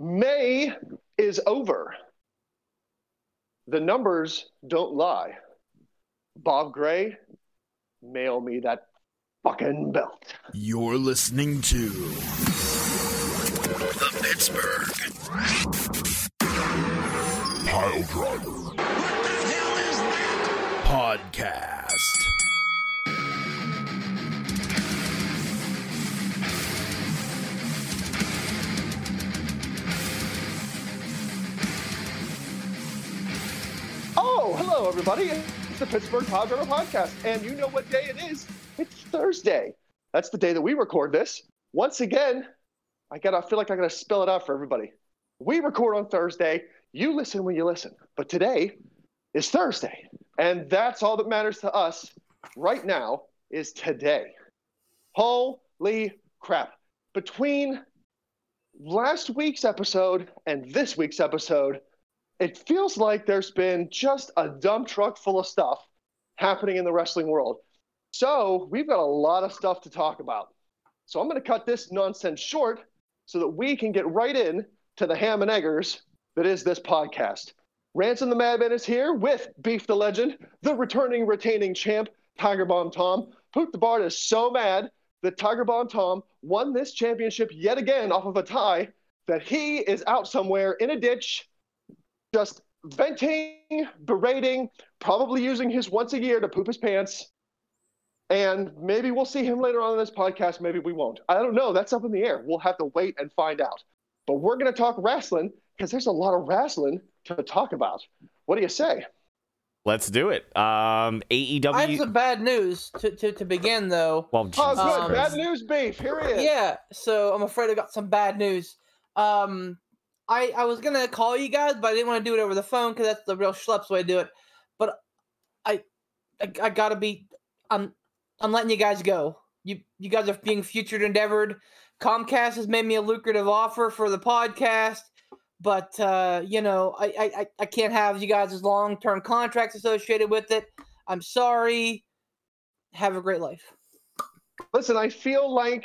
May is over. The numbers don't lie. Bob Gray, mail me that fucking belt. You're listening to the Pittsburgh Pile Driver. What the hell is that? Podcast. Oh, hello, everybody. It's the Pittsburgh Driver Podcast. And you know what day it is? It's Thursday. That's the day that we record this. Once again, I gotta I feel like I gotta spell it out for everybody. We record on Thursday. You listen when you listen. But today is Thursday. And that's all that matters to us right now is today. Holy crap. Between last week's episode and this week's episode, it feels like there's been just a dump truck full of stuff happening in the wrestling world. So we've got a lot of stuff to talk about. So I'm going to cut this nonsense short so that we can get right in to the ham and eggers that is this podcast. Ransom the Madman is here with Beef the Legend, the returning retaining champ, Tiger Bomb Tom. Poot the Bard is so mad that Tiger Bomb Tom won this championship yet again off of a tie that he is out somewhere in a ditch just venting, berating, probably using his once a year to poop his pants. And maybe we'll see him later on in this podcast. Maybe we won't. I don't know. That's up in the air. We'll have to wait and find out. But we're going to talk wrestling because there's a lot of wrestling to talk about. What do you say? Let's do it. Um, AEW. I have some bad news to, to, to begin, though. well, Oh, good. Um, Bad news, beef. Here he is. Yeah, so I'm afraid I got some bad news. Um, I I was gonna call you guys, but I didn't want to do it over the phone because that's the real schleps way to do it. But I I, I gotta be. I'm I'm letting you guys go. You you guys are being future endeavored. Comcast has made me a lucrative offer for the podcast, but uh, you know I I I- can't have you guys' long term contracts associated with it. I'm sorry. Have a great life. Listen, I feel like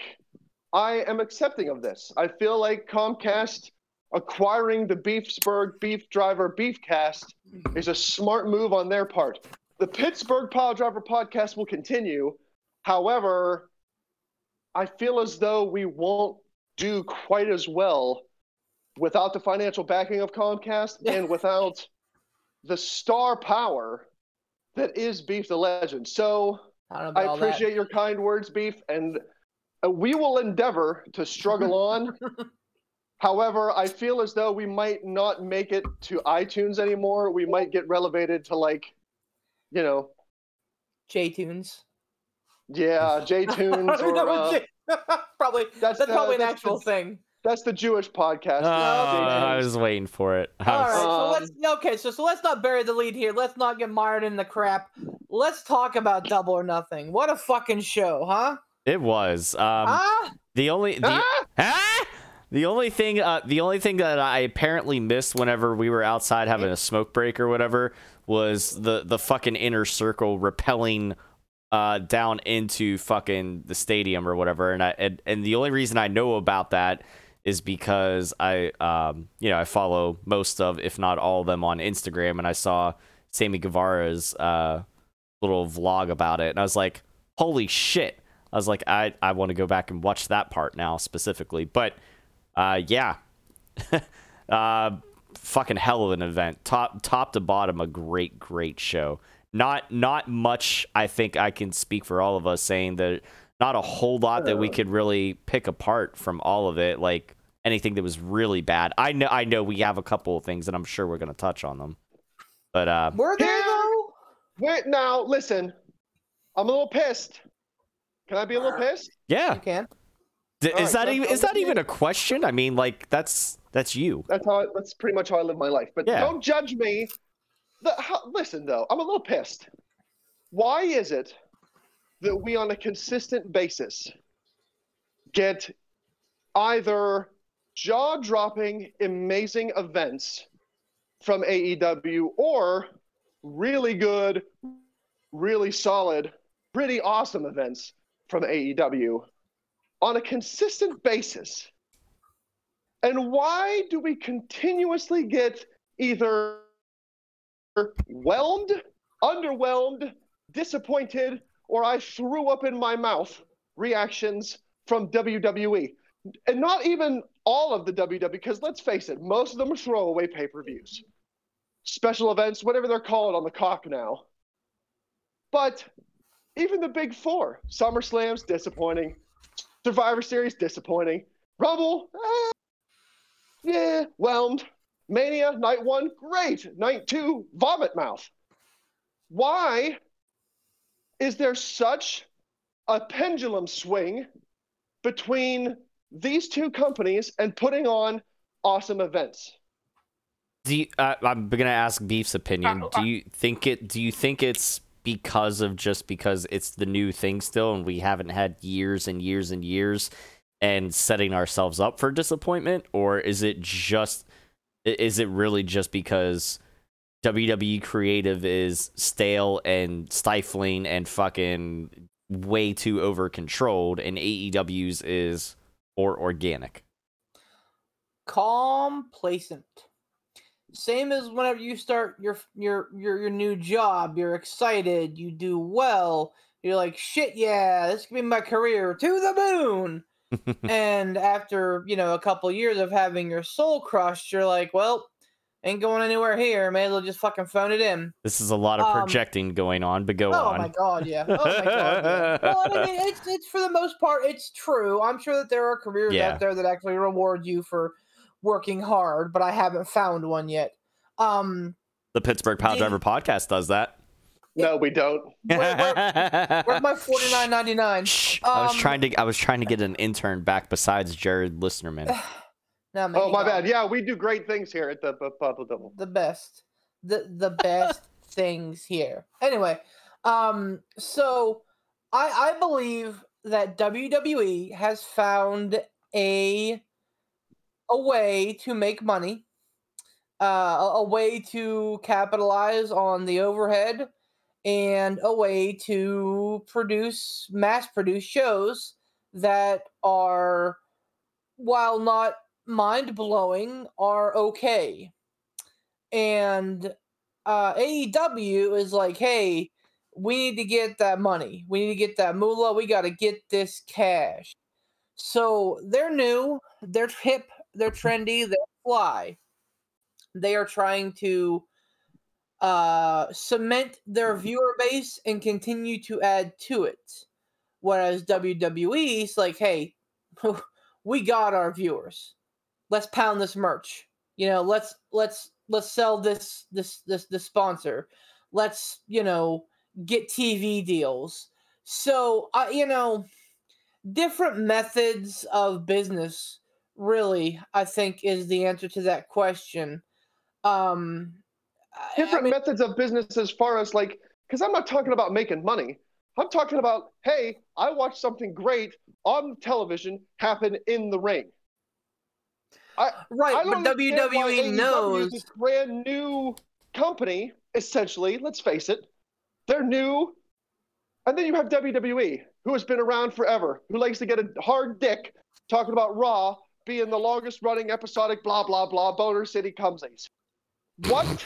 I am accepting of this. I feel like Comcast acquiring the Beefsburg Beef Driver Beefcast is a smart move on their part. The Pittsburgh Pile Driver podcast will continue. However, I feel as though we won't do quite as well without the financial backing of Comcast and without the star power that is Beef the Legend. So I don't know about I all that. appreciate your kind words, Beef, and uh, we will endeavor to struggle on. However, I feel as though we might not make it to iTunes anymore. We might get relegated to like, you know, J Tunes. yeah, JTunes or uh, probably that's that's, the- probably an that's actual the- thing. that's the Jewish podcast. JTunes. I was waiting for it. I All was- right, so Um, let's okay. So so let's not bury the lead here. Let's not get mired in the crap. Let's talk about Double or Nothing. What a fucking show, huh? It was. Um, ah, the only the, Ah! Ah! The only thing uh, the only thing that I apparently missed whenever we were outside having a smoke break or whatever was the the fucking inner circle repelling uh, down into fucking the stadium or whatever. And I and, and the only reason I know about that is because I um you know I follow most of if not all of them on Instagram and I saw Sammy Guevara's uh little vlog about it. And I was like holy shit. I was like I I want to go back and watch that part now specifically. But uh yeah uh fucking hell of an event top top to bottom a great great show not not much I think I can speak for all of us saying that not a whole lot that we could really pick apart from all of it like anything that was really bad I know I know we have a couple of things and I'm sure we're going to touch on them but uh were there Yeah. though? Wait, now listen, I'm a little pissed. Can I be a little pissed? yeah You can. D- is right, that even is that even a question I mean like that's that's you That's how. I, that's pretty much how I live my life. But Yeah. don't judge me. The, how, listen, though, I'm a little pissed. Why is it that we, on a consistent basis, get either jaw-dropping, amazing events from AEW or really good, really solid, pretty awesome events from AEW on a consistent basis? And why do we continuously get either whelmed, underwhelmed, disappointed, or I threw up in my mouth reactions from WWE? And not even all of the WWE, because let's face it, most of them are throwaway pay per views, special events, whatever they're called on the cock now. But even the big four, SummerSlam's disappointing, Survivor Series disappointing, Rumble, eh, yeah, whelmed, Mania, night one, great, night two, vomit mouth. Why is there such a pendulum swing between these two companies and putting on awesome events? Do you, uh, I'm gonna ask Beef's opinion. Do you think it? Do you think it's because of just because it's the new thing still, and we haven't had years and years and years, and setting ourselves up for disappointment, or is it just? Is it really just because WWE creative is stale and stifling and fucking way too over controlled, and AEW's is or organic? Complacent. Same as whenever you start your your your your new job, you're excited, you do well, you're like, shit, yeah, this could be my career to the moon. and after you know a couple years of having your soul crushed, you're like, well, ain't going anywhere here. May as well just fucking phone it in. This is a lot of Um, projecting going on, but go oh on. my god, yeah. Oh my god. Yeah. Well, I mean, it's it's for the most part, it's true. I'm sure that there are careers Yeah. out there that actually reward you for working hard, but I haven't found one yet. Um, The Pittsburgh Power Driver podcast does that. No, we don't. where, where, where's my forty nine ninety nine? Shh, I was Um, trying to I was trying to get an intern back besides Jared Listerman. No, man, Oh, my got bad. Yeah, we do great things here at the Papa Double. the best, the the best things here. Anyway, um, so I I believe that WWE has found a a way to make money, uh, a, way to capitalize on the overhead, and a way to produce mass produce shows that are, while not mind blowing, are okay. And uh, AEW is like, hey, we need to get that money. We need to get that moolah. We got to get this cash. So they're new, they're hip, they're trendy, they're fly. They are trying to uh, cement their viewer base and continue to add to it. Whereas WWE is like, hey, we got our viewers. Let's pound this merch. You know, let's let's let's sell this this this this sponsor. Let's you know get TV deals. So I you know different methods of business really I think is the answer to that question. Um, I- I different mean- methods of business as far as like because i'm not talking about making money. I'm talking about hey i watched something great on television happen in the ring. I right, don't but WWE knows this brand new company essentially let's face it. They're new and then you have wwe who has been around forever who likes to get a hard dick talking about raw being the longest running episodic blah blah blah boner city cumsies what?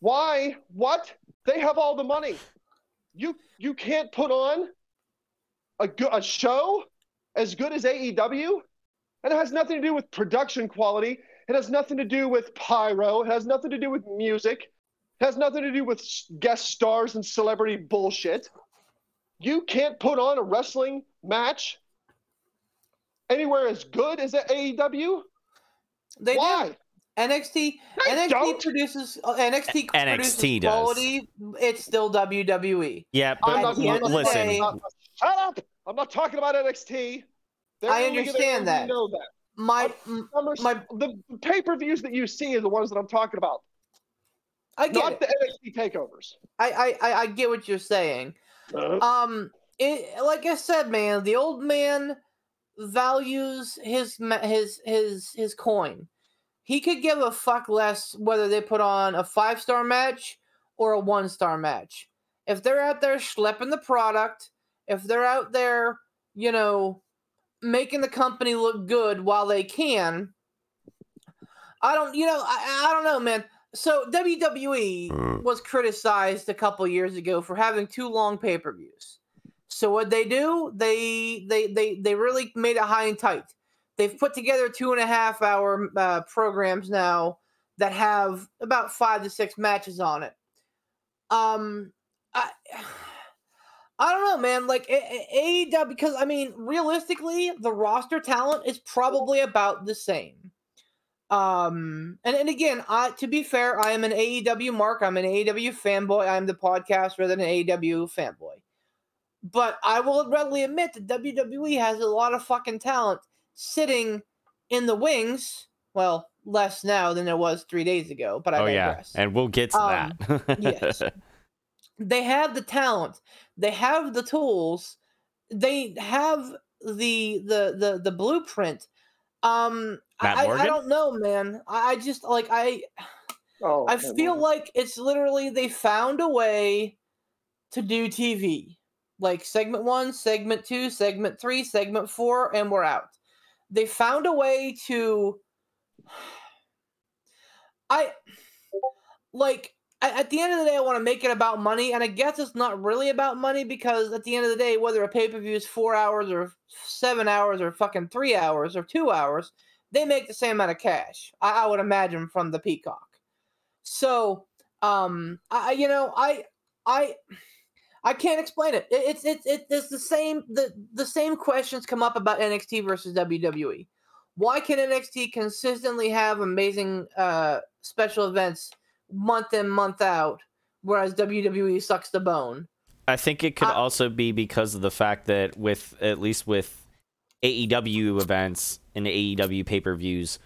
Why? What? They have all the money. You you can't put on a, a show as good as aew and it has nothing to do with production quality. It has nothing to do with pyro. It has nothing to do with music. It has nothing to do with guest stars and celebrity bullshit. You can't put on a wrestling match anywhere as good as at aew they why do. NXT They NXT don't. produces uh, NXT, NXT produces does. quality. It's still WWE. Yeah, I'm but not, the end l- listen, day- not- shut up i'm not talking about nxt They're I in the league of their understand that. we know that My, m- Summer- my, the pay-per-views that you see are the ones that I'm talking about, I get not it. the NXT takeovers. I, I, I, I get what you're saying. Uh, Um, it, like I said, man, the old man values his his his his coin. He could give a fuck less whether they put on a five star match or a one star match. If they're out there schlepping the product, if they're out there, you know, making the company look good while they can, I don't, you know, I, I don't know, man. So WWE Mm. was criticized a couple years ago for having too long pay per views. So what they do, they they they they really made it high and tight. They've put together two and a half hour uh, programs now that have about five to six matches on it. Um, I. I don't know, man. Like AEW, because I mean, realistically, the roster talent is probably about the same. Um, and, and again, I to be fair, I am an AEW mark. I'm an AEW fanboy. I'm the podcast rather than an AEW fanboy. But I will readily admit that WWE has a lot of fucking talent sitting in the wings. Well, less now than there was three days ago. But I oh yeah, and we'll get to Um, that. yes. they have the talent they have the tools they have the the the, the blueprint um Matt I, I- I don't know man I, I just like i Oh, i feel well, like it's literally they found a way to do tv like segment one segment two segment three segment four and we're out they found a way to i like at, the end of the day, I want to make it about money, and I guess it's not really about money because at the end of the day, whether a pay per view is four hours or seven hours or fucking three hours or two hours, they make the same amount of cash. I, I would imagine from the Peacock. So, um, I- you know, I I I can't explain it. It- It's it's it's it's the same the the same questions come up about NXT versus WWE. Why can NXT consistently have amazing uh, special events month in month out, whereas WWE sucks the bone? I think it could I- also be because of the fact that with at least with AEW events and AEW pay per views,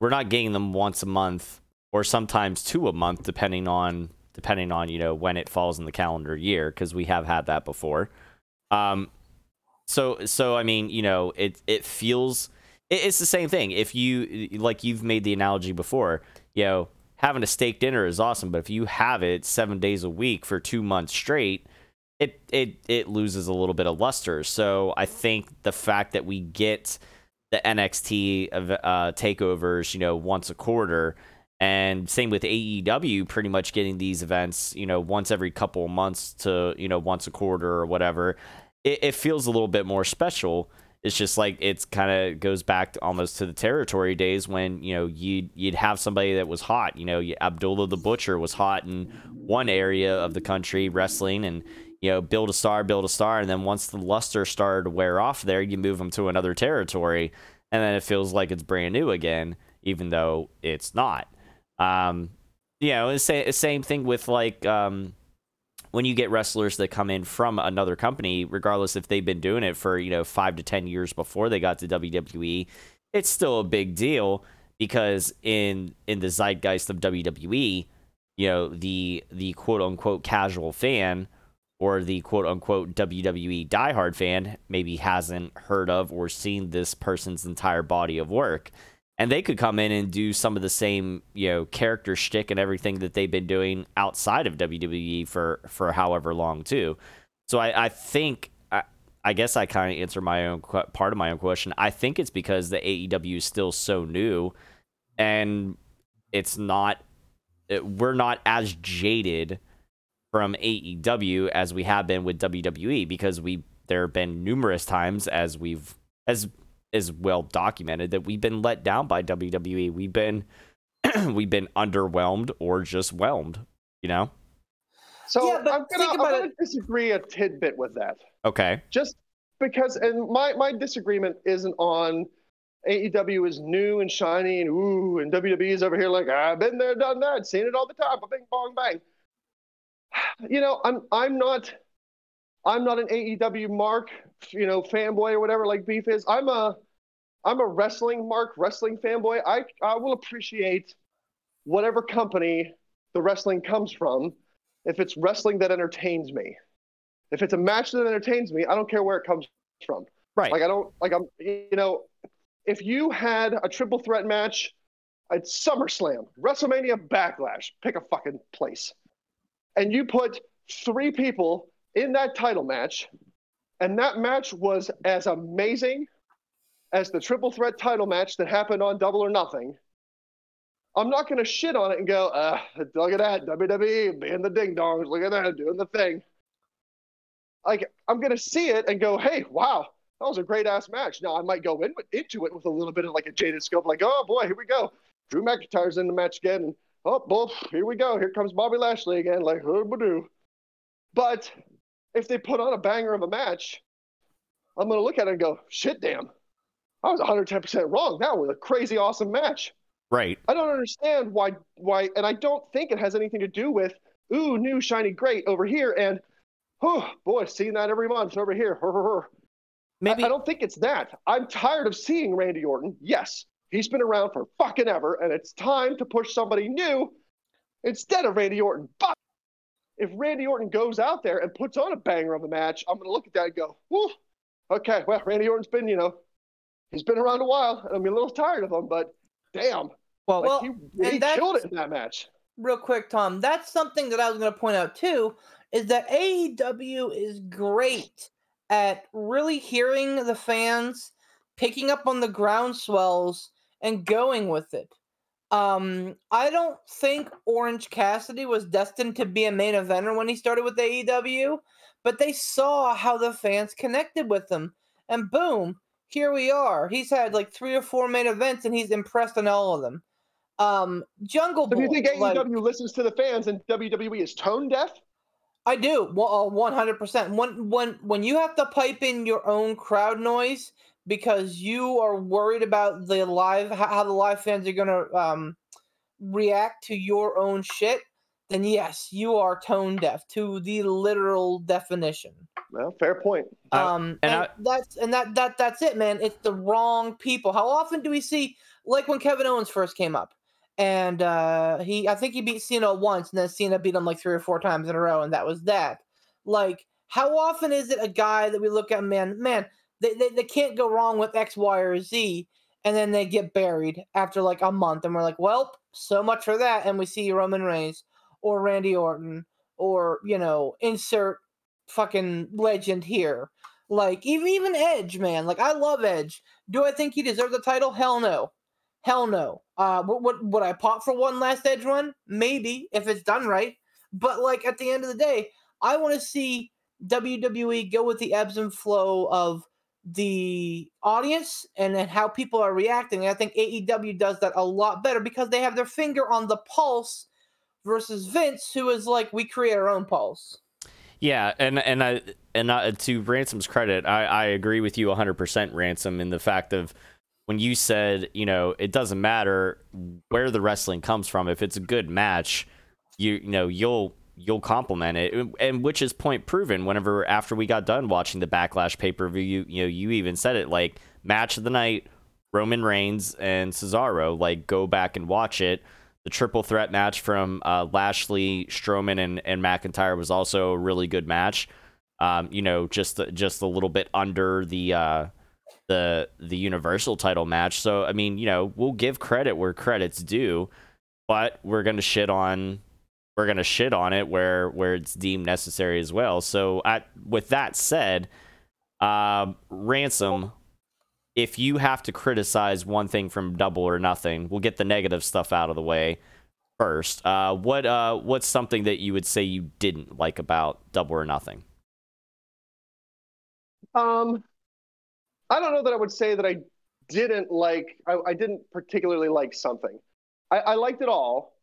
we're not getting them once a month or sometimes two a month, depending on depending on you know when it falls in the calendar year, because we have had that before. Um, so so I mean you know it it feels it, it's the same thing. If you like you've made the analogy before, you know having a steak dinner is awesome, but if you have it seven days a week for two months straight, it it it loses a little bit of luster. So I think the fact that we get the NXT of, uh, takeovers, you know, once a quarter, and same with AEW, pretty much getting these events, you know, once every couple of months to you know once a quarter or whatever, it, it feels a little bit more special. It's just like it's kind of goes back to almost to the territory days when you know you'd you'd have somebody that was hot. You know, Abdullah the Butcher was hot in one area of the country wrestling, and you know build a star, build a star, and then once the luster started to wear off there, you move them to another territory, and then it feels like it's brand new again, even though it's not. Um, you know, same thing with like um, when you get wrestlers that come in from another company, regardless if they've been doing it for you know five to ten years before they got to WWE, it's still a big deal because in in the zeitgeist of WWE, you know the the quote unquote casual fan or the quote unquote WWE diehard fan maybe hasn't heard of or seen this person's entire body of work. And they could come in and do some of the same, you know, character shtick and everything that they've been doing outside of WWE for for however long too. So I, I think I, I guess I kind of answer my own part of my own question. I think it's because the AEW is still so new, and it's not it, we're not as jaded from AEW as we have been with WWE because we there have been numerous times as we've as is well documented that we've been let down by WWE. We've been we've been underwhelmed or just whelmed, you know? So Yeah, but I'm gonna, I'm gonna it- disagree a tidbit with that. Okay. Just because, and my, my disagreement isn't on AEW is new and shiny and ooh, and WWE is over here like I've been there, done that, seen it all the time, bing bong bang. You know, I'm I'm not I'm not an AEW mark, you know, fanboy or whatever like Beef is. I'm a I'm a wrestling mark, wrestling fanboy. I I will appreciate whatever company the wrestling comes from if it's wrestling that entertains me. If it's a match that entertains me, I don't care where it comes from. Right. Like I don't like I'm you know, if you had a triple threat match at SummerSlam, WrestleMania Backlash, pick a fucking place. And you put three people in that title match, and that match was as amazing as the triple threat title match that happened on Double or Nothing. I'm not going to shit on it and go, uh, look at that, WWE being the ding dongs, look at that, doing the thing. Like, I'm going to see it and go, hey, wow, that was a great ass match. Now, I might go in, into it with a little bit of like a jaded scope, like, oh boy, here we go. Drew McIntyre's in the match again. And, oh, boy, here we go. Here comes Bobby Lashley again, like, oh, badoo. But if they put on a banger of a match, I'm going to look at it and go, shit, damn. I was 110% wrong. That was a crazy awesome match. Right. I don't understand why why and I don't think it has anything to do with ooh new shiny great over here and oh boy seeing that every month over here. Maybe I, I don't think it's that. I'm tired of seeing Randy Orton. Yes, he's been around for fucking ever and it's time to push somebody new instead of Randy Orton. But if Randy Orton goes out there and puts on a banger of a match, I'm going to look at that and go, Whew, okay, well, Randy Orton's been, you know, he's been around a while. I'm a little tired of him, but damn, well, like, well he, he killed it in that match. Real quick, Tom, that's something that I was going to point out too. Is that AEW is great at really hearing the fans, picking up on the groundswells, and going with it. Um, I don't think Orange Cassidy was destined to be a main eventer when he started with AEW, but they saw how the fans connected with him, and boom, here we are. He's had like three or four main events, and he's impressed on all of them. Um, Jungle Boy. Do you think AEW like, listens to the fans and WWE is tone deaf? I do. One hundred percent. When when when you have to pipe in your own crowd noise because you are worried about the live how the live fans are gonna um, react to your own shit, then yes, you are tone deaf to the literal definition. Well, fair point. Um, and, and I, that's and that that that's it, man. It's the wrong people. How often do we see like when Kevin Owens first came up? and uh, he I think he beat Cena once, and then Cena beat him like three or four times in a row, and that was that. Like, how often is it a guy that we look at, man, man, they, they, they can't go wrong with X, Y, or Z, and then they get buried after like a month, and we're like, well, so much for that, and we see Roman Reigns or Randy Orton or you know, insert fucking legend here. Like even even Edge, man. Like I love Edge. Do I think he deserves the title? Hell no. Hell no. Uh, would, would, would I pop for one last edge run? Maybe, if it's done right. But, like, at the end of the day, I want to see WWE go with the ebbs and flow of the audience and, and how people are reacting. And I think AEW does that a lot better because they have their finger on the pulse versus Vince, who is like, we create our own pulse. Yeah, and and I and I, to Ransom's credit, I, I agree with you 100% Ransom in the fact of when you said, you know, it doesn't matter where the wrestling comes from. If it's a good match, you you know you'll you'll compliment it, and which is point proven. Whenever after we got done watching the Backlash pay per view, you you know you even said it like match of the night, Roman Reigns and Cesaro. Like go back and watch it. The triple threat match from uh, Lashley, Strowman, and, and McIntyre was also a really good match. Um, you know, just just a little bit under the uh, the the Universal title match. So I mean, you know, we'll give credit where credit's due, but we're gonna shit on we're gonna shit on it where where it's deemed necessary as well. So I, with that said, uh, ransom. If you have to criticize one thing from Double or Nothing, we'll get the negative stuff out of the way first. Uh, what uh, what's something that you would say you didn't like about Double or Nothing? Um, I don't know that I would say that I didn't like. I, I didn't particularly like something. I, I liked it all,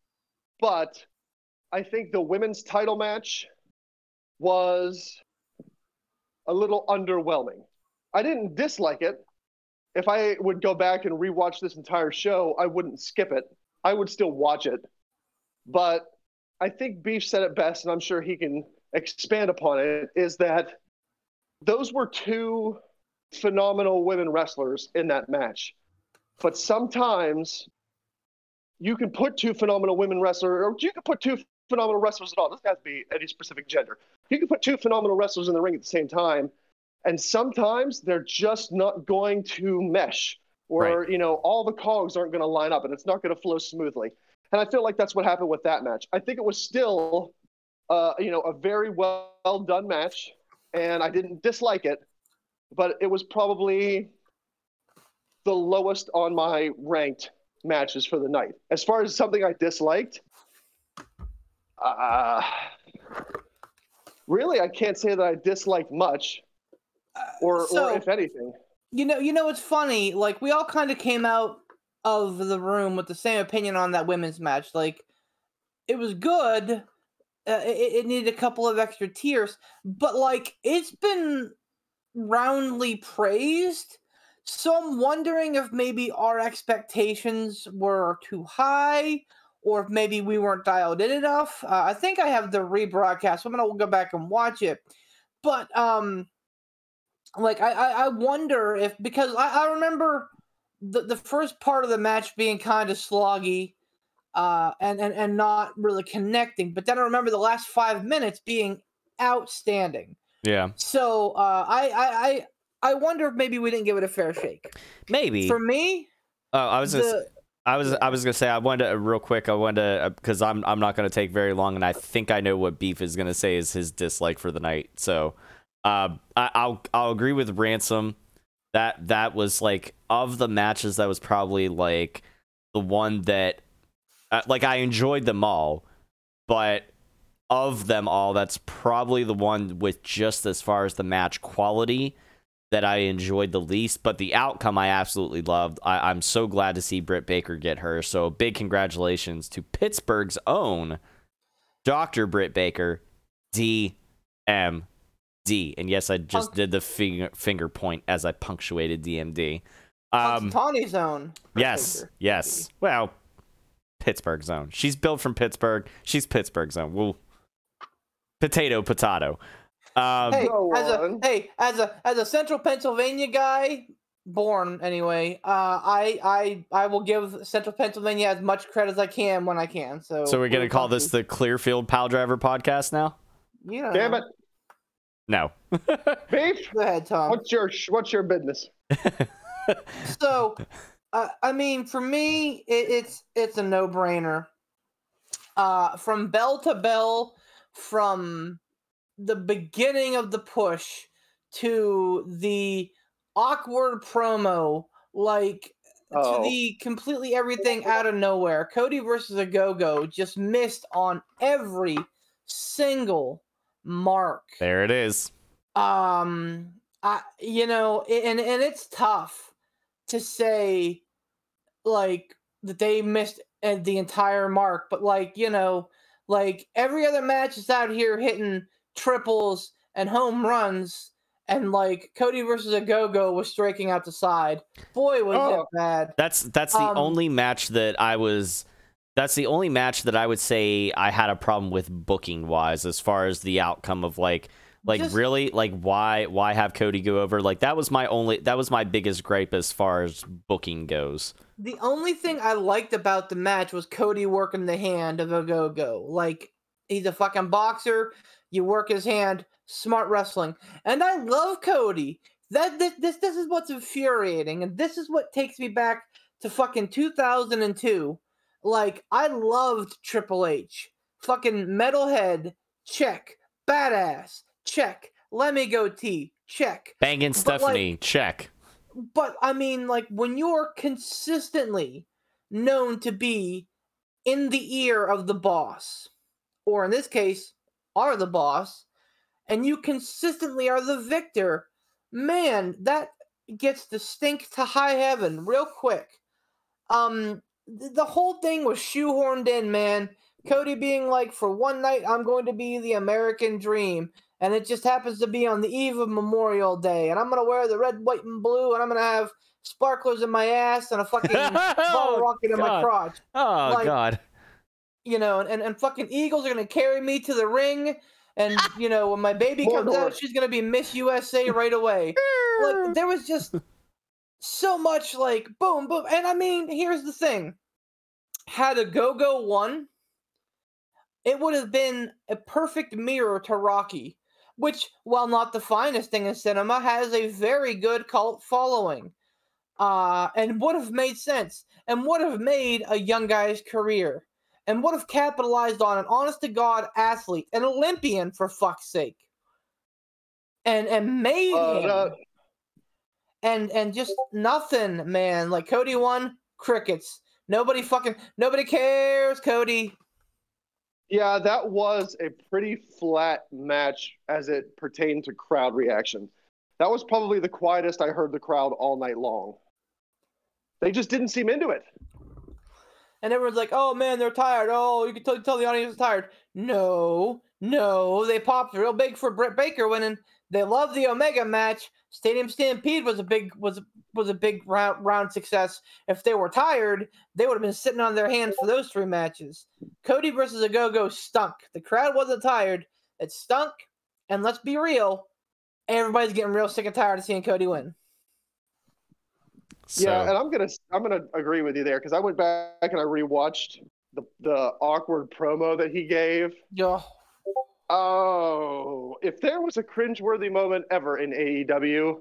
but I think the women's title match was a little underwhelming. I didn't dislike it. If I would go back and rewatch this entire show, I wouldn't skip it. I would still watch it. But I think Beef said it best, and I'm sure he can expand upon it, is that those were two phenomenal women wrestlers in that match. But sometimes you can put two phenomenal women wrestlers, or you can put two phenomenal wrestlers at all. Doesn't have to be any specific gender. You can put two phenomenal wrestlers in the ring at the same time, and sometimes they're just not going to mesh, or right. you know, all the cogs aren't going to line up, and it's not going to flow smoothly. And I feel like that's what happened with that match. I think it was still, uh, you know, a very well done match, and I didn't dislike it but it was probably the lowest on my ranked matches for the night. As far as something I disliked, uh, really, I can't say that I disliked much, or, so- or if anything. You know, you know, it's funny. Like we all kind of came out of the room with the same opinion on that women's match. Like it was good. Uh, it, it needed a couple of extra tears, but like it's been roundly praised. So I'm wondering if maybe our expectations were too high, or if maybe we weren't dialed in enough. Uh, I think I have the rebroadcast. So I'm gonna go back and watch it. But um, like I, I, I wonder if because I, I remember the, the first part of the match being kind of sloggy uh and, and and not really connecting but then i remember the last five minutes being outstanding Yeah, so uh i i i, I wonder if maybe we didn't give it a fair shake maybe. for me oh, I was the, I was I was gonna say I wanted to, real quick. I wanted to because I'm I'm not gonna take very long, and I think I know what Beef is gonna say is his dislike for the night. So, uh, I, I'll I'll agree with Ransom. That that was like of the matches that was probably like the one that uh, like I enjoyed them all, but of them all, that's probably the one with just as far as the match quality that I enjoyed the least, but the outcome I absolutely loved. I, I'm so glad to see Britt Baker get her. So big congratulations to Pittsburgh's own Dr. Britt Baker, DMD. And yes, I just Punk- did the finger, finger point as I punctuated DMD. Um, Tawny zone yes, yes. Well, Pittsburgh zone. She's built from Pittsburgh. She's Pittsburgh zone. Well, potato, potato. Um, hey as a hey as a as a central pennsylvania guy born anyway uh i i i will give central pennsylvania as much credit as i can when i can so So we're gonna call this the Clearfield Pile Driver podcast now? you know Damn it, No. beef. go ahead tom What's your what's your business? so uh, i mean for me it, it's it's a no-brainer uh from bell to bell from the beginning of the push to the awkward promo like Oh, to the completely everything out of nowhere. Cody versus Ogogo just missed on every single mark. there it is. Um, I you know, and and it's tough to say like that they missed uh, the entire mark, but like you know, like every other match is out here hitting triples and home runs. And like Cody versus Ogogo was striking out the side. Boy, was Oh. it bad. That's that's the Um, only match that I was that's the only match that I would say I had a problem with booking wise as far as the outcome of like like Just- really like why why have Cody go over like that was my only that was my biggest gripe as far as booking goes. The only thing I liked about the match was Cody working the hand of Ogogo. Like he's a fucking boxer. You work his hand, smart wrestling, and I love Cody. That this this this is what's infuriating, and this is what takes me back to fucking 2002. Like I loved Triple H. Fucking metalhead, check. Badass, check. Let me go T, check Banging Stephanie, check. but I mean, like when you're consistently known to be in the ear of the boss, or in this case, are the boss, and you consistently are the victor, man, that gets the stink to high heaven real quick. Um, th- the whole thing was shoehorned in, man. Cody being like, for one night, I'm going to be the American dream and it just happens to be on the eve of Memorial Day, and I'm gonna wear the red, white, and blue, and I'm gonna have sparklers in my ass and a fucking oh, rocket in my crotch, oh like- god. You know, and, and fucking Eagles are gonna carry me to the ring, and you know, when my baby comes out, she's gonna be Miss USA right away. Like there was just so much like boom, boom, and I mean, here's the thing: had Ogogo won, it would have been a perfect mirror to Rocky, which, while not the finest thing in cinema, has a very good cult following. Uh, and would have made sense and would have made a young guy's career and would have capitalized on an honest to God athlete, an Olympian for fuck's sake. And and made Uh, him no. and and just nothing, man. Like Cody won, crickets. Nobody fucking nobody cares, Cody. Yeah, that was a pretty flat match as it pertained to crowd reaction. That was probably the quietest I heard the crowd all night long. They just didn't seem into it. And everyone's like, "Oh man, they're tired. Oh, you can tell, tell the audience is tired." No, no, they popped real big for Britt Baker winning. They love the Omega match. Stadium Stampede was a big was was a big round round success. If they were tired, they would have been sitting on their hands for those three matches. Cody versus Ogogo stunk. The crowd wasn't tired. It stunk. And let's be real, everybody's getting real sick and tired of seeing Cody win. So, Yeah, and I'm gonna I'm gonna agree with you there because I went back and I rewatched the the awkward promo that he gave. Yo, Oh, if there was a cringeworthy moment ever in AEW,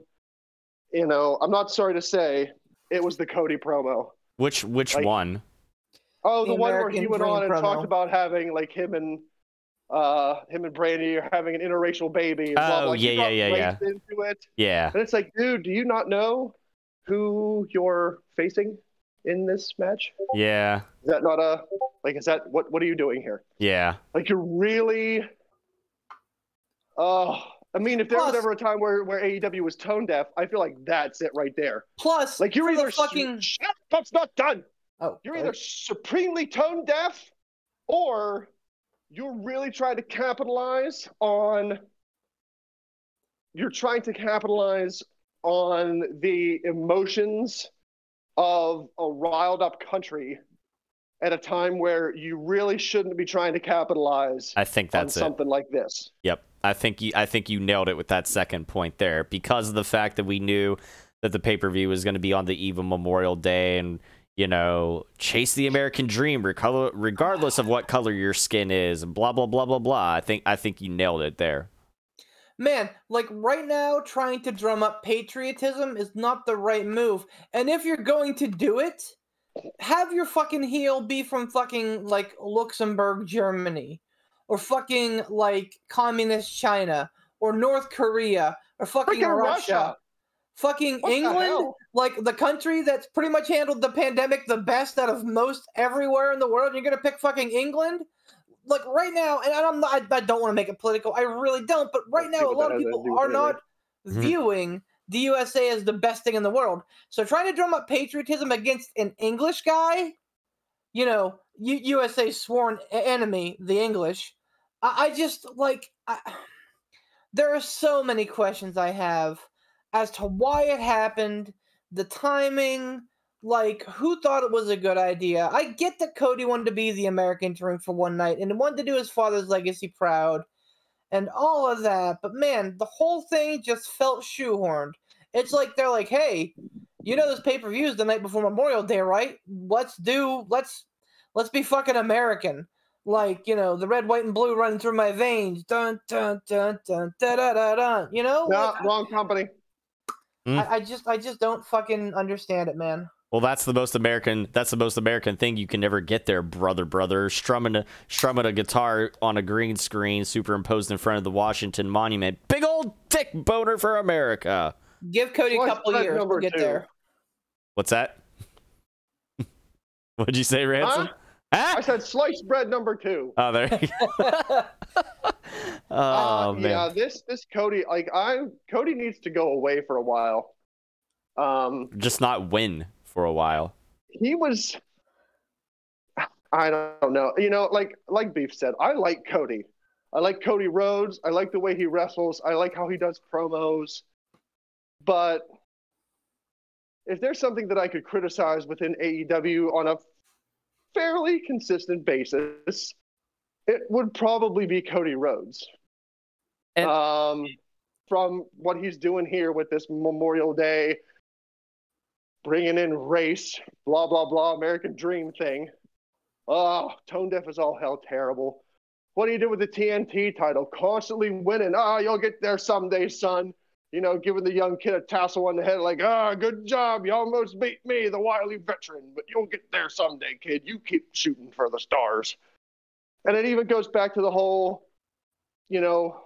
you know, I'm not sorry to say, it was the Cody promo. which which like- one? Oh, The the, one where he went Dream on and promo. talked about having like him and uh him and Brandi are having an interracial baby. And blah, Oh, blah. yeah, yeah, yeah, yeah. Into it, Yeah. and it's like, dude, do you not know who you're facing in this match? Yeah. Is that not a like? Is that what? What are you doing here? Yeah. Like you're really. Oh, I mean, if there was ever a time where where AEW was tone deaf, I feel like that's it right there. plus Like you're for the either fucking shut up, it's not done. oh, You're sorry. either supremely tone deaf, or you're really trying to capitalize on. You're trying to capitalize on the emotions of a riled up country at a time where you really shouldn't be trying to capitalize I think on that's it. something like this. Yep. I think you I think you nailed it with that second point there because of the fact that we knew that the pay-per-view was going to be on the eve of Memorial Day and you know, chase the American dream regardless of what color your skin is and blah blah blah blah blah. I think I think you nailed it there. Man, like right now, trying to drum up patriotism is not the right move. And if you're going to do it, have your fucking heel be from fucking like Luxembourg, Germany, or fucking like communist China, or North Korea, or fucking Freaking Russia. Russia. Fucking What England, hell? like the country that's pretty much handled the pandemic the best out of most everywhere in the world. You're gonna pick fucking England? Like right now, and I'm not, I, I don't want to make it political. I really don't. But right now, a lot of that has to people are anything. not Mhm. viewing the USA as the best thing in the world. So trying to drum up patriotism against an English guy, you know, U- USA's sworn enemy, the English. I, I just like. I, there are so many questions I have as to why it happened, the timing, like who thought it was a good idea. I get that Cody wanted to be the American dream for one night and wanted to do his father's legacy proud and all of that, but man, the whole thing just felt shoehorned. It's like they're like, "Hey, you know this pay-per-view is the night before Memorial Day, right? Let's do let's let's be fucking American." Like, you know, the red, white, and blue running through my veins. Dun dun dun dun da da da dun. You know? No, Like, wrong company. I, I just I just don't fucking understand it, man. Well, that's the most American. That's the most American thing you can never get there, brother, brother. Strumming a strumming a guitar on a green screen, superimposed in front of the Washington Monument. Big old dick boner for America. Give Cody a couple years. We'll get two. there. What's that? What'd you say, Ransom? I said sliced bread number two. Oh, there. You go. oh Uh, man. Yeah, this this Cody, like I Cody needs to go away for a while. Um, Just not win for a while. he was. I don't know. You know, like like Beef said, I like Cody. I like Cody Rhodes. I like the way he wrestles. I like how he does promos. But if there's something that I could criticize within AEW on a fairly consistent basis, it would probably be Cody Rhodes. And- um, from what he's doing here with this Memorial Day, bringing in race, blah blah blah, American Dream thing. Oh, tone deaf is all hell terrible. What do you do with the TNT title? Constantly winning. Ah, you'll get there someday, son. You know, giving the young kid a tassel on the head, like, ah, good job. You almost beat me, the wily veteran, but you'll get there someday, kid. You keep shooting for the stars. And it even goes back to the whole, you know,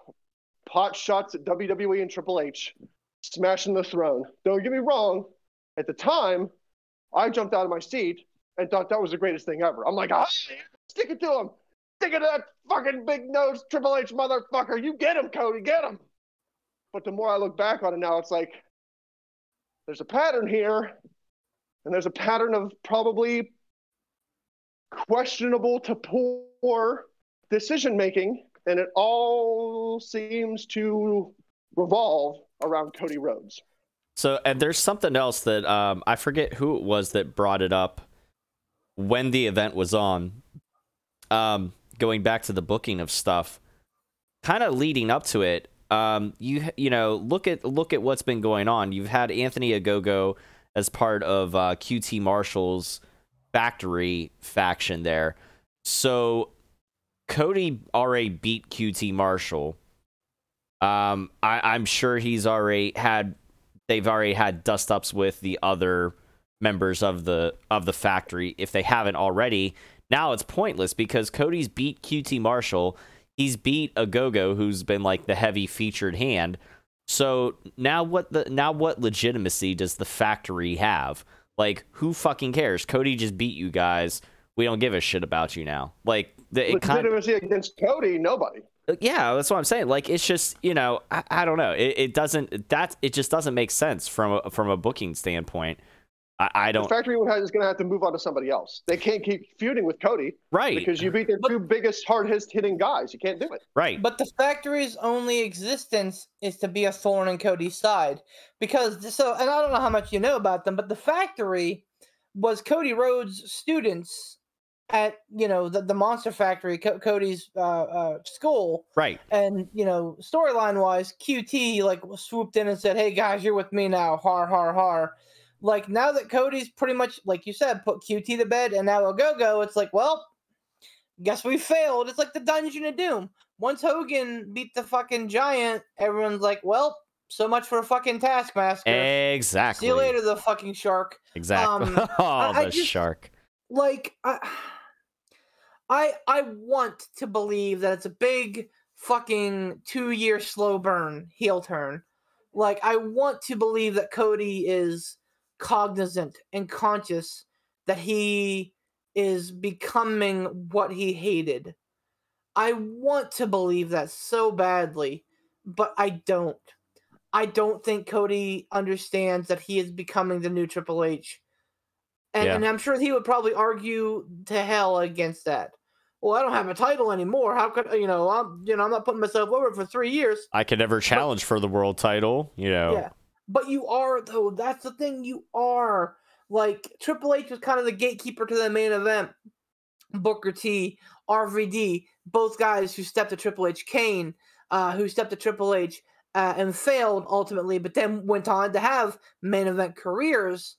pot shots at WWE and Triple H, smashing the throne. Don't get me wrong. At the time, I jumped out of my seat and thought that was the greatest thing ever. I'm like, ah, stick it to him. Stick it to that fucking big nose Triple H motherfucker. You get him, Cody, get him. But the more I look back on it now, it's like there's a pattern here, and there's a pattern of probably questionable to poor decision making, and it all seems to revolve around Cody Rhodes. So, and there's something else that um, I forget who it was that brought it up when the event was on. Um, going back to the booking of stuff, kind of leading up to it. Um, you you know look at look at what's been going on. You've had Anthony Ogogo as part of uh, QT Marshall's factory faction there. So Cody already beat QT Marshall. Um, I, I'm sure he's already had they've already had dust ups with the other members of the of the factory if they haven't already. Now it's pointless because Cody's beat QT Marshall. He's beat Ogogo, who's been like the heavy featured hand. So now what the now what legitimacy does the factory have? Like who fucking cares? Cody just beat you guys. We don't give a shit about you now. Like the, it kind Legitimacy against Cody, nobody. Yeah, that's what I'm saying. Like it's just you know I, I don't know. It, it doesn't that it just doesn't make sense from a, from a booking standpoint. I, I don't factory is going to have to move on to somebody else. They can't keep feuding with Cody right because you beat their two biggest, hardest hitting guys. You can't do it. right. But the factory's only existence is to be a thorn in Cody's side. Because so and I don't know how much you know about them, but the factory was Cody Rhodes' students at, you know, the, the Monster Factory, Co- Cody's uh, uh, school. Right. And, you know, storyline wise, QT like swooped in and said, Hey guys, you're with me now. Har har har. Like now that Cody's pretty much, like you said, put QT to bed and now Ogogo, it's like, well, guess we failed. It's like the Dungeon of Doom. Once Hogan beat the fucking giant, everyone's like, well, so much for a fucking Taskmaster. Exactly. See you later, the fucking shark. Exactly. Um, oh, I- I the just- shark. Like, I, I, I want to believe that it's a big fucking two year slow burn heel turn. Like, I want to believe that Cody is cognizant and conscious that he is becoming what he hated. I want to believe that so badly, but I don't. I don't think Cody understands that he is becoming the new Triple H. And, Yeah. and I'm sure he would probably argue to hell against that. Well, I don't have a title anymore. How could you know? I'm you know I'm not putting myself over for three years. I could never challenge for the world title. You know. Yeah. But you are though. That's the thing. You are like Triple H was kind of the gatekeeper to the main event. Booker T, RVD, both guys who stepped to Triple H. Kane, uh, who stepped to Triple H uh, and failed ultimately, but then went on to have main event careers.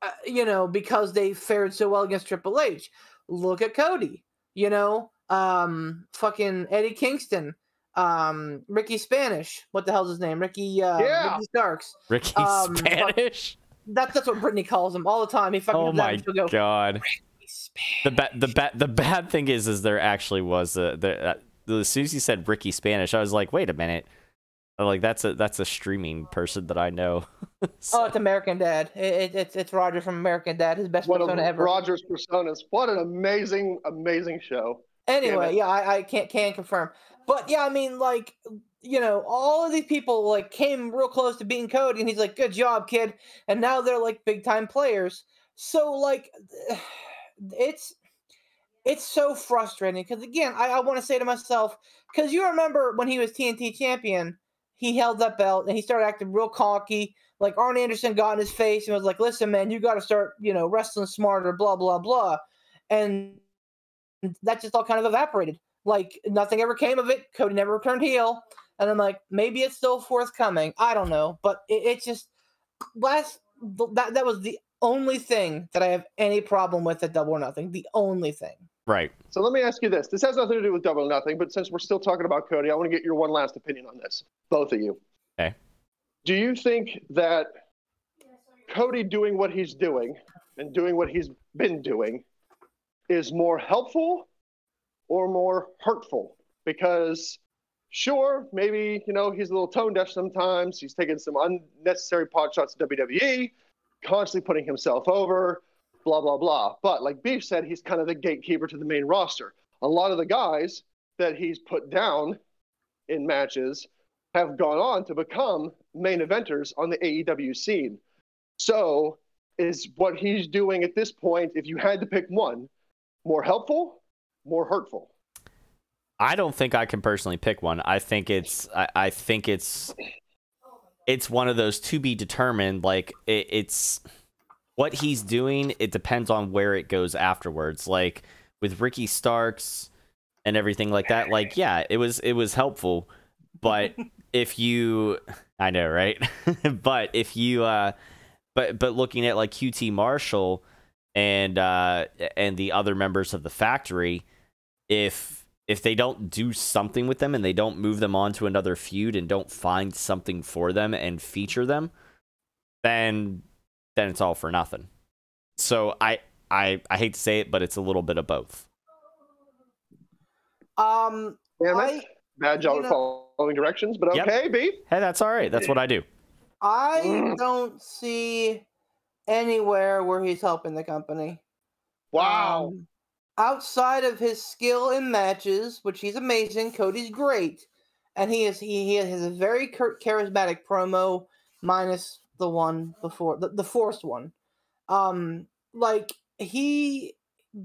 Uh, you know because they fared so well against Triple H. Look at Cody. You know, um, fucking Eddie Kingston, um, Ricky Spanish. What the hell's his name? Ricky. Uh, Yeah. Ricky Starks. Ricky Um, but- Spanish. That's that's what Brittany calls him all the time. He fucking Oh comes out my and she'll go, god. Spanish." The bad the bad the bad thing is is there actually was a the, uh, as soon as you said Ricky Spanish, I was like, wait a minute. I'm like that's a that's a streaming person that I know. Oh, it's American Dad. It, it, it's it's Roger from American Dad. His best One of persona ever. Rogers' personas. What an amazing, amazing show. Anyway, yeah, I, I can't can confirm. But yeah, I mean, like, you know, all of these people like came real close to beating Cody, and he's like, "Good job, kid." And now they're like big time players. So like, it's it's so frustrating because again, I, I want to say to myself, because you remember when he was TNT champion, he held that belt and he started acting real cocky. Like Arn Anderson got in his face and was like, "Listen, man, you got to start, you know, wrestling smarter." Blah blah blah, and that just all kind of evaporated. Like nothing ever came of it. Cody never returned heel, and I'm like, maybe it's still forthcoming. I don't know, but it, it just last that that was the only thing that I have any problem with at Double or Nothing. The only thing. Right. So let me ask you this. This has nothing to do with double nothing, but since we're still talking about Cody, I want to get your one last opinion on this. Both of you. Okay. Do you think that Cody doing what he's doing and doing what he's been doing is more helpful or more hurtful? Because sure, maybe, you know, he's a little tone deaf sometimes. He's taking some unnecessary pot shots at WWE, constantly putting himself over, blah, blah, blah. But like Beef said, he's kind of the gatekeeper to the main roster. A lot of the guys that he's put down in matches have gone on to become main eventers on the AEW scene. So, is what he's doing at this point, if you had to pick one, more helpful, more hurtful? I don't think I can personally pick one. I think it's I, I think it's it's one of those to be determined. Like it, it's what he's doing. It depends on where it goes afterwards. Like with Ricky Starks and everything like that. Like yeah, it was it was helpful, but if you, I know right, but if you, uh, but but looking at like QT Marshall and uh and the other members of the factory, if if they don't do something with them and they don't move them on to another feud and don't find something for them and feature them, then then it's all for nothing. So I I I hate to say it, but it's a little bit of both. Um, Damn it. I Bad job of following directions, but Yep. okay, Beef. Hey, that's all right. That's what I do. I Mm. don't see anywhere where he's helping the company. Wow. Um, outside of his skill in matches, which he's amazing, Cody's great, and he is he, he has a very charismatic promo, minus the one before the, the one. Um, like he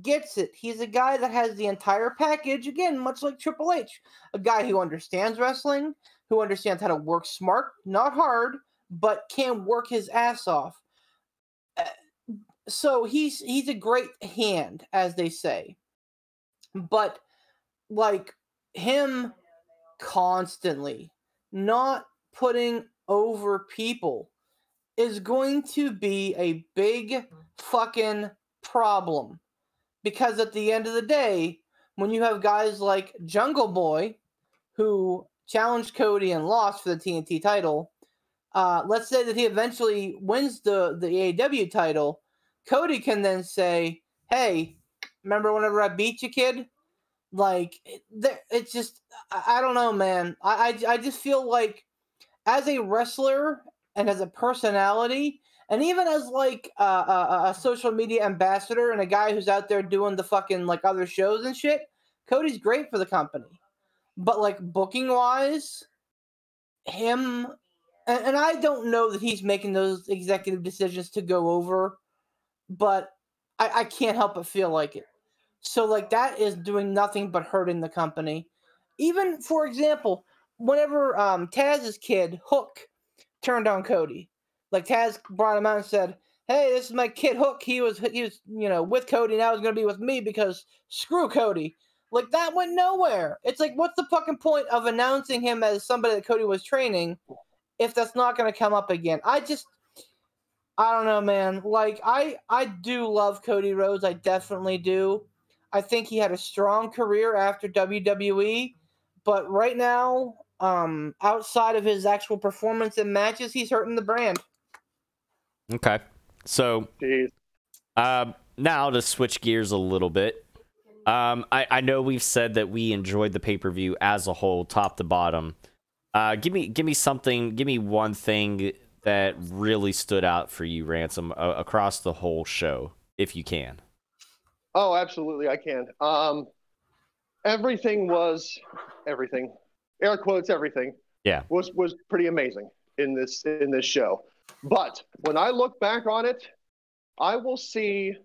gets it. He's a guy that has the entire package. Again, much like Triple H, a guy who understands wrestling, who understands how to work smart, not hard, but can work his ass off so he's he's a great hand as they say but like him constantly not putting over people is going to be a big fucking problem because at the end of the day when you have guys like jungle boy who challenged cody and lost for the tnt title uh, let's say that he eventually wins the the AEW title, Cody can then say, "Hey, remember whenever I beat you, kid?" Like it's just I, I don't know, man. I, I I just feel like as a wrestler and as a personality, and even as like a, a, a social media ambassador and a guy who's out there doing the fucking like other shows and shit, Cody's great for the company. But like booking wise, him and, and I don't know that he's making those executive decisions to go over, but I, I can't help but feel like it. So like that is doing nothing but hurting the company. Even for example, whenever um, Taz's kid Hook turned on Cody, like Taz brought him out and said, "Hey, this is my kid Hook. He was he was you know with Cody. Now he's gonna be with me because screw Cody." Like that went nowhere. It's like, what's the fucking point of announcing him as somebody that Cody was training if that's not to come up again. I just I don't know, man. Like I I do love Cody Rhodes. I definitely do. I think he had a strong career after WWE, but right now, um outside of his actual performance in matches, he's hurting the brand. Okay. So Jeez. Um, now to switch gears a little bit. Um, I, I know we've said that we enjoyed the pay per view as a whole, top to bottom. Uh, give me give me something. Give me one thing that really stood out for you, Ransom, uh, across the whole show, if you can. Oh, absolutely, I can. Um, everything was everything. Air quotes everything. Yeah. Was was pretty amazing in this in this show. But when I look back on it, I will see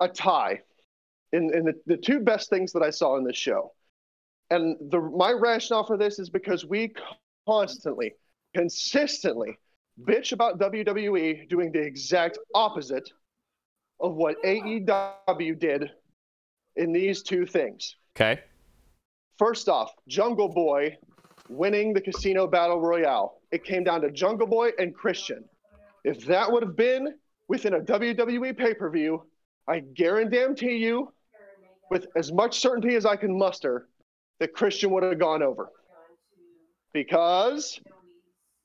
a tie in, in the, the two best things that I saw in this show. And the my rationale for this is because we constantly, consistently bitch about WWE doing the exact opposite of what AEW did in these two things. Okay. First off, Jungle Boy winning the Casino Battle Royale. It came down to Jungle Boy and Christian. If that would have been within a WWE pay per view, I guarantee you, with as much certainty as I can muster, that Christian would have gone over. Because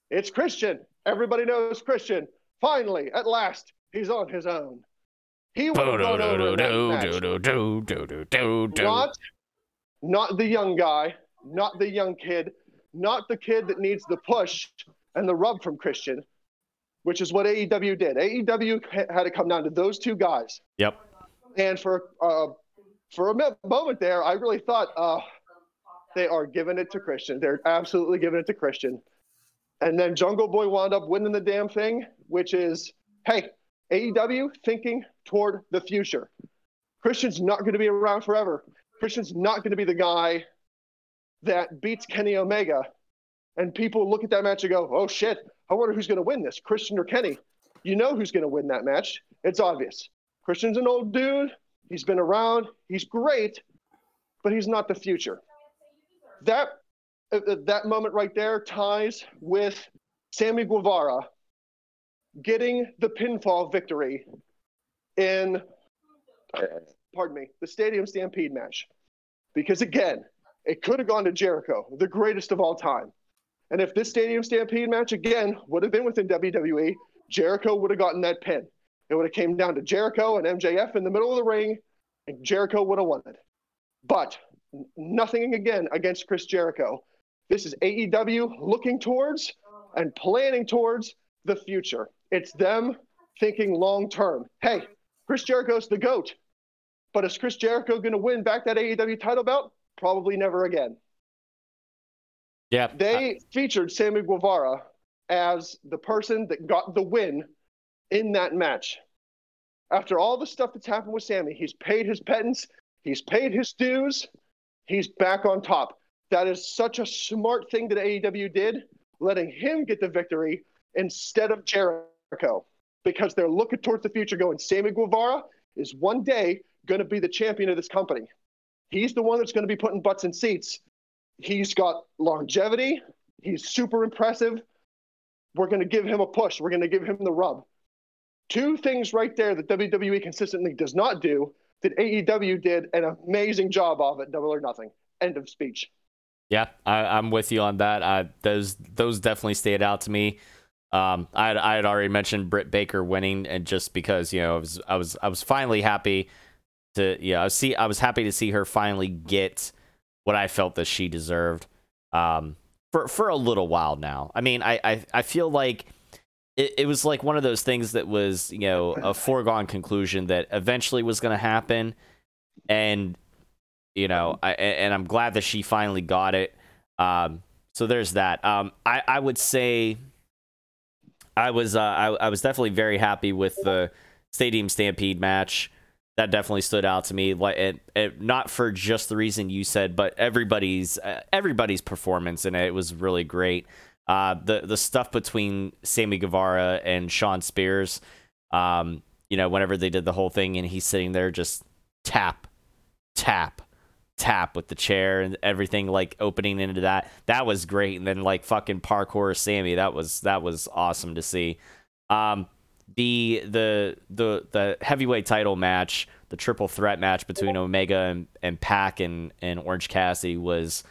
it's Christian. Everybody knows Christian. Finally, at last, he's on his own. He would have gone over that match. Not, not the young guy, not the young kid, not the kid that needs the push and the rub from Christian. which is what AEW did. AEW had to come down to those two guys. Yep. And for uh, for a moment there, I really thought uh, they are giving it to Christian. They're absolutely giving it to Christian. And then Jungle Boy wound up winning the damn thing, which is, hey, AEW thinking toward the future. Christian's not going to be around forever. Christian's not going to be the guy that beats Kenny Omega. And people look at that match and go, oh shit, I wonder who's going to win this, Christian or Kenny. You know who's going to win that match. It's obvious. Christian's an old dude. He's been around. He's great, but he's not the future. That uh, uh, that moment right there ties with Sammy Guevara getting the pinfall victory in pardon me, the Stadium Stampede match. Because again, it could have gone to Jericho, the greatest of all time. And if this Stadium Stampede match again would have been within WWE, Jericho would have gotten that pin. It would have came down to Jericho and MJF in the middle of the ring, and Jericho would have won it. But nothing again against Chris Jericho. This is AEW looking towards and planning towards the future. It's them thinking long term. Hey, Chris Jericho's the GOAT. But is Chris Jericho going to win back that AEW title belt? Probably never again. Yeah. They featured Sammy Guevara as the person that got the win in that match. After all the stuff that's happened with Sammy, he's paid his penance, he's paid his dues, he's back on top. That is such a smart thing that AEW did, letting him get the victory instead of Jericho, because they're looking towards the future, going, Sammy Guevara is one day going to be the champion of this company. He's the one that's going to be putting butts in seats. He's got longevity. He's super impressive. We're going to give him a push. We're going to give him the rub. Two things right there that WWE consistently does not do that AEW did an amazing job of at Double or Nothing. End of speech. Yeah, I, am with you on that. I, those those definitely stayed out to me. Um, I had, already mentioned Britt Baker winning, and just because you know I was I was I was finally happy to yeah I see I was happy to see her finally get what I felt that she deserved. Um, for for a little while now. I mean, I I, I feel like it, it was like one of those things that was you know a foregone conclusion that eventually was going to happen, and you know I and I'm glad that she finally got it. Um, so there's that. Um, I I would say I was uh, I, I was definitely very happy with the Stadium Stampede match. That definitely stood out to me. Like, it, it, not for just the reason you said, but everybody's uh, everybody's performance in it, it was really great. Uh, the the stuff between Sammy Guevara and Shawn Spears, um, you know, whenever they did the whole thing, and he's sitting there just tap, tap, tap with the chair and everything like opening into that that was great and then like fucking parkour sammy that was that was awesome to see um the the the the heavyweight title match the triple threat match between omega and, and pac and and orange cassidy was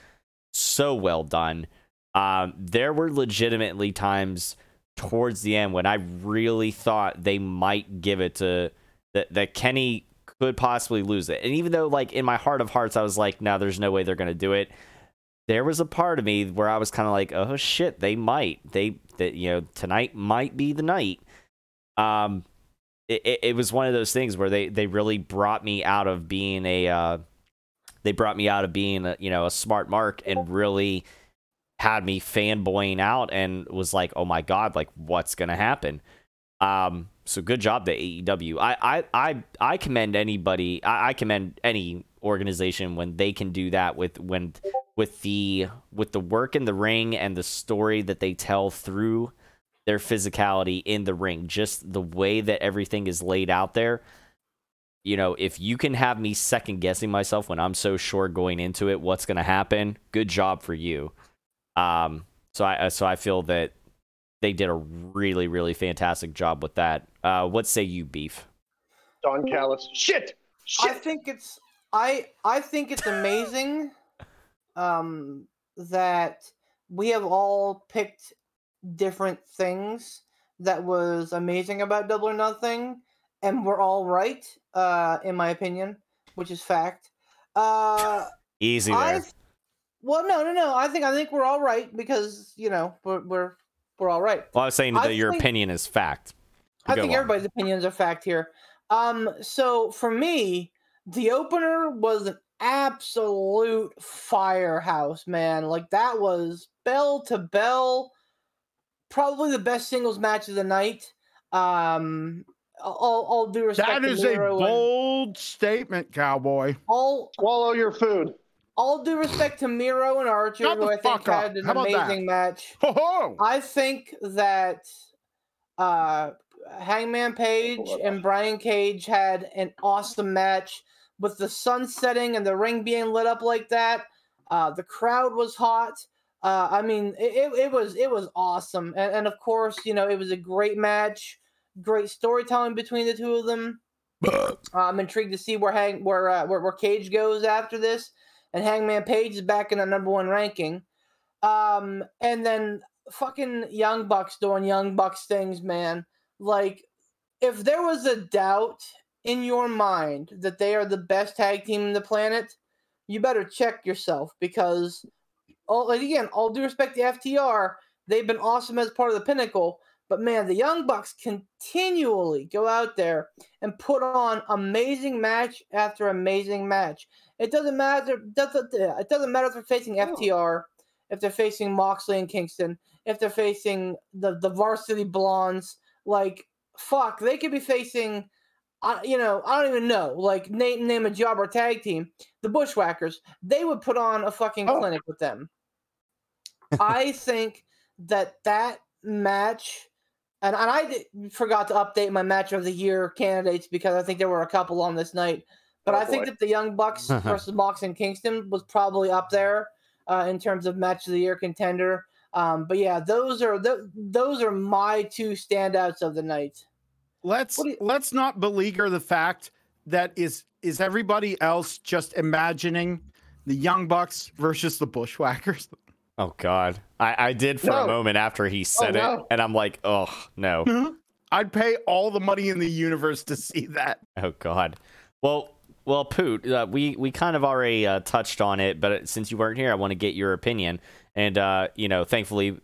so well done um there were legitimately times towards the end when i really thought they might give it to that that kenny could possibly lose it. And even though, like, in my heart of hearts, I was like, no, there's no way they're to do it. There was a part of me where I was kind of like, oh shit, they might. They, that you know, tonight might be the night. Um, it, it, was one of those things where they, they really brought me out of being a, uh, they brought me out of being, a, you know, a smart mark and really had me fanboying out and was like, oh my God, like, what's to happen? Um, so good job to AEW. I I I, I commend anybody. I, I commend any organization when they can do that with when with the with the work in the ring and the story that they tell through their physicality in the ring. Just the way that everything is laid out there. You know, if you can have me second guessing myself when I'm so sure going into it what's going to happen, good job for you. Um, so I so I feel that they did a really, really fantastic job with that. Uh, what say you, Beef? Don Callis. Shit. Shit. I think it's I I think it's amazing um, that we have all picked different things that was amazing about Double or Nothing, and we're all right, uh, in my opinion, which is fact. Uh, Easy there. I, well, no, no, no. I think I think we're all right because you know we're we're we're all right. Well, I was saying that I your think- opinion is fact. I think on. everybody's opinions are fact here. Um, so for me, the opener was an absolute firehouse, man. Like that was bell to bell, probably the best singles match of the night. Um, all, all due respect That to a Miro and- bold statement, cowboy. all Swallow your food. all due respect to Miro and Archer, Shut who I think fuck up. had an How about that? amazing match. Ho ho! I think that uh, Hangman Page and Brian Cage had an awesome match with the sun setting and the ring being lit up like that. Uh, the crowd was hot. Uh, I mean, it, it, was it was awesome, and, and of course, you know, it was a great match, great storytelling between the two of them. I'm intrigued to see where Hang where, uh, where where Cage goes after this, and Hangman Page is back in the number one ranking. Um, and then fucking Young Bucks doing Young Bucks things, man. Like, if there was a doubt in your mind that they are the best tag team in the planet, you better check yourself because, all like again, all due respect to FTR, they've been awesome as part of the Pinnacle. But man, the Young Bucks continually go out there and put on amazing match after amazing match. It doesn't matter. Doesn't it doesn't matter if they're facing FTR, if they're facing Moxley and Kingston, if they're facing the the Varsity Blondes. Like fuck, they could be facing. I, you know, I don't even know. Like name name a job or tag team. The Bushwhackers. They would put on a fucking Oh. clinic with them. I think that that match, and, and I did, forgot to update my match of the year candidates because I think there were a couple on this night. But Oh, I think that the Young Bucks versus Mox and Kingston was probably up there uh, in terms of match of the year contender. Um, but yeah, those are th- those are my two standouts of the night. Let's you- let's not beleaguer the fact that is is everybody else just imagining the Young Bucks versus the Bushwhackers. Oh God, I, I did for a moment after he said it, no. and I'm like, oh no, I'd pay all the money in the universe to see that. oh God. Well, well, Poot, uh, we we kind of already uh, touched on it, but since you weren't here, I want to get your opinion. And uh, you know, thankfully,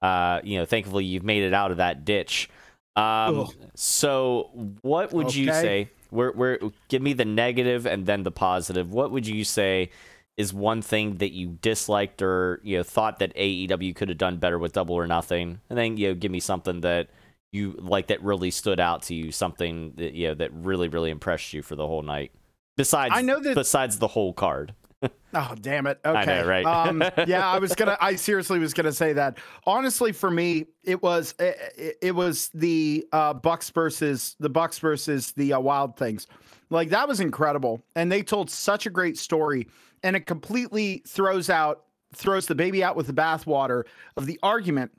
uh, you know, thankfully, you've made it out of that ditch. Um, so what would you Okay. say? Where, where, give me the negative and then the positive. What would you say is one thing that you disliked or you know thought that AEW could have done better with Double or Nothing, and then you know give me something that you like that really stood out to you, something that you know that really really impressed you for the whole night. Besides, I know that- besides the whole card. Oh damn it! Okay, know, right? um, yeah, I was gonna. I seriously was gonna say that. Honestly, for me, it was it, it- it was the uh, Bucks versus the Bucks versus the uh, Wild Things. Like that was incredible, and they told such a great story, and it completely throws out throws the baby out with the bathwater of the argument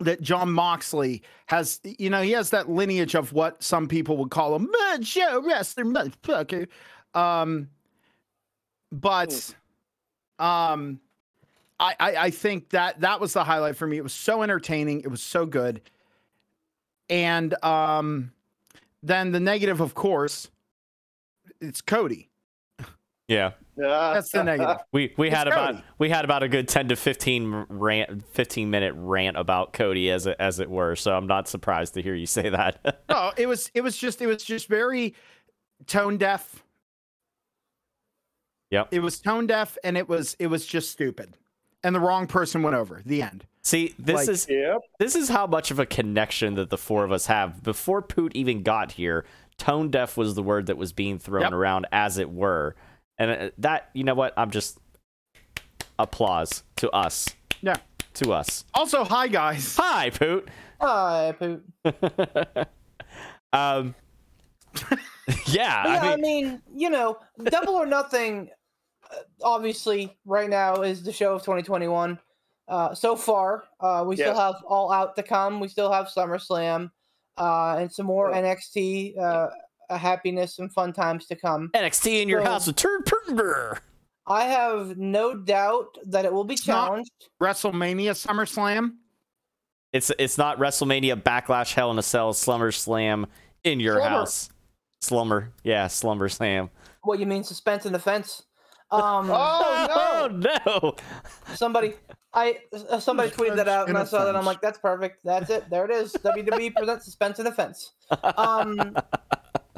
that Jon Moxley has. You know, he has that lineage of what some people would call a mud show wrestler, motherfucker. Um, but um I, I i think that that was the highlight for me. It was so entertaining. It was so good. And um then the negative of course it's cody. Yeah, that's the negative we we It's had about we had about a good ten to fifteen rant, fifteen minute rant about Cody as it as it were. So I'm not surprised to hear you say that. no it was it was just it was just very tone deaf Yep. it was tone deaf and it was it was just stupid and the wrong person went over the end See, this Like- is Yep. this is how much of a connection that the four of us have. Before Poot even got here, tone deaf was the word that was being thrown Yep. around as it were. And uh, that, you know what? I'm just applause to us. yeah To us. also hi guys Hi, Poot. Hi, Poot. um Yeah, yeah, I mean, you know, Double or Nothing, uh, obviously, right now is the show of 2021. Uh, so far, uh, we still have All Out to come. We still have SummerSlam uh, and some more Yeah. NXT uh, uh, happiness and fun times to come. NXT in your So- house with Turd Purr. I have no doubt that it will be It's not- challenged. wrestlemania summerslam It's it's not WrestleMania Backlash Hell in a Cell Slumber Slam in your Slumber. house. Slumber. Yeah, Slumber Slam. What you mean, suspense and the fence? Um, Oh Oh no! no. somebody I uh, somebody tweeted that out and I saw that. I'm like, that's perfect. That's it. There it is. WWE presents suspense and offense. Um,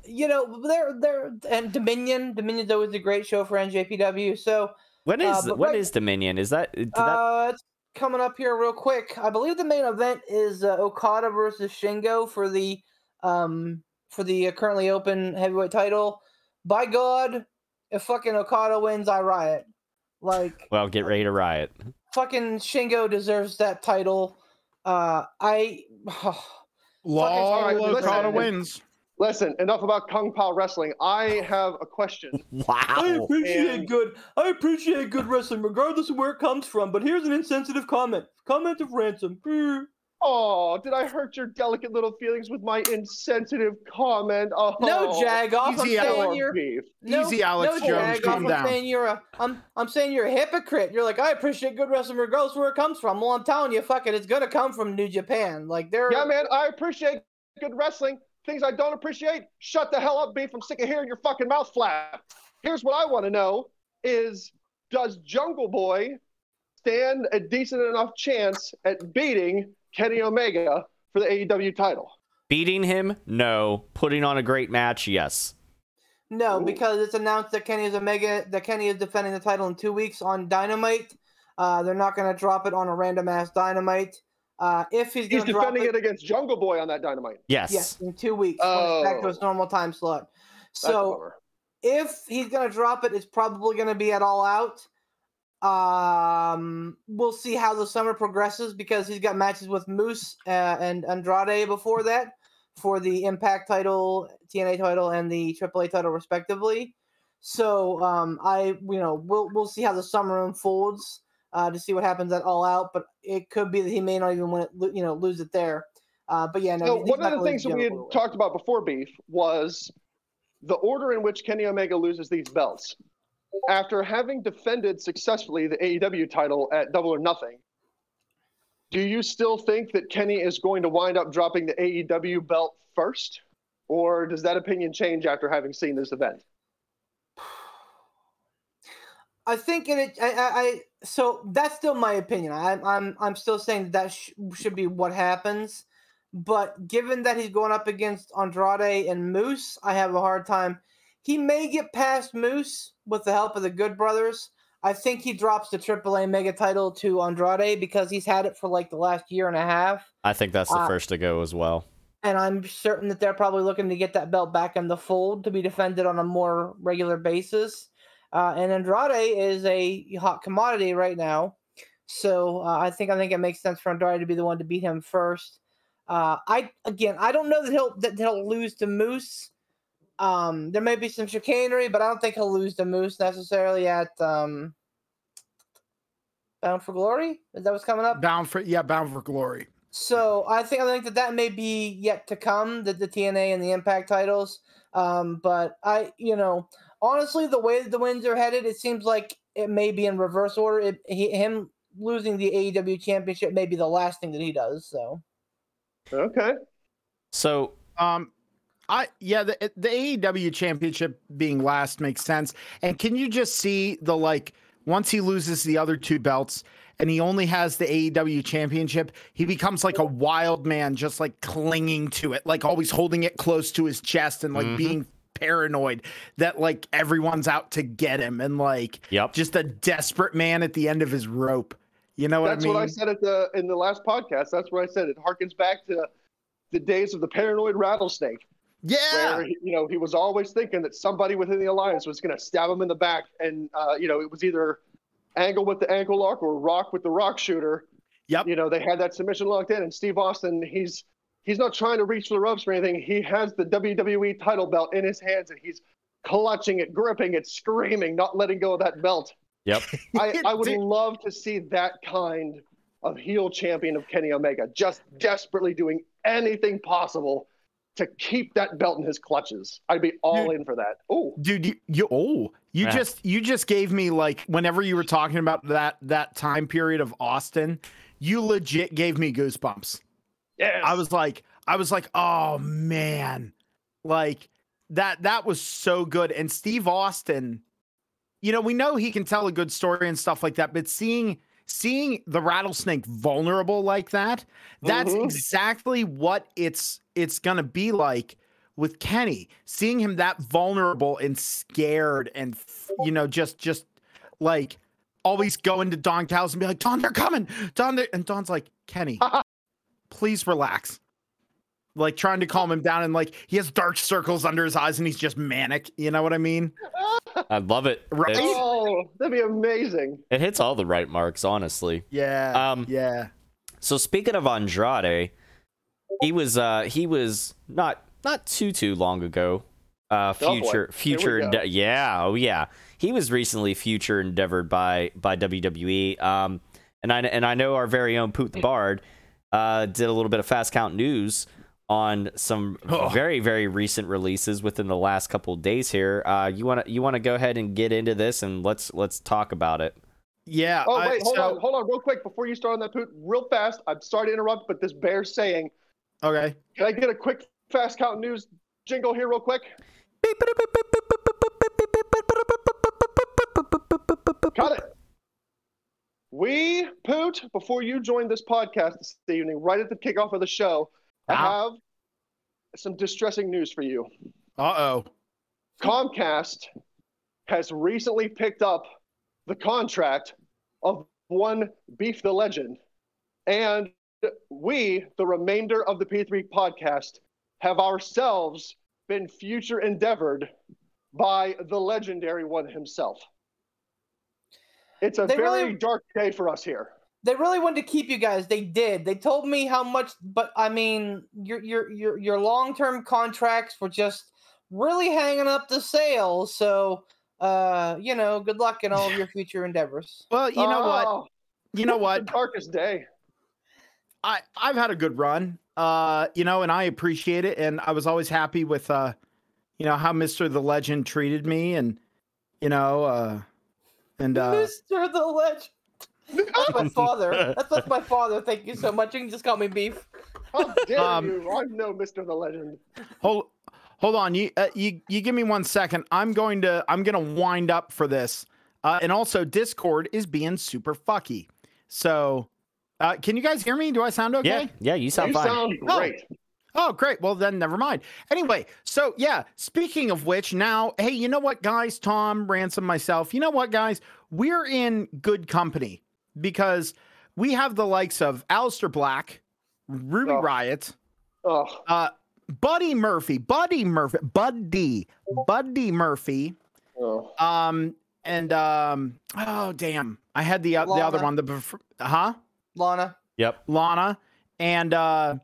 you know, they're they're and Dominion. Dominion's always a great show for NJPW. So When is Uh, but what right- is Dominion? Is that did that uh, it's coming up here real quick. I believe the main event is uh, Okada versus Shingo for the um for the uh, currently open heavyweight title. By God, if fucking Okada wins, I riot. Like well, get ready to riot. fucking Shingo deserves that title. Uh, I Law alright, listen. Okada wins. Listen, enough about Kung Pao wrestling. I have a question. Wow. I And- good. I appreciate good wrestling, regardless of where it comes from. But here's an insensitive comment. Comment of ransom. Oh, did I hurt your delicate little feelings with my insensitive comment? Oh, No, Jag off. I'm Easy saying poor you're beef. no, Easy, Alex no, Jones, Jag calm off. I'm down. saying you're a. I'm. I'm saying you're a hypocrite. You're like I appreciate good wrestling, regardless of where it comes from. Well, I'm telling you, fuck it, it's gonna come from New Japan. Like they're. Yeah, man, I appreciate good wrestling. Things I don't appreciate, shut the hell up, beef. I'm sick of hearing your fucking mouth flap. Here's what I want to know is does Jungle Boy stand a decent enough chance at beating Kenny Omega for the AEW title? Beating him? No. Putting on a great match? Yes. No, because it's announced that Kenny is Omega. That Kenny is defending the title in two weeks on Dynamite. Uh, they're not going to drop it on a random ass Dynamite. Uh, if he's He's going to drop defending it, it against Jungle Boy on that dynamite. Yes. yes, in two weeks, when it's back to his normal time slot. So if he's going to drop it, it's probably going to be at All Out. Um, we'll see how the summer progresses because he's got matches with Moose uh, and Andrade before that for the Impact title, TNA title, and the AAA title, respectively. So um, I, you know, we'll we'll see how the summer unfolds uh, to see what happens at All Out. But it could be that he may not even win it, you know, lose it there. Uh, but yeah, no. So one of the things that we had talked about before beef was the order in which Kenny Omega loses these belts. After having defended successfully the AEW title at Double or Nothing, do you still think that Kenny is going to wind up dropping the AEW belt first? Or does that opinion change after having seen this event? I think it. I, I, I so that's still my opinion. I'm I'm I'm still saying that, that sh- should be what happens. But given that he's going up against Andrade and Moose, I have a hard time. He may get past Moose with the help of the Good Brothers. I think he drops the AAA Mega title to Andrade because he's had it for like the last year and a half. I think that's the Uh, first to go as well. And I'm certain that they're probably looking to get that belt back in the fold to be defended on a more regular basis. Uh, and Andrade is a hot commodity right now, so uh, I think I think it makes sense for Andrade to be the one to beat him first. Uh, I again, I don't know that he'll that he'll lose to Moose. Um, there may be some chicanery, but I don't think he'll lose to Moose necessarily at um, Bound for Glory. Is that what's coming up? Bound for yeah, bound for glory. So I think I think that that may be yet to come, the, the TNA and the Impact titles. Um, but I, you know, honestly, the way that the wins are headed, it seems like it may be in reverse order. It, he, him losing the AEW championship may be the last thing that he does. So Okay. So Um, I yeah, the the AEW championship being last makes sense. And can you just see the like once he loses the other two belts and he only has the AEW championship, he becomes like a wild man, just like clinging to it, like always holding it close to his chest and like Mhm. being paranoid that like everyone's out to get him and like Yep. just a desperate man at the end of his rope. You know what That's I mean? what I said at the in the last podcast. That's what I said. It harkens back to the days of the paranoid rattlesnake. yeah. where you know he was always thinking that somebody within the alliance was going to stab him in the back, and uh, you know it was either angle with the ankle lock or rock with the rock shooter. Yep. You know they had that submission locked in, and Steve Austin he's he's not trying to reach for the ropes or anything. He has the WWE title belt in his hands, and he's clutching it, gripping it, screaming, not letting go of that belt. Yep. I, I would love to see that kind of heel champion of Kenny Omega, just desperately doing anything possible to keep that belt in his clutches. I'd be all Dude. in for that. Oh, dude you, you oh you Yeah. just you just gave me like whenever you were talking about that that time period of austin you legit gave me goosebumps yes. i was like i was like oh man like that that was so good and steve austin you know we know he can tell a good story and stuff like that but seeing seeing the rattlesnake vulnerable like that, that's Mhm. exactly what it's it's gonna be like with Kenny. Seeing him that vulnerable and scared and you know, just just like always going to Don Callis and be like, Don, they're coming. Don, they're... and Don's like, Kenny, please relax. Like trying to calm him down, and like he has dark circles under his eyes, and he's just manic. You know what I mean? I love it. Right? It's- Oh, that'd be amazing. it hits all the right marks, honestly. Yeah. Um, yeah. So speaking of Andrade, he was uh he was not not too too long ago. Uh future Here future ende- yeah, oh yeah. He was recently future endeavored by by WWE. Um and I and I know our very own Poot the Bard uh did a little bit of fast count news on some Oh. very very recent releases within the last couple of days here. Uh you want to you want to go ahead and get into this and let's let's talk about it. Yeah. Oh I- wait, hold so- on, hold on, real quick before you start on that poot, real fast. I'm sorry to interrupt, but this bear's saying, Okay. can I get a quick fast count news jingle here, real quick? Cut it. We poot before you joined this podcast this evening, right at the kickoff of the show. I Ah. have some distressing news for you. Uh oh. Comcast has recently picked up the contract of one Beef the Legend. And we, the remainder of the P3 podcast, have ourselves been future endeavored by the legendary one himself. It's a They very really- dark day for us here. They really wanted to keep you guys. They did. They told me how much, but I mean, your your your your long term contracts were just really hanging up the sales. So, uh, you know, good luck in all of your future endeavors. Well, you know what? Oh, You know what? darkest day. I I've had a good run. Uh, you know, and I appreciate it, and I was always happy with uh, you know, how Mister the Legend treated me, and you know, uh, and uh, Mr. the Legend. That's my father. That's, that's my father. Thank you so much. You can just call me Beef. How dare Um, you? I'm no Mr. the Legend. hold hold on, you uh, you you give me one second. I'm going to I'm gonna wind up for this, uh, and also Discord is being super fucky. So, uh, can you guys hear me? Do I sound okay? Yeah, yeah, you sound you fine. You sound Oh. great. Oh, great. Well, then never mind. Anyway, so yeah, speaking of which, now, hey, you know what, guys? Tom, Ransom, myself, you know what, guys? We're in good company because we have the likes of Aleister Black, Ruby Oh. Riot, Oh, uh, Buddy Murphy, Buddy Murphy, Buddy, Buddy Murphy, oh. um, and um, oh damn, I had the uh, the other one, the bef- huh? Lana. Yep. Lana and uh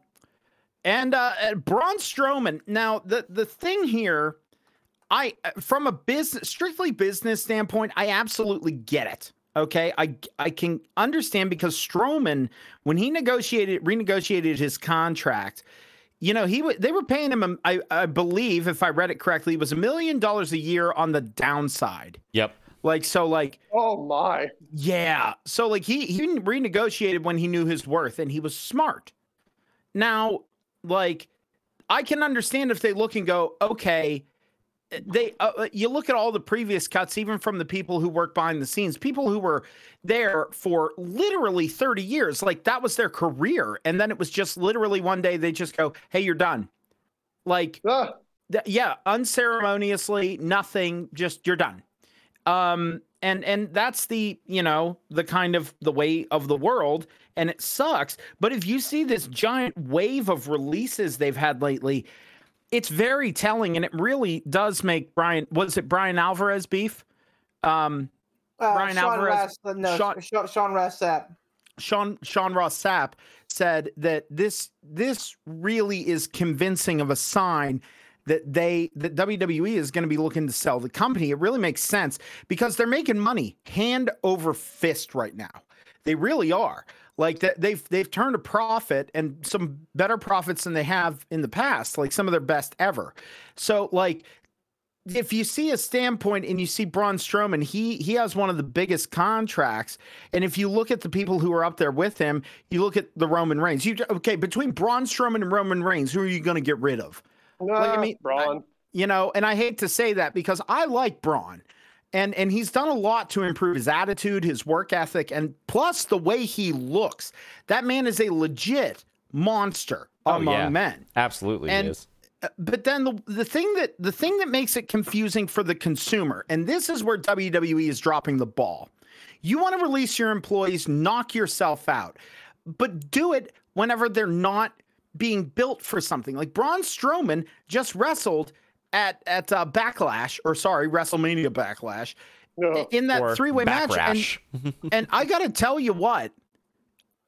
and uh and Braun Strowman. Now the the thing here, I from a business strictly business standpoint, I absolutely get it. Okay, I I can understand because Strowman, when he negotiated renegotiated his contract, you know he wa- they were paying him. um, I I believe if I read it correctly, it was a million dollars a year on the downside. Yep. Like so, like Oh my. yeah. So like he he renegotiated when he knew his worth and he was smart. Now, like I can understand if they look and go, okay, they uh, uh, you look at all the previous cuts even from the people who work behind the scenes, people who were there for literally 30 years, like that was their career and then it was just literally one day they just go, "Hey, you're done." Like Ah, Th- yeah, unceremoniously, nothing, just you're done. Um, and and that's the you know the kind of the way of the world, and it sucks. But if you see this giant wave of releases they've had lately, it's very telling, and it really does make Brian. Was it Bryan Alvarez beef? Um, Uh, Brian Sean Alvarez- Ras- uh, no, Sean- Sean, Sean Ross Sapp. Sean Sean Ross Sapp said that this this really is convincing of a sign that they that WWE is going to be looking to sell the company. It really makes sense because they're making money hand over fist right now. They really are. Like that they've they've turned a profit and some better profits than they have in the past, like some of their best ever. So like if you see a standpoint and you see Braun Strowman, he he has one of the biggest contracts. And if you look at the people who are up there with him, you look at the Roman Reigns. You okay between Braun Strowman and Roman Reigns, who are you going to get rid of? nah, I mean, Braun. You know, and I hate to say that because I like Braun, and and he's done a lot to improve his attitude, his work ethic, and plus the way he looks. That man is a legit monster Oh, among yeah. men. Absolutely And- is. Uh, But then the the thing that the thing that makes it confusing for the consumer, and this is where WWE is dropping the ball. You want to release your employees, knock yourself out, but do it whenever they're not being built for something. Like Braun Strowman just wrestled at at uh, Backlash, or sorry, WrestleMania Backlash, No. in that three way match. And, and I got to tell you what,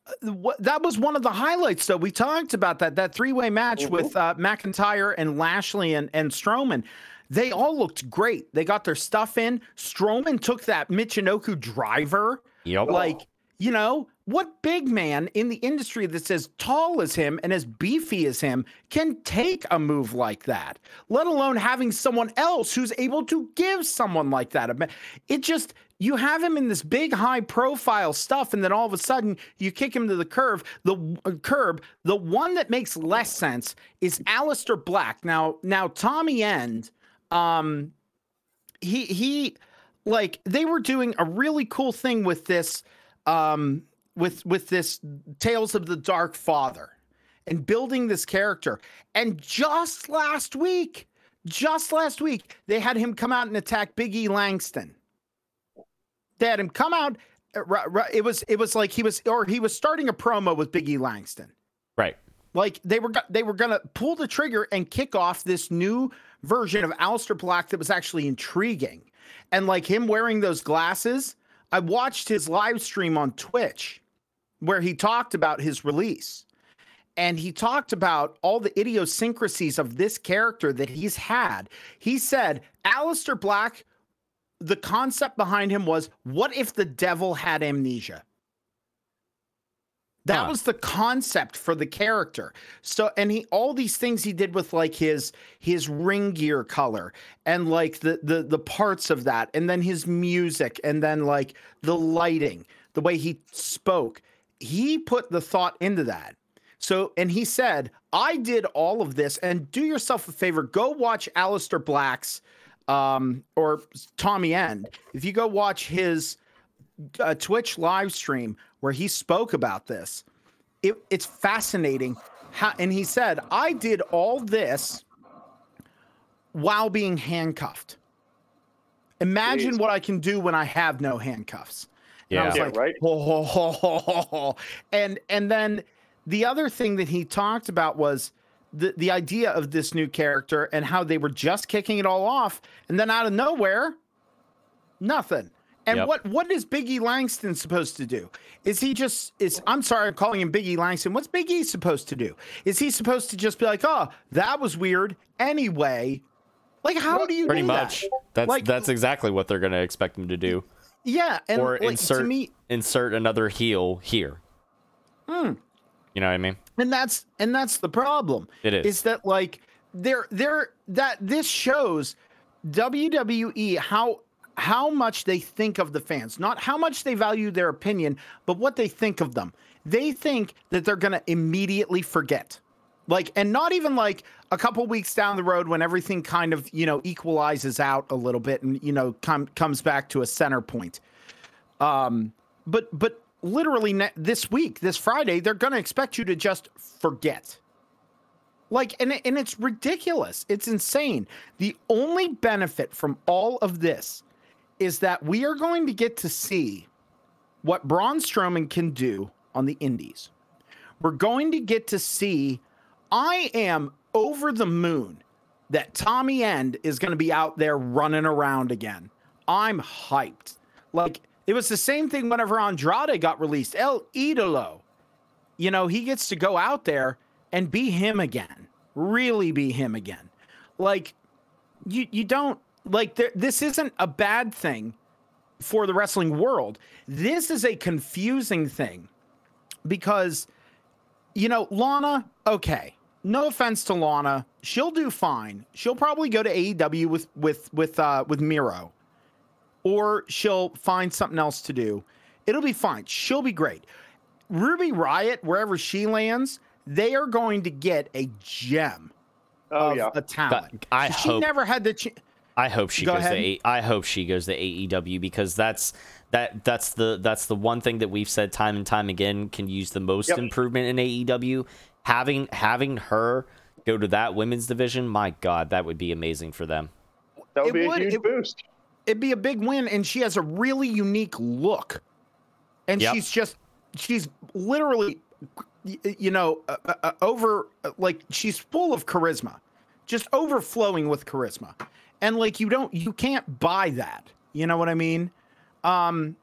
uh, what that was one of the highlights. Though we talked about that that three way match Mhm. with uh, McIntyre and Lashley and and Strowman. They all looked great. They got their stuff in. Strowman took that Michinoku driver. Yep. Like, you know, what big man in the industry that's as tall as him and as beefy as him can take a move like that, let alone having someone else who's able to give someone like that? a It just, you have him in this big high profile stuff, and then all of a sudden you kick him to the curve, the uh, curb. The one that makes less sense is Aleister Black. Now, now Tommy End, um, he he like they were doing a really cool thing with this um with with this tales of the dark father and building this character and just last week just last week they had him come out and attack biggie langston they had him come out uh, it was it was like he was or he was starting a promo with biggie langston Right. like they were they were gonna pull the trigger and kick off this new version of Aleister Black that was actually intriguing. And like him wearing those glasses, I watched his live stream on Twitch where he talked about his release. And he talked about all the idiosyncrasies of this character that he's had. He said, Aleister Black, the concept behind him was what if the devil had amnesia? That Huh. was the concept for the character. So and he all these things he did with like his his ring gear color and like the the the parts of that and then his music and then like the lighting, the way he spoke. He put the thought into that. So and he said, "I did all of this and do yourself a favor, go watch Aleister Black's um or Tommy End. If you go watch his uh, Twitch live stream where he spoke about this. It, it's fascinating how, and he said, I did all this while being handcuffed. Imagine Jeez. what I can do when I have no handcuffs. And I Yeah. was Yeah, like, right. "Ho, ho, ho, ho, ho, ho." And and then the other thing that he talked about was the the idea of this new character and how they were just kicking it all off, and then out of nowhere, nothing. And Yep. what what is Biggie Langston supposed to do? Is he just is I'm sorry I'm calling him Biggie Langston. What's Big E supposed to do? Is he supposed to just be like, "Oh, that was weird." Anyway, like how do you Pretty do that? much. That's Like- that's exactly what they're gonna expect him to do. Yeah, and or like, to insert me insert another heel here. Hmm. You know what I mean? and that's and that's the problem It is. is that like there there that this shows WWE how how much they think of the fans not how much they value their opinion but what they think of them they think that they're going to immediately forget like and not even like a couple weeks down the road when everything kind of you know equalizes out a little bit and you know com- comes back to a center point. Um but but literally ne- this week this friday they're going to expect you to just forget. Like and, and it's ridiculous. It's insane. The only benefit from all of this is that we are going to get to see what Braun Strowman can do on the indies. We're going to get to see i am over the moon that tommy end is going to be out there running around again. I'm hyped. Like it was the same thing whenever andrade got released. El idolo. You know, he gets to go out there and be him again, really be him again. Like, you you don't like there, this isn't a bad thing for the wrestling world. This is a confusing thing because, you know, Lana, okay, no offense to Lana, she'll do fine. She'll probably go to AEW with with with uh with Miro, or she'll find something else to do. It'll be fine. She'll be great. Ruby Riott, wherever she lands, they are going to get a gem Oh of yeah. a talent. I she hope- never had the ch- I hope she Go goes ahead. to A- I hope she goes to AEW because that's that that's the that's the one thing that we've said time and time again can use the most Yep. improvement in AEW. Having having her go to that women's division, my god, that would be amazing for them. That would It be would- a huge it- boost. It'd be a big win, and she has a really unique look, and Yep. she's just she's literally, you know, uh, uh, uh, over uh, like she's full of charisma, just overflowing with charisma, and like you don't you can't buy that. You know what I mean? Um,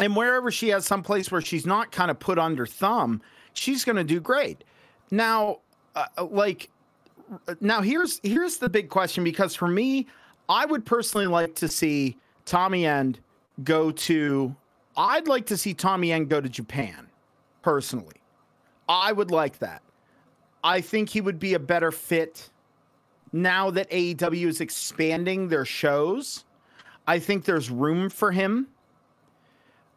and wherever she has some place where she's not kind of put under thumb, she's going to do great. Now, uh, uh, like, now here's here's the big question because for me, I would personally like to see Tommy End go to. I'd like to see Tommy End go to Japan, personally. I would like that. I think he would be a better fit now that AEW is expanding their shows. I think there's room for him.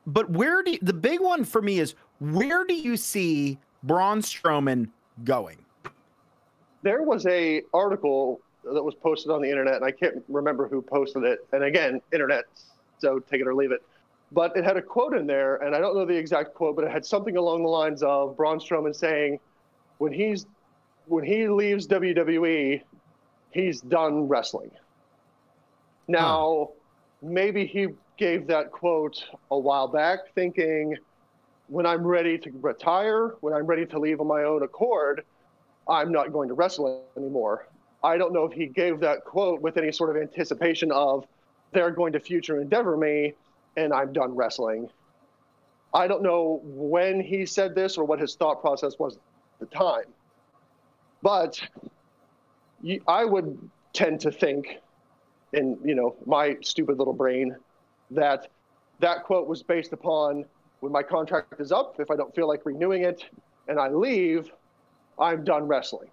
But where do you, the big one for me is where do you see Braun Strowman going? there was a article that was posted on the internet, and I can't remember who posted it. And again, internet, so take it or leave it. But it had a quote in there, and I don't know the exact quote, but it had something along the lines of Braun Strowman saying, "When he's when he leaves WWE, he's done wrestling." Now, maybe he gave that quote a while back, thinking, "When I'm ready to retire, when I'm ready to leave on my own accord." I'm not going to wrestle anymore. I don't know if he gave that quote with any sort of anticipation of they're going to future endeavor me and I'm done wrestling. I don't know when he said this or what his thought process was at the time. But I would tend to think in, you know, my stupid little brain that that quote was based upon when my contract is up, if I don't feel like renewing it and I leave, I'm done wrestling.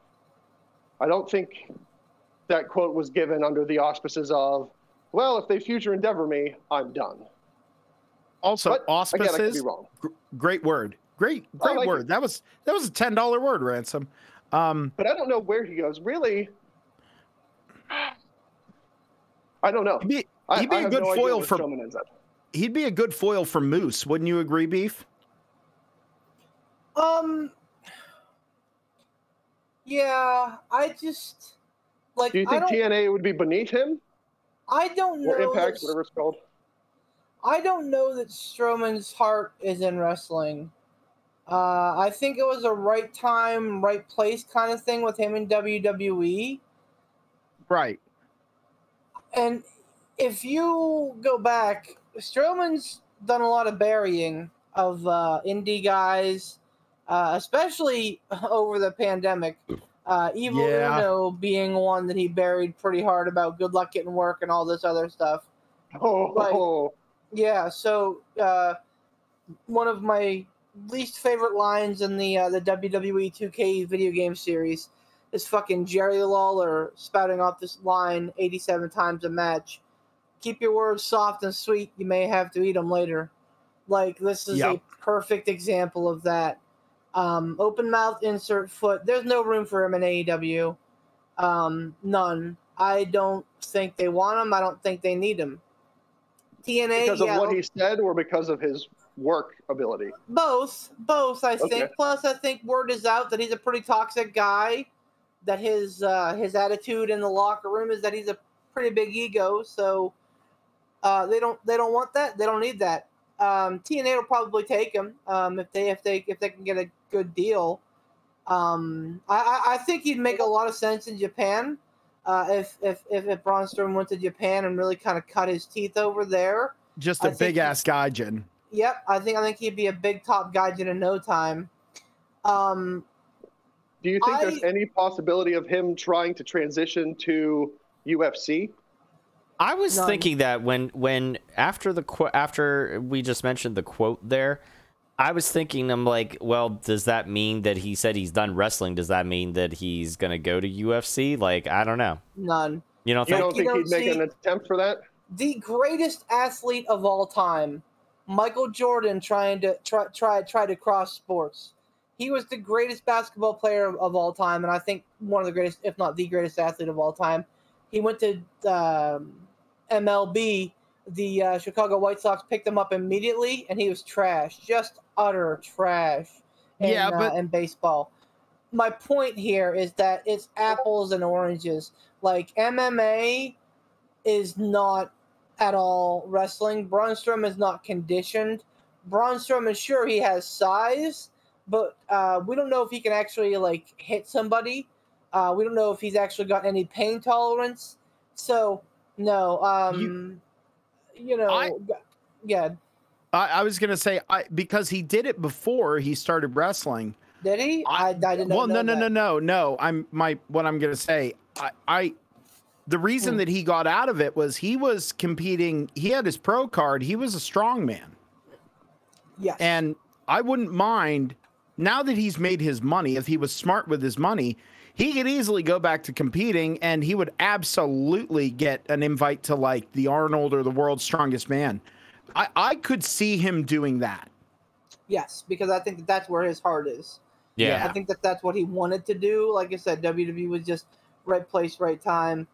I don't think that quote was given under the auspices of, well, if they future endeavor me, I'm done. Also, But again, I could be wrong. gr- great word. Great, great like word. it. That was that was a ten dollar word, ransom. Um, But I don't know where he goes. Really, I don't know. he'd be, I, he'd be I a have good no foil for Strowman ends up. He'd be a good foil for Moose. Wouldn't you agree, Beef? Um. Yeah, I just like Do you I think don't. TNA would be beneath him I don't know. or Impact, whatever it's called? I don't know that Strowman's heart is in wrestling. Uh, I think it was a right time, right place kind of thing with him in WWE. Right. And if you go back, Strowman's done a lot of burying of uh, indie guys, uh, especially over the pandemic. Uh, Evil Yeah. Uno being one that he buried pretty hard about good luck getting work and all this other stuff. Oh, Yeah, so uh, one of my least favorite lines in the uh, the WWE 2K video game series is fucking Jerry Lawler spouting off this line 87 times a match. Keep your words soft and sweet. You may have to eat them later. Like this is Yep. a perfect example of that. Um, open mouth, insert foot. There's no room for him in AEW. Um, none. I don't think they want him. I don't think they need him. TNA, because of yeah, what he said or because of his work ability? both, both. I Okay. think. Plus, I think word is out that he's a pretty toxic guy. That his uh, his attitude in the locker room is that he's a pretty big ego. So uh, they don't they don't want that. They don't need that. Um, TNA will probably take him um, if they if they if they can get a good deal. Um, I, I I think he'd make a lot of sense in Japan. Uh, if if if if Braun Strowman went to Japan and really kind of cut his teeth over there. Just I a think big he- ass gaijin. Yep, I think I think he'd be a big top gaijin in no time. Um, Do you think I- there's any possibility of him trying to transition to UFC? I was None. thinking that when when after the qu- after we just mentioned the quote there, I was thinking I'm like, well, does that mean that he said he's done wrestling? Does that mean that he's gonna go to UFC? Like, I don't know. none. You don't You don't you think don't he'd make an attempt for that? The greatest athlete of all time, Michael Jordan, trying to try try try to cross sports. He was the greatest basketball player of, of all time, and I think one of the greatest, if not the greatest athlete of all time. he went to um, MLB. The uh, Chicago White Sox picked him up immediately, and he was trash, just utter trash. In, Yeah, but- uh, in baseball. My point here is that it's apples and oranges. Like MMA is not at all wrestling. Braun Strowman is not conditioned. Braun is sure, he has size, but uh, we don't know if he can actually like hit somebody. Uh, we don't know if he's actually got any pain tolerance. So no, um, you, know, I- yeah. I, I was gonna say I, because he did it before he started wrestling. Did he? I, I- didn't well, know no, no, no, that. no, no. I'm my what I'm gonna say. I, I the reason Hmm. that he got out of it was he was competing. He had his pro card. He was a strong man, Yes. and I wouldn't mind now that he's made his money. If he was smart with his money, he could easily go back to competing, and he would absolutely get an invite to like the Arnold or the World's Strongest Man. I, I could see him doing that. yes, because I think that that's where his heart is. Yeah. I think that that's what he wanted to do. Like I said, WWE was just right place, right time.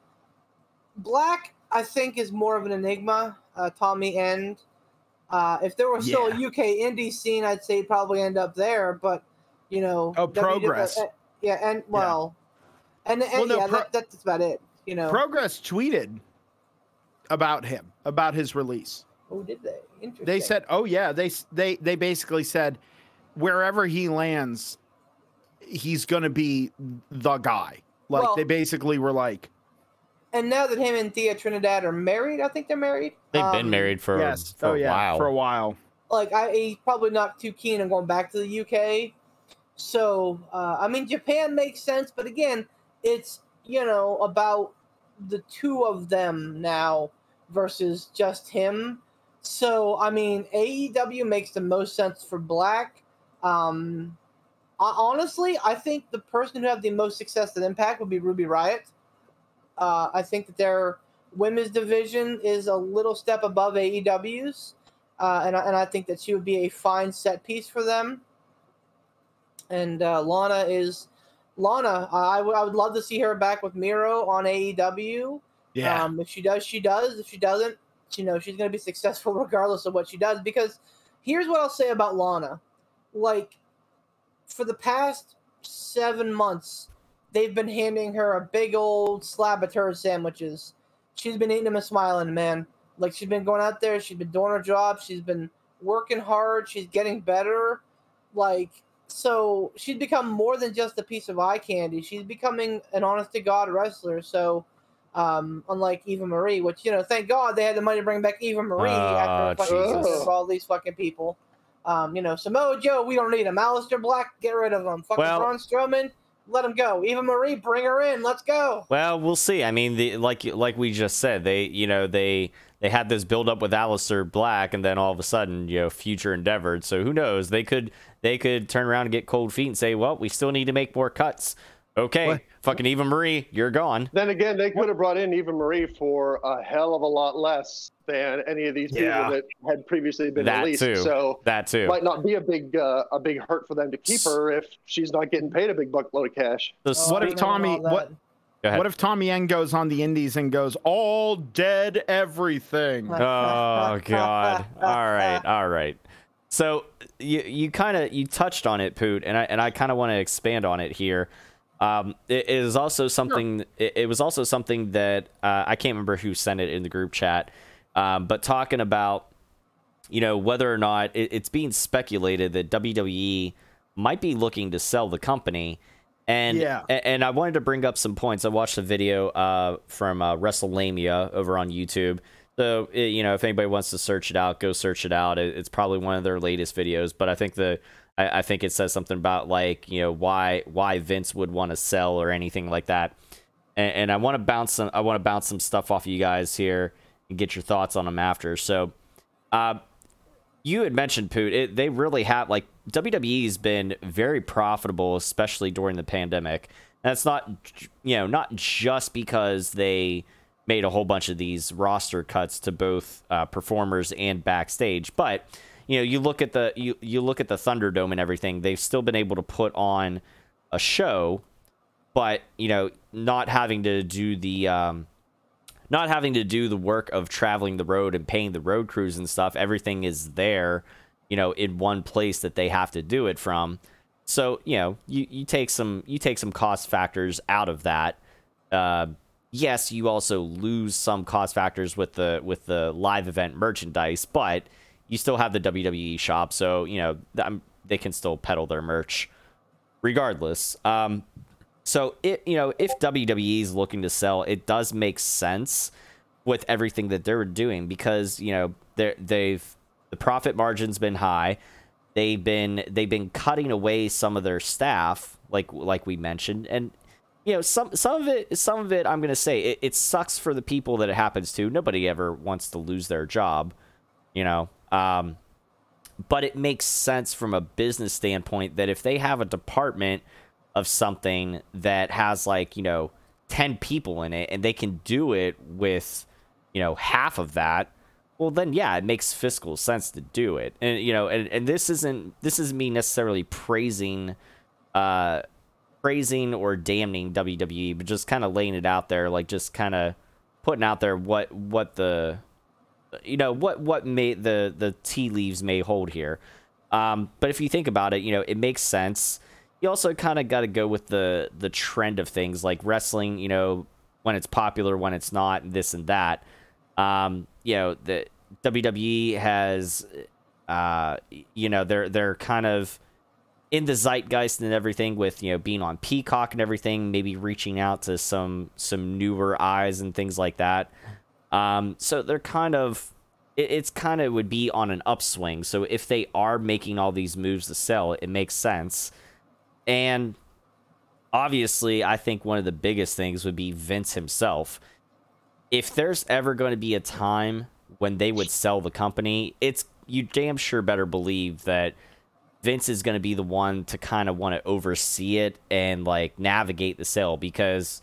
Black, I think, is more of an enigma. Uh, Tommy End. Uh, if there was still Yeah. a UK indie scene, I'd say he'd probably end up there. But you know, Oh, WWE Progress. uh, yeah, and well, and, and Well, no, yeah, Pro- that, that's about it. You know, Progress tweeted about him about his release. oh, did they? Interesting. They said, "Oh yeah." They they they basically said, wherever he lands, he's gonna be the guy. Like Well- they basically were like, And now that him and Thea Trinidad are married, I think they're married. They've been um, married for, "Yes, for oh a yeah, while. for a while." like I, he's probably not too keen on going back to the UK. So uh, I mean, Japan makes sense, but again, it's you know about the two of them now versus just him. So I mean, AEW makes the most sense for Black. Um, I, honestly, I think the person who had the most success at Impact would be Ruby Riott. Uh, I think that their women's division is a little step above AEW's uh, and and I think that she would be a fine set piece for them. And uh, Lana is Lana. I, w- I would love to see her back with Miro on AEW. Yeah, Um, if she does, she does. If she doesn't, you know, she's going to be successful regardless of what she does. Because here's what I'll say about Lana: like for the past seven months, they've been handing her a big old slab of turd sandwiches. She's been eating them and smiling, man. Like she's been going out there, she's been doing her job, she's been working hard, she's getting better. Like so, she's become more than just a piece of eye candy. She's becoming an honest to god wrestler. So. Um, unlike Eva Marie, which you know, thank God they had the money to bring back Eva Marie Ah, after fucking Jesus. all these fucking people. Um, you know, Samoa Joe, we don't need him. Aleister Black, get rid of him. Fucking Well- Braun Strowman, let him go. Eva Marie, bring her in. Let's go. Well, we'll see. I mean, the, like like we just said, they you know they they had this build up with Aleister Black, and then all of a sudden, you know, future endeavored. So who knows? They could they could turn around and get cold feet and say, well, we still need to make more cuts. Okay, What? fucking Eva Marie, you're gone. Then again, they could have brought in Eva Marie for a hell of a lot less than any of these Yeah. people that had previously been That released. too. So That too. might not be a big uh, a big hurt for them to keep her if she's not getting paid a big buckload of cash. The Oh, What if Tommy- what- Go ahead. What if Tommy End goes on the Indies and goes all dead everything? oh god. All right. All right. So you you kind of you touched on it poot and i and i kind of want to expand on it here. Um it is also something it, it was also something that uh, i can't remember who sent it in the group chat um but talking about you know whether or not it, it's being speculated that wwe might be looking to sell the company and Yeah. and I wanted to bring up some points. I watched a video uh, from uh, WrestleLamia over on YouTube. So it- you know, if anybody wants to search it out, go search it out. It, it's probably one of their latest videos. But I think the I, I think it says something about like you know why why Vince would want to sell or anything like that. And, and I want to bounce some I want to bounce some stuff off of you guys here and get your thoughts on them after. So. Uh, you had mentioned Poot. It, they really have like WWE's been very profitable, especially during the pandemic. That's not you know not just because they made a whole bunch of these roster cuts to both uh, performers and backstage, but you know you look at the you you look at the Thunderdome and everything. They've still been able to put on a show, but you know not having to do the um, not having to do the work of traveling the road and paying the road crews and stuff. Everything is there, you know, in one place that they have to do it from. So you know, you, you take some you take some cost factors out of that. Uh, yes, you also lose some cost factors with the with the live event merchandise, but you still have the WWE shop, so you know they can still peddle their merch regardless. Um, so it you know if WWE is looking to sell, it does make sense with everything that they're doing because you know they they've the profit margin's been high. They've been they've been cutting away some of their staff, like like we mentioned, and you know some some of it some of it I'm gonna say it, it sucks for the people that it happens to. Nobody ever wants to lose their job, you know. Um, but it makes sense from a business standpoint that if they have a department of something that has like you know 10 people in it and they can do it with you know half of that well then yeah it makes fiscal sense to do it. And you know and, and this isn't this isn't me necessarily praising uh praising or damning WWE but just kind of laying it out there like just kind of putting out there what what the you know what what may the the tea leaves may hold here. Um but if you think about it you know it makes sense you also kind of got to go with the the trend of things like wrestling you know when it's popular when it's not this and that. Um you know the WWE has uh you know they're they're kind of in the zeitgeist and everything with you know being on Peacock and everything maybe reaching out to some some newer eyes and things like that. Um so they're kind of it, it's kind of would be on an upswing. So if they are making all these moves to sell it makes sense and obviously, I think one of the biggest things would be Vince himself. If there's ever going to be a time when they would sell the company, it's you damn sure better believe that Vince is going to be the one to kind of want to oversee it and like navigate the sale because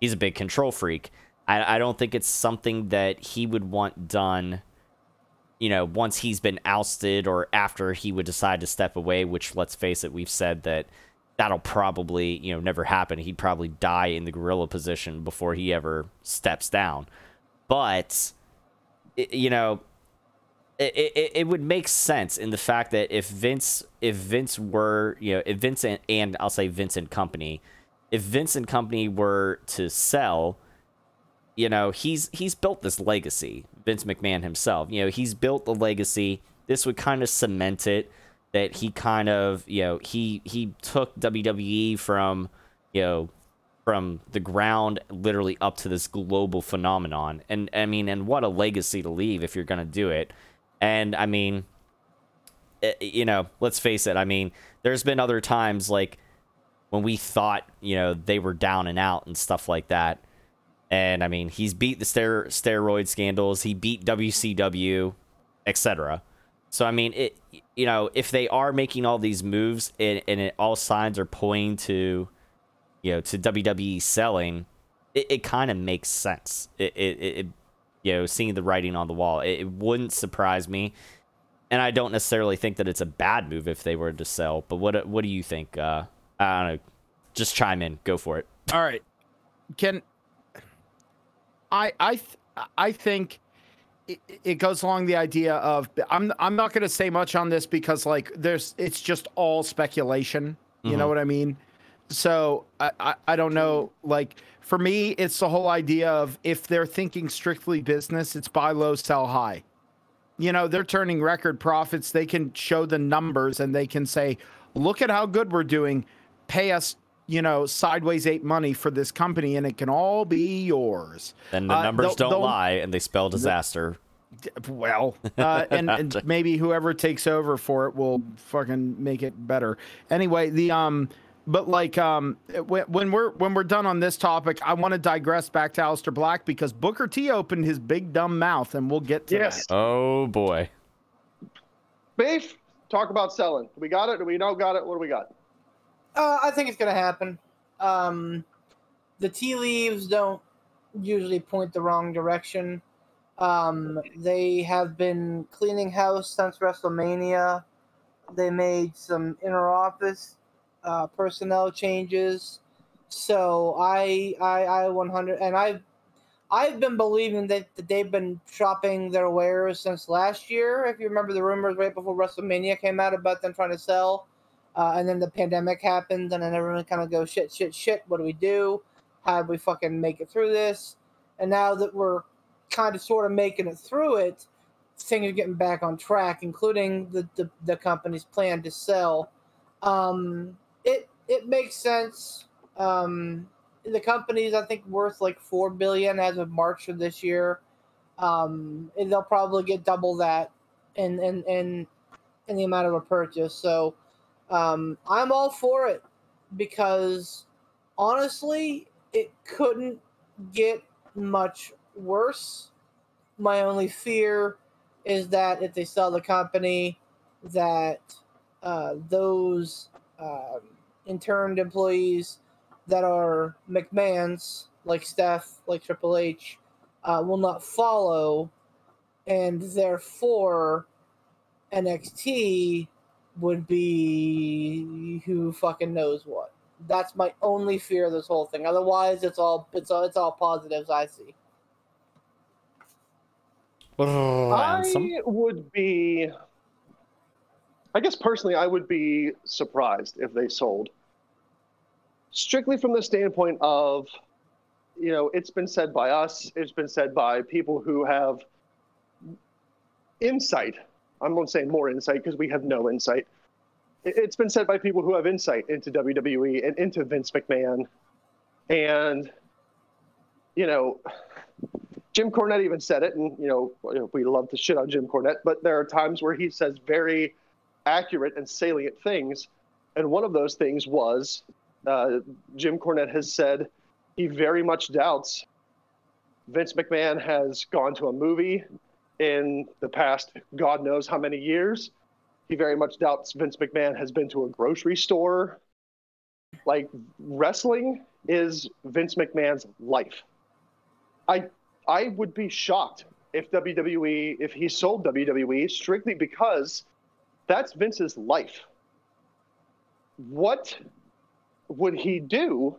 he's a big control freak. I, I don't think it's something that he would want done you know, once he's been ousted or after he would decide to step away, which let's face it, we've said that that'll probably, you know, never happen. He'd probably die in the gorilla position before he ever steps down. But, you know, it, it, it would make sense in the fact that if Vince, if Vince were, you know, if Vince and, and I'll say Vince and Company, if Vince and Company were to sell, you know, he's he's built this legacy. Vince McMahon himself, you know, he's built the legacy. This would kind of cement it that he kind of, you know, he he took WWE from, you know, from the ground literally up to this global phenomenon. And I mean, and what a legacy to leave if you're going to do it. And I mean, eh, you know, let's face it. I mean, there's been other times like when we thought, you know, they were down and out and stuff like that and I mean, he's beat the ster- steroid scandals, he beat WCW, etc. So I mean, it you know, if they are making all these moves and, and it, all signs are pointing to you know, to WWE selling, it, it kind of makes sense. It, it, it, you know, seeing the writing on the wall, it, it wouldn't surprise me. And I don't necessarily think that it's a bad move if they were to sell. But what what do you think? Uh, I don't know. Just chime in. Go for it. All right. Can I I th- I think it, it, goes along the idea of I'm I'm not going to say much on this because like there's it's just all speculation. You mm-hmm. know what I mean? So I, I I don't know. Like for me, it's the whole idea of if they're thinking strictly business, it's buy low, sell high. You know, they're turning record profits. They can show the numbers and they can say, look at how good we're doing. Pay us you know, sideways eight money for this company and it can all be yours. And the uh, numbers don't lie and they spell disaster. Well, uh, and, and maybe whoever takes over for it will fucking make it better. Anyway, the um, but like um, when we're when we're done on this topic, I want to digress back to Aleister Black because Booker T opened his big dumb mouth, and we'll get to yes. that. Oh boy, beef. Talk about selling. We got it. Do we know got it? What do we got? Uh, I think it's going to happen. Um, the tea leaves don't usually point the wrong direction. Um, they have been cleaning house since WrestleMania. They made some inner office uh, personnel changes. So I, I, I 100, and I, I've been believing that, that they've been shopping their wares since last year. If you remember the rumors right before WrestleMania came out about them trying to sell, uh, and then the pandemic happened, and then everyone kind of goes shit, shit, shit. What do we do? How do we fucking make it through this? And now that we're kind of sort of making it through it, things are getting back on track, including the the, the company's plan to sell. Um, it it makes sense. Um, the company's I think worth like four billion as of March of this year. Um, and they'll probably get double that in in in, in the amount of a purchase. So um, I'm all for it because honestly, it couldn't get much worse. My only fear is that if they sell the company, that uh, those um, interned employees that are McMahon's, like Steph, like Triple H, uh, will not follow, and therefore NXT would be who fucking knows what. That's my only fear of this whole thing. Otherwise, it's all it's all it's all positives I see. Oh. I would be. I guess personally, I would be surprised if they sold. Strictly from the standpoint of, you know, it's been said by us, it's been said by people who have insight. I'm not saying more insight because we have no insight. It- It's been said by people who have insight into WWE and into Vince McMahon. And, you know, Jim Cornette even said it, and you know we love to shit on Jim Cornette, but there are times where he says very accurate and salient things, and one of those things was uh, Jim Cornette has said he very much doubts Vince McMahon has gone to a movie in the past God knows how many years. He very much doubts Vince McMahon has been to a grocery store. Like wrestling is Vince McMahon's life. I I would be shocked if WWE, if he sold WWE strictly because that's Vince's life. What would he do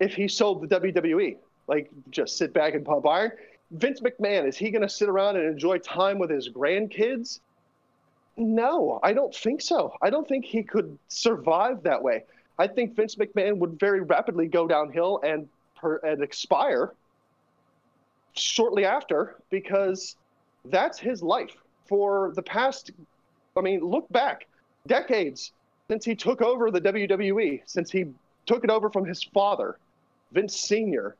if he sold the WWE? Like just sit back and pump iron? Vince McMahon, is he going to sit around and enjoy time with his grandkids? No, I don't think so. I don't think he could survive that way. I think Vince McMahon would very rapidly go downhill and per, and expire shortly after because that's his life for the past i mean look back decades since he took over the wwe since he took it over from his father vince senior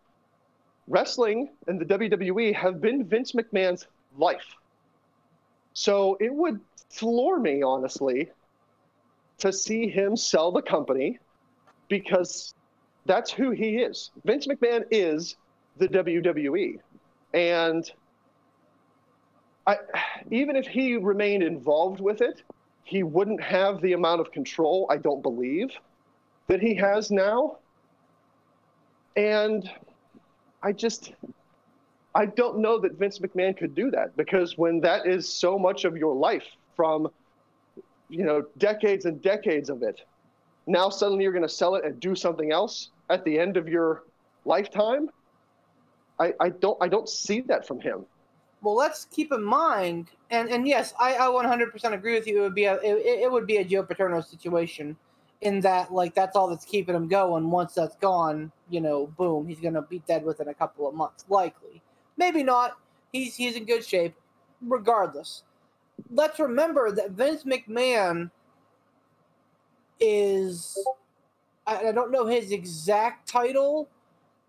wrestling and the wwe have been vince mcmahon's life. So it would floor me honestly to see him sell the company because that's who he is. Vince mcmahon is the wwe and I, even if he remained involved with it, he wouldn't have the amount of control, I don't believe, that he has now. And I just, I don't know that Vince McMahon could do that because when that is so much of your life from, you know, decades and decades of it, now suddenly you're going to sell it and do something else at the end of your lifetime. I, I don't I don't see that from him. Well, let's keep in mind, and and yes, I, I 100% agree with you. It would be a it, it would be a Joe Paterno situation, in that like that's all that's keeping him going. Once that's gone, you know, boom, he's gonna be dead within a couple of months, likely. Maybe not. He's he's in good shape, regardless. Let's remember that Vince McMahon is I, I don't know his exact title,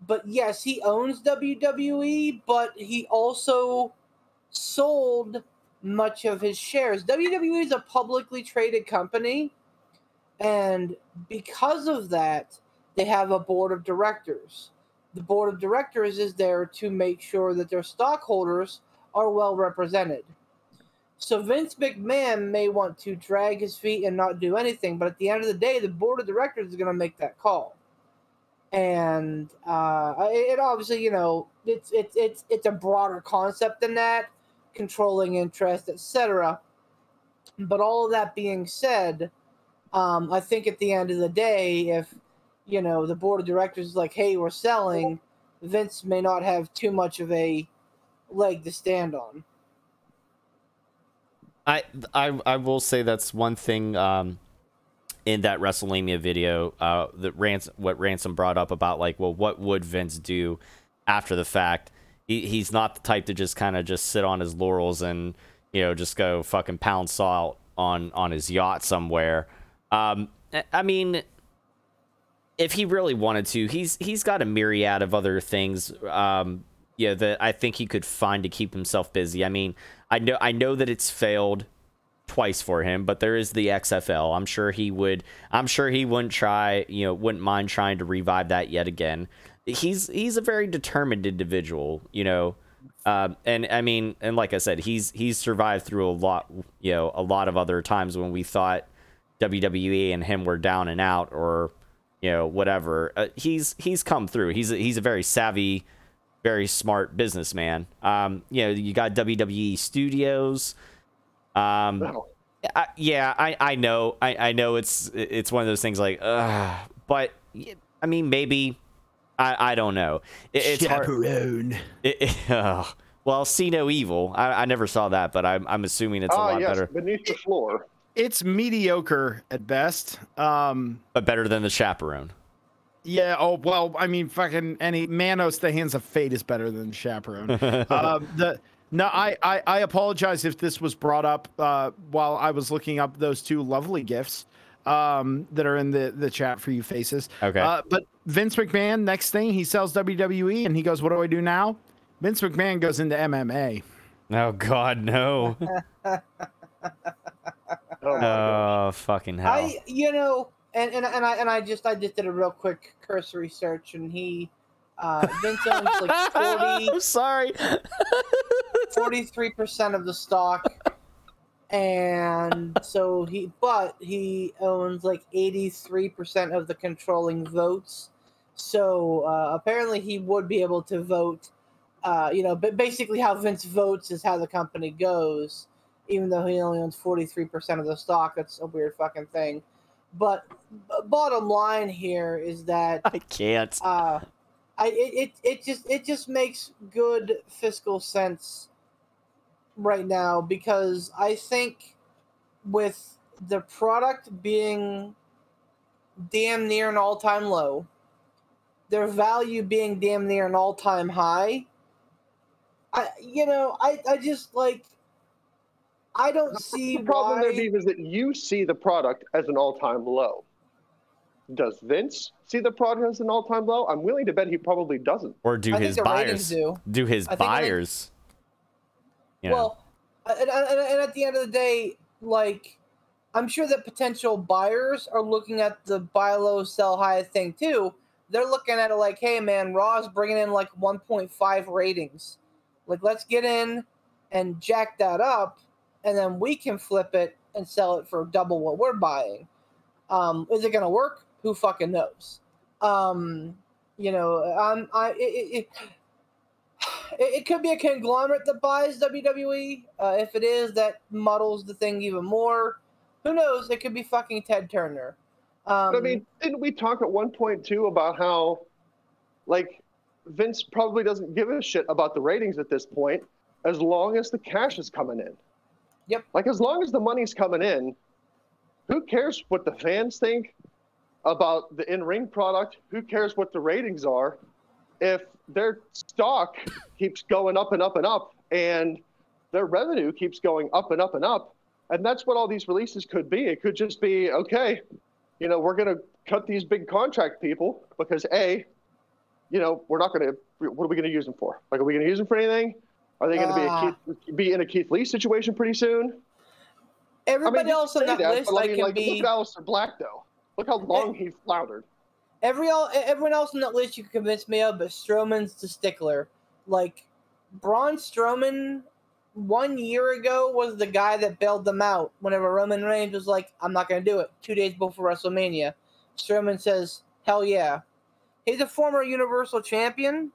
but yes, he owns WWE, but he also sold much of his shares. WWE is a publicly traded company, and because of that, they have a board of directors. The board of directors is there to make sure that their stockholders are well represented. So Vince McMahon may want to drag his feet and not do anything, but at the end of the day, the board of directors is going to make that call and uh, it, obviously you know it's it's it's it's a broader concept than that, controlling interest, etc. But all of that being said, um, I think at the end of the day, if you know the board of directors is like, "Hey, we're selling," Vince may not have too much of a leg to stand on. I I I will say that's one thing um in that WrestleLamia video uh that Ransom what Ransom brought up about like well what would Vince do after the fact he, he's not the type to just kind of just sit on his laurels and you know just go fucking pound salt on on his yacht somewhere um I- mean if he really wanted to he's he's got a myriad of other things um yeah that I think he could find to keep himself busy I mean I know I know that it's failed twice for him, but there is the XFL. I'm sure he would. I'm sure he wouldn't try. You know, wouldn't mind trying to revive that yet again. He's he's a very determined individual. You know, um, and I mean, and like I said, he's he's survived through a lot. You know, a lot of other times when we thought WWE and him were down and out, or you know, whatever. Uh, he's he's come through. He's a, he's a very savvy very smart businessman. Um, you know, you got WWE Studios. Um. I, yeah, I, I know, I, I know it's it's one of those things like, uh, but I mean, maybe I, I don't know. It, it's hard. Chaperone. It, it- ugh. well, see no evil. I, I never saw that, but I'm I'm assuming it's a Ah, lot yes, better, beneath the floor. It's mediocre at best. Um, but better than the chaperone. yeah. Oh well. I mean, fucking any Manos, the Hands of Fate is better than Chaperone. um, the no, I, I I apologize if this was brought up uh, while I was looking up those two lovely gifts um, that are in the the chat for you faces. Okay. Uh, but Vince McMahon, next thing he sells WWE, and he goes, "What do I do now?" Vince McMahon goes into MMA. Oh God, no! Oh, oh fucking hell! I, you know, and, and and I and I just I just did a real quick cursory search, and he, uh, Vince owns like 40, I'm sorry. 43 percent of the stock, and so he, but he owns like eighty three percent of the controlling votes. So uh, apparently, he would be able to vote. Uh, you know, but basically, how Vince votes is how the company goes. Even though he only owns forty three percent of the stock, that's a weird fucking thing. But bottom line here is that I can't. uh, I it, it it just it just makes good fiscal sense right now because I think with the product being damn near an all time low, their value being damn near an all time high. I you know I I just like I don't see The problem why. there, Beef, is that you see the product as an all-time low. Does Vince see the product as an all-time low? I'm willing to bet he probably doesn't. Or do I his buyers do. his I think- think- buyers? You. Well, and, and, and at the end of the day, like, I'm sure that potential buyers are looking at the buy low, sell high thing too. They're looking at it like, hey, man, Raw's bringing in like 1.5 ratings. Like, let's get in and jack that up, and then we can flip it and sell it for double what we're buying. Um, is it going to work? Who fucking knows? Um, you know, I, it, it, it, it, it could be a conglomerate that buys WWE. Uh, if it is, that muddles the thing even more. Who knows? It could be fucking Ted Turner. Um, I mean, didn't we talk at one point too about how, like, Vince probably doesn't give a shit about the ratings at this point, as long as the cash is coming in. Yep. Like as long as the money's coming in, who cares what the fans think about the in-ring product? Who cares what the ratings are? If their stock keeps going up and up and up, and their revenue keeps going up and up and up, and that's what all these releases could be. It could just be okay you know, we're to cut these big contract people because A, you know, we're not to, what are we to use them for? Like, are we to use them for anything? Are they going to be, Ah. a Keith, be in a Keith Lee situation pretty soon? I everybody mean, else on say that, list, I mean, can like, be. look at Aleister Black, though. Look how long he floundered. Every all, everyone else on that list you can convince me of, but Strowman's the stickler. Like Braun Strowman, one year ago was the guy that bailed them out. Whenever Roman Reigns was like, "I'm not going to do it," two days before WrestleMania, Strowman says, "Hell yeah." He's a former Universal Champion,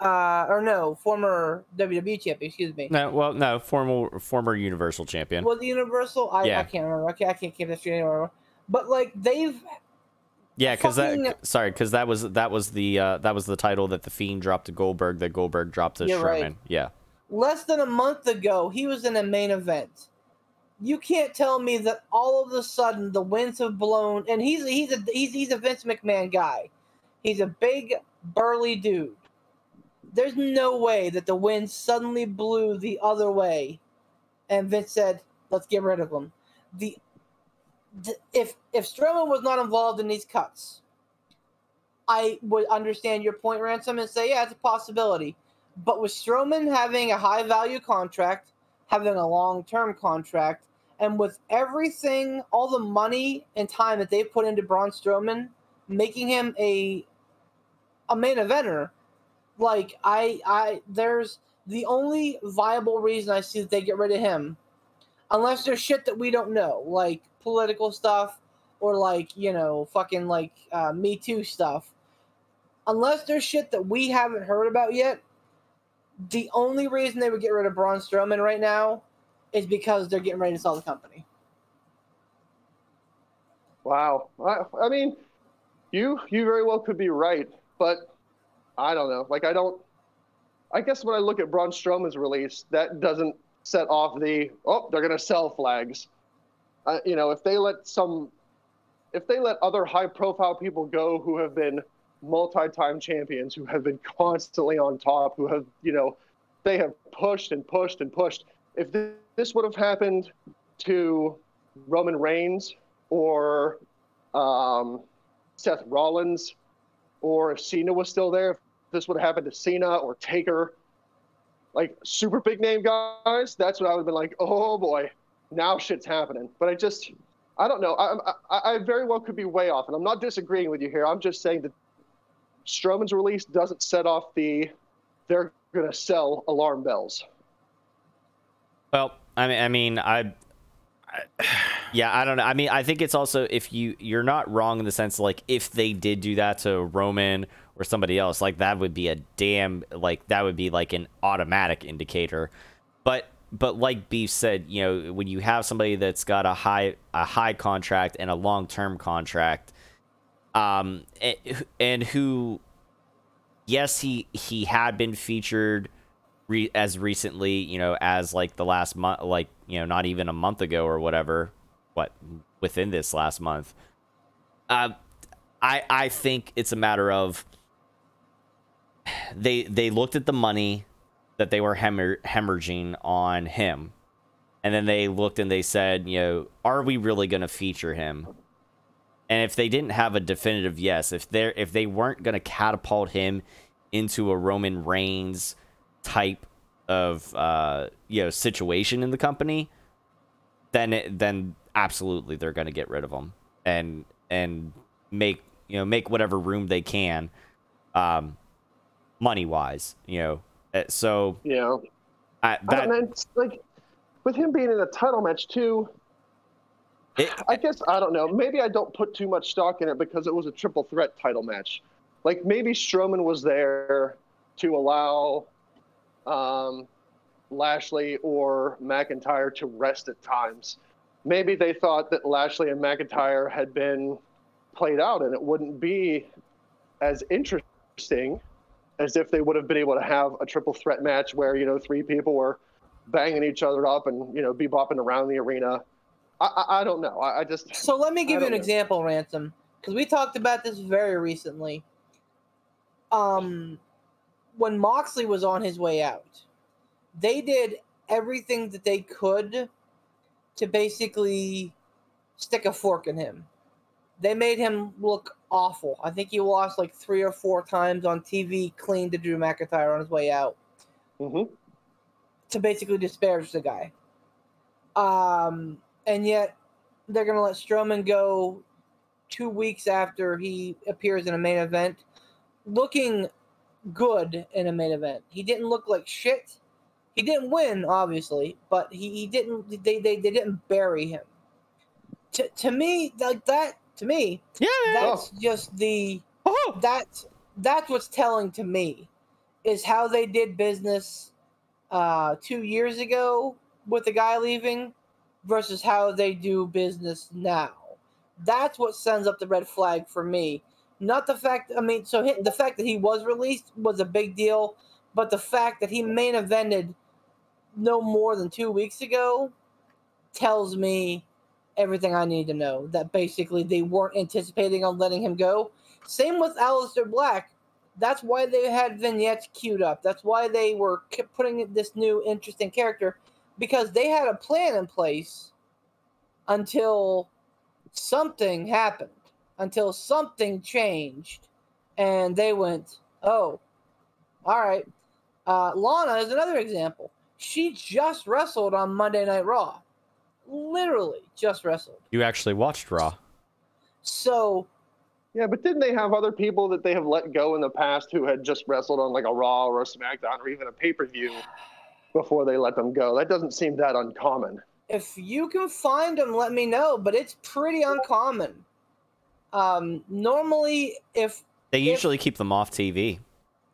uh, or no, former WWE Champion. Excuse me. no, well, no, former former Universal Champion. Was the Universal? I, Yeah. I can't remember. Okay, I can't keep this straight anymore. But like they've Yeah, because Fucking- that sorry, because that was that was the uh, that was the title that the Fiend dropped to Goldberg, that Goldberg dropped to You're Strowman. right. Yeah, less than a month ago, he was in a main event. You can't tell me that all of a sudden the winds have blown, and he's he's a he's, he's a Vince McMahon guy. He's a big burly dude. There's no way that the wind suddenly blew the other way, and Vince said, "Let's get rid of him." The, the if if Strowman was not involved in these cuts, I would understand your point, Ransom, and say, "Yeah, it's a possibility." But with Strowman having a high value contract, having a long term contract, and with everything, all the money and time that they've put into Braun Strowman, making him a a main eventer, like I I there's the only viable reason I see that they get rid of him, unless there's shit that we don't know, like political stuff or like you know fucking like uh, Me Too stuff. Unless there's shit that we haven't heard about yet, the only reason they would get rid of Braun Strowman right now is because they're getting ready to sell the company. Wow. I, I mean, you you very well could be right, but I don't know. Like I don't. I guess when I look at Braun Strowman's release, that doesn't set off the oh they're gonna sell flags. Uh, you know, if they let some, if they let other high-profile people go who have been multi-time champions, who have been constantly on top, who have you know, they have pushed and pushed and pushed. If thi- this would have happened to Roman Reigns or um, Seth Rollins, or if Cena was still there, this would have happened to Cena or Taker, like super big name guys, that's what I would have been like, oh boy, now shit's happening. But I just, I don't know. I, I, I very well could be way off, and I'm not disagreeing with you here. I'm just saying that Strowman's release doesn't set off the they're going to sell alarm bells. Well, I mean, I mean, I, I- yeah, I don't know. I mean, I think it's also if you you're not wrong in the sense like if they did do that to Roman or somebody else, like that would be a damn like that would be like an automatic indicator. But but like Beef said, you know, when you have somebody that's got a high a high contract and a long term contract, um, and, and who, yes, he he had been featured re- as recently, you know, as like the last month, like you know, not even a month ago or whatever. What within this last month? Uh, I I think it's a matter of they they looked at the money that they were hemor- hemorrhaging on him, and then they looked and they said, you know, are we really going to feature him? And if they didn't have a definitive yes, if they if they weren't going to catapult him into a Roman Reigns type of uh, you know situation in the company, then it, then absolutely they're going to get rid of him and and make you know make whatever room they can, um, money wise, you know. Uh, So yeah, I, I that don't like with him being in a title match too. it, I guess I don't know. Maybe I don't put too much stock in it because it was a triple threat title match. Like maybe Strowman was there to allow um, Lashley or McIntyre to rest at times. Maybe they thought that Lashley and McIntyre had been played out and it wouldn't be as interesting as if they would have been able to have a triple threat match where you know three people were banging each other up and you know be bopping around the arena. I, I, I don't know. I, I just So let me give you an know. example, Ransom, because we talked about this very recently. Um, when Moxley was on his way out, they did everything that they could to basically stick a fork in him. They made him look awful. I think he lost like three or four times on TV, clean to Drew McIntyre on his way out Mhm. to basically disparage the guy. Um, and yet they're gonna let Strowman go two weeks after he appears in a main event, looking good in a main event. He didn't look like shit. He didn't win, obviously, but he, he didn't. They, they they didn't bury him. To to me, like that. To me, yeah, that's just the Oh. that's that's what's telling to me is how they did business uh two years ago with the guy leaving versus how they do business now That's what sends up the red flag for me. Not the fact. I mean, so the fact that he was released was a big deal, but the fact that he main evented no more than two weeks ago tells me everything I need to know. That basically they weren't anticipating on letting him go. Same with Aleister Black. That's why they had vignettes queued up. That's why they were putting this new interesting character because they had a plan in place until something happened, until something changed, and they went, "Oh, all right." Uh, Lana is another example. She just wrestled on Monday Night Raw, literally just wrestled. You actually watched Raw. So Yeah, but didn't they have other people that they have let go in the past who had just wrestled on like a Raw or a SmackDown or even a pay per view before they let them go? That doesn't seem that uncommon. if you can find them, let me know. But it's pretty uncommon. Um, normally, if They If- usually keep them off TV.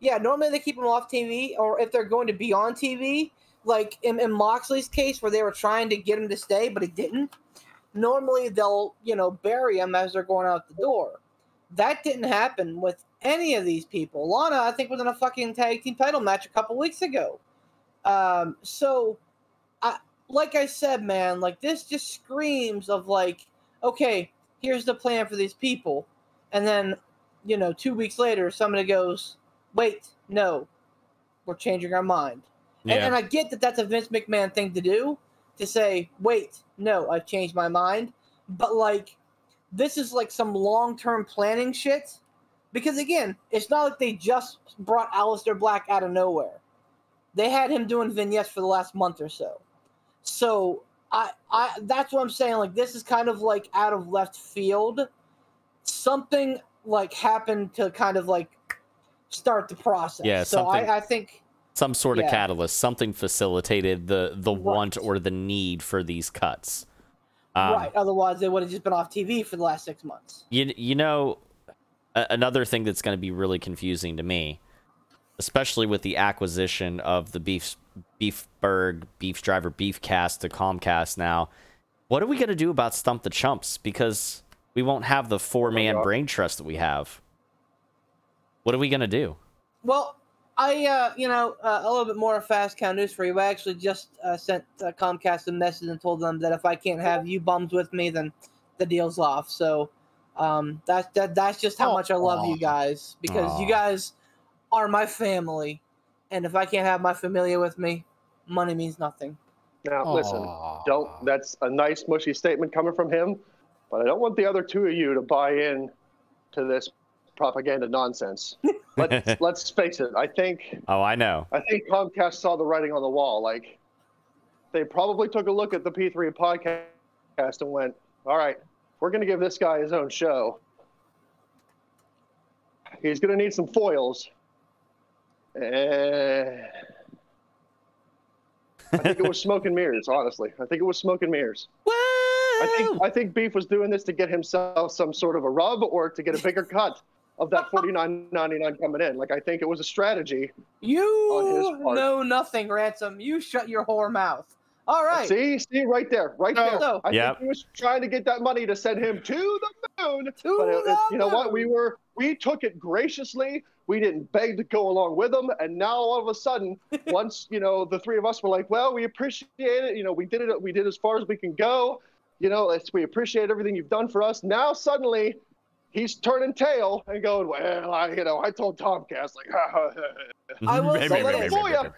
yeah, normally they keep them off TV, or if they're going to be on TV, like in, in Moxley's case, where they were trying to get him to stay, but he didn't. Normally, they'll you know bury him as they're going out the door. That didn't happen with any of these people. Lana, I think, was in a fucking tag team title match a couple weeks ago. Um, so, I like I said, man, like this just screams of like, okay, here's the plan for these people, and then, you know, two weeks later, somebody goes, wait, no, we're changing our mind. And, Yeah. and I get that that's a Vince McMahon thing to do, to say, wait, no, I've changed my mind. But like, this is like some long term planning shit. Because again, it's not like they just brought Aleister Black out of nowhere. They had him doing vignettes for the last month or so. So I, I that's what I'm saying. Like this is kind of like out of left field. Something like happened to kind of like start the process. Yeah, So I, I think Some sort of catalyst, something facilitated the the want or the need for these cuts. Um, right. Otherwise, they would have just been off TV for the last six months. You you know, a- another thing that's going to be really confusing to me, especially with the acquisition of the beef Beefberg Beef Driver Beefcast to Comcast now. What are we going to do about Stump the Chumps? Because we won't have the four man God. brain trust that we have. What are we going to do? Well, I, uh, you know, uh, a little bit more fast count news for you. I actually just uh, sent uh, Comcast a message and told them that if I can't have you bums with me, then the deal's off. So um, that's that, that's just how Oh, much I love you guys because you guys are my family, and if I can't have my familia with me, money means nothing. Now, listen, don't. That's a nice mushy statement coming from him, but I don't want the other two of you to buy in to this propaganda nonsense. Let's let's face it. I think Oh, I know. I think Comcast saw the writing on the wall. Like they probably took a look at the P3 podcast and went, "All right, we're going to give this guy his own show. He's going to need some foils." And I think it was smoke and mirrors. Honestly, I think it was smoke and mirrors. I think I think Beef was doing this to get himself some sort of a rub or to get a bigger cut of that forty nine ninety nine coming in. Like I think it was a strategy. On You his part. know nothing, ransom. You shut your whore mouth. All right. See, see, right there, right there. So- I Yep. think he was trying to get that money to send him to the moon. To but it- the uh, you know what? We were we took it graciously. We didn't beg to go along with him, and now all of a sudden, once you know, the three of us were like, "Well, we appreciate it. You know, we did it. We did as far as we can go. You know, it's, we appreciate everything you've done for us." Now suddenly, he's turning tail and going, "Well, I, you know, I told Tomcast like, I will Maybe, say maybe, this. maybe, maybe, maybe.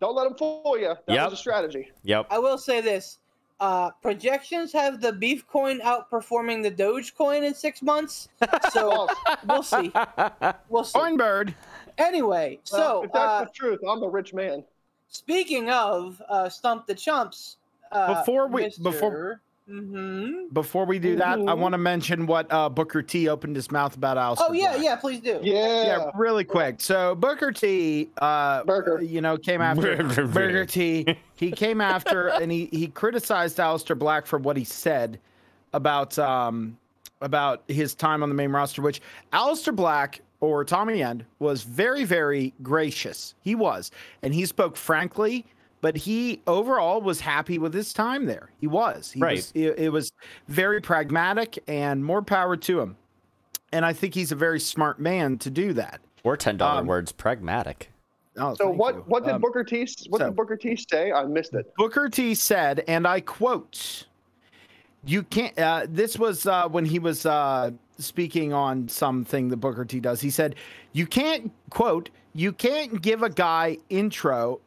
don't let him fool you. That Yep. was a strategy." Yep. I will say this. Uh, projections have the beef coin outperforming the Doge coin in six months. So we'll see. We'll see. Oinbird. Anyway, Well, so if that's uh, the truth, I'm a rich man. speaking of uh, Stump the Chumps, uh, Before we- before- hmm Before we do that, I Mhm. want to mention what uh, Booker T opened his mouth about Aleister Oh yeah, Black. yeah. Please do. Yeah. Yeah, really quick. So Booker T, uh, Burger. you know, came after Burger T. He came after and he he criticized Aleister Black for what he said about um about his time on the main roster, which Aleister Black or Tommy End was very very gracious. He was, and he spoke frankly. But he overall was happy with his time there. He was. He Right. was it, it was very pragmatic and more power to him. And I think he's a very smart man to do that. Or ten dollar Um, words, pragmatic. Oh, So what you. what did Um, Booker T what so- did Booker T say? I missed it. Booker T said, and I quote, "You can't." Uh, this was uh, when he was uh, speaking on something that Booker T does. He said, "You can't quote. You can't give a guy intro,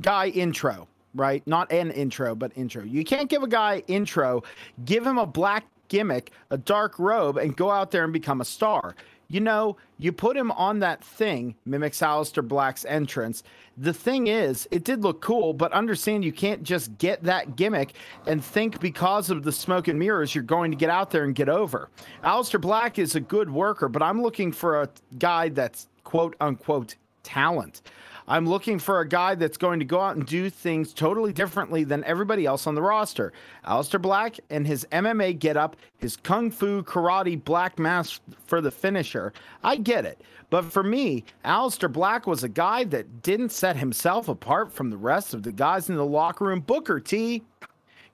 guy intro, right? Not an intro, but intro. You can't give a guy intro. Give him a black gimmick, a dark robe, and go out there and become a star." You know, you put him on that thing, mimics Aleister Black's entrance. The thing is, it did look cool, but understand you can't just get that gimmick and think because of the smoke and mirrors you're going to get out there and get over. Aleister Black is a good worker, but I'm looking for a guy that's quote unquote talent. I'm looking for a guy that's going to go out and do things totally differently than everybody else on the roster. Aleister Black and his MMA getup, his kung fu karate black mask for the finisher. I get it. But for me, Aleister Black was a guy that didn't set himself apart from the rest of the guys in the locker room. Booker T,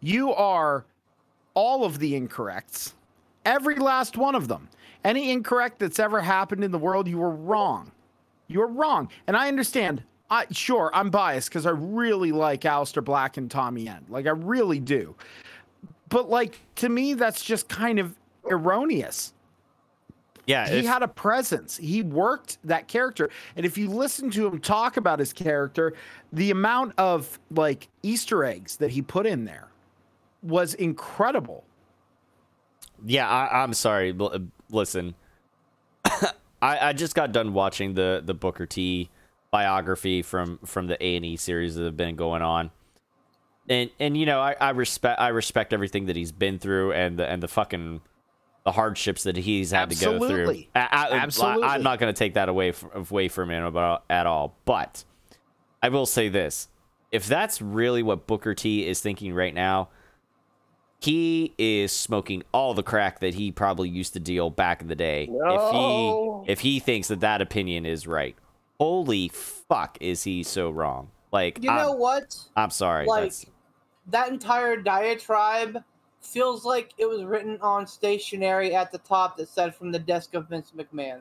you are all of the incorrects. Every last one of them. Any incorrect that's ever happened in the world, you were wrong. You're wrong. And I understand. I sure I'm biased because I really like Aleister Black and Tommy End. Like I really do. But like to me, that's just kind of erroneous. Yeah, He if- had a presence. He worked that character. And if you listen to him talk about his character, the amount of like Easter eggs that he put in there was incredible. Yeah, I, I'm sorry. Uh, listen, I, I just got done watching the the Booker T biography from from the A and E series that have been going on, and and you know I, I respect I respect everything that he's been through and the and the fucking the hardships that he's had to go through. Absolutely. I, I, Absolutely. I, am not going to take that away from, away from him about, at all. But I will say this: if that's really what Booker T is thinking right now, he is smoking all the crack that he probably used to deal back in the day. No. If he if he thinks that that opinion is right, holy fuck, is he so wrong? Like, You I'm, know what? I'm sorry. like that entire diatribe feels like it was written on stationery at the top that said from the desk of Vince McMahon.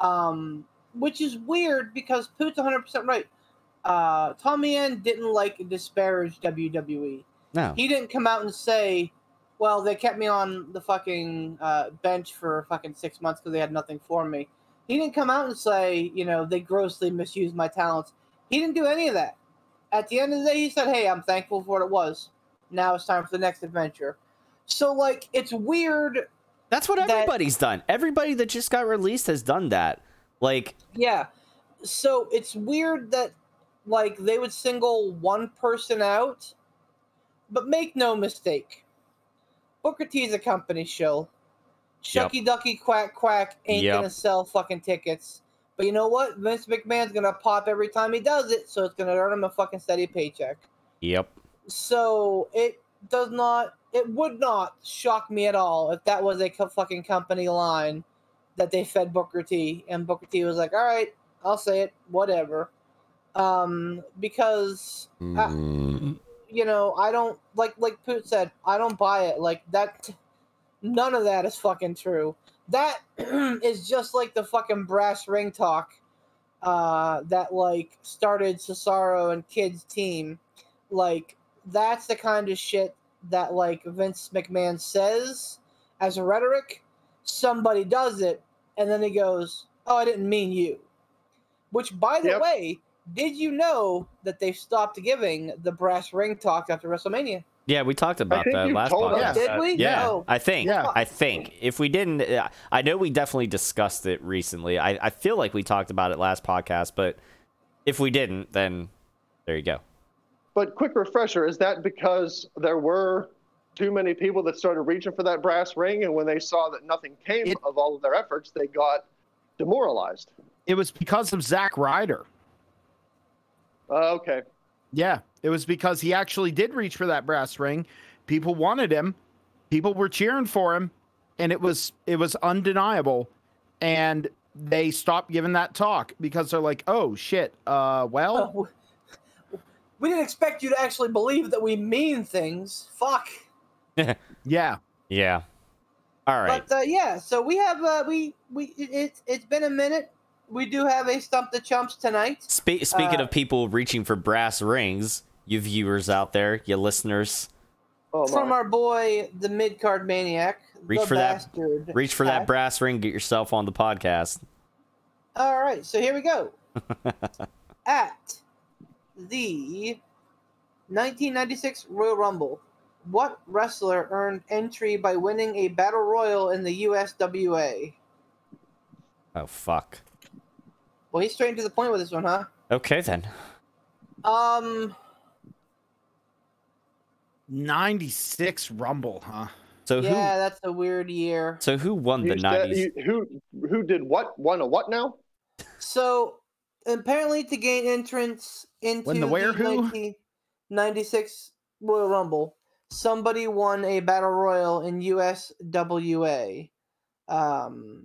Um, which is weird because Poot's 100% right. Uh, Tommy End didn't like disparage WWE. No. He didn't come out and say, well, they kept me on the fucking uh, bench for fucking six months because they had nothing for me. He didn't come out and say, you know, they grossly misused my talents. He didn't do any of that. At the end of the day, he said, hey, I'm thankful for what it was. Now it's time for the next adventure. So, like, it's weird. That's what that- everybody's done. Everybody that just got released has done that. Like, Yeah. So it's weird that, like, they would single one person out. But make no mistake, Booker T is a company show. Yep. Shucky Ducky Quack Quack ain't Yep. gonna sell fucking tickets. But you know what? Vince McMahon's gonna pop every time he does it, so it's gonna earn him a fucking steady paycheck. yep. So it does not, it would not shock me at all if that was a co- fucking company line that they fed Booker T, and Booker T was like, "All right, I'll say it, whatever," um, because Mm, you know I don't like like Poot said, I don't buy it. Like that, none of that is fucking true. That is just like the fucking brass ring talk uh, that like started Cesaro and Kidd's team. Like that's the kind of shit that like Vince McMahon says as a rhetoric. Somebody does it, and then he goes, "Oh, I didn't mean you." Which, by the Yep. way, did you know that they stopped giving the brass ring talk after WrestleMania? yeah, we talked about that last told podcast. us Did we? Yeah, Oh. I think. Yeah. I think if we didn't, uh, I know we definitely discussed it recently. I, I feel like we talked about it last podcast, but if we didn't, then there you go. But quick refresher, is that because there were too many people that started reaching for that brass ring and when they saw that nothing came It- of all of their efforts, they got demoralized? It was because of Zack Ryder. Uh, okay. Yeah, it was because he actually did reach for that brass ring. People wanted him. People were cheering for him, and it was it was undeniable. And they stopped giving that talk because they're like, "Oh shit, uh, well, we didn't expect you to actually believe that we mean things. Fuck. Yeah. Yeah. All right. But uh, yeah, so we have uh, we we it, it's it's been a minute. We do have a stump the chumps tonight. Spe- speaking uh, of people reaching for brass rings, you viewers out there, you listeners, Oh from our boy, the mid card maniac. Reach the for that- reach for that brass ring, get yourself on the podcast. All right, so here we go. At the 1996 Royal Rumble, what wrestler earned entry by winning a battle royal in the USWA? Oh fuck. Well, he's straight to the point with this one, huh? Okay then. Um, 96 Rumble, huh? So yeah, who? that's a weird year. So who won the You said- nineties? who who did what? Won a what now? So apparently, to gain entrance into When the where who? 1996 Royal Rumble, somebody won a battle royal in USWA. Um,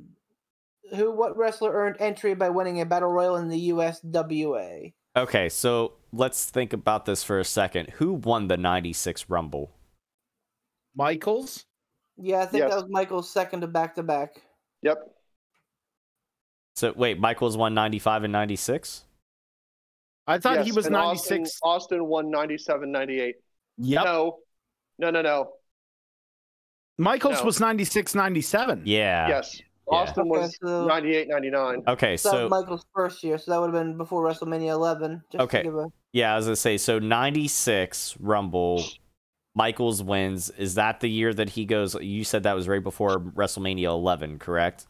who? What wrestler earned entry by winning a battle royal in the USWA? Okay, so let's think about this for a second. Who won the '96 Rumble? Michaels? Yeah, I think Yes. that was Michael's second to back to back. Yep. So wait, Michaels won '95 and '96. I thought he was 96. Austin, Austin won 97, 98. Yep. No, no, no, no. Michaels No. was 96, 97. Yeah. yes, yeah. Austin Okay, was so- 98, 99. Okay, So, that so was Michael's first year, so that would have been before WrestleMania 11. Just Okay. To give a, yeah, I was gonna say so '96 Rumble. Michaels wins. Is that the year that he goes? You said that was right before WrestleMania 11, correct?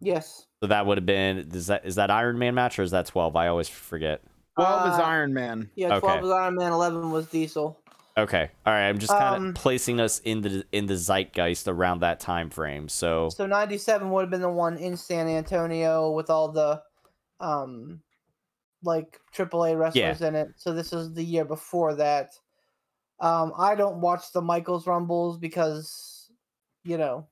yes. So that would have been is that is that Iron Man match or is that 12? I always forget. 12 is Uh, Iron Man. Yeah, 12 Okay. was Iron Man, 11 was Diesel. Okay, all right. I'm just kind of Um, placing us in the in the zeitgeist around that time frame. So So 97 would have been the one in San Antonio with all the um like AAA wrestlers in it. So this is the year before that. Um I don't watch the Michaels Rumbles because you know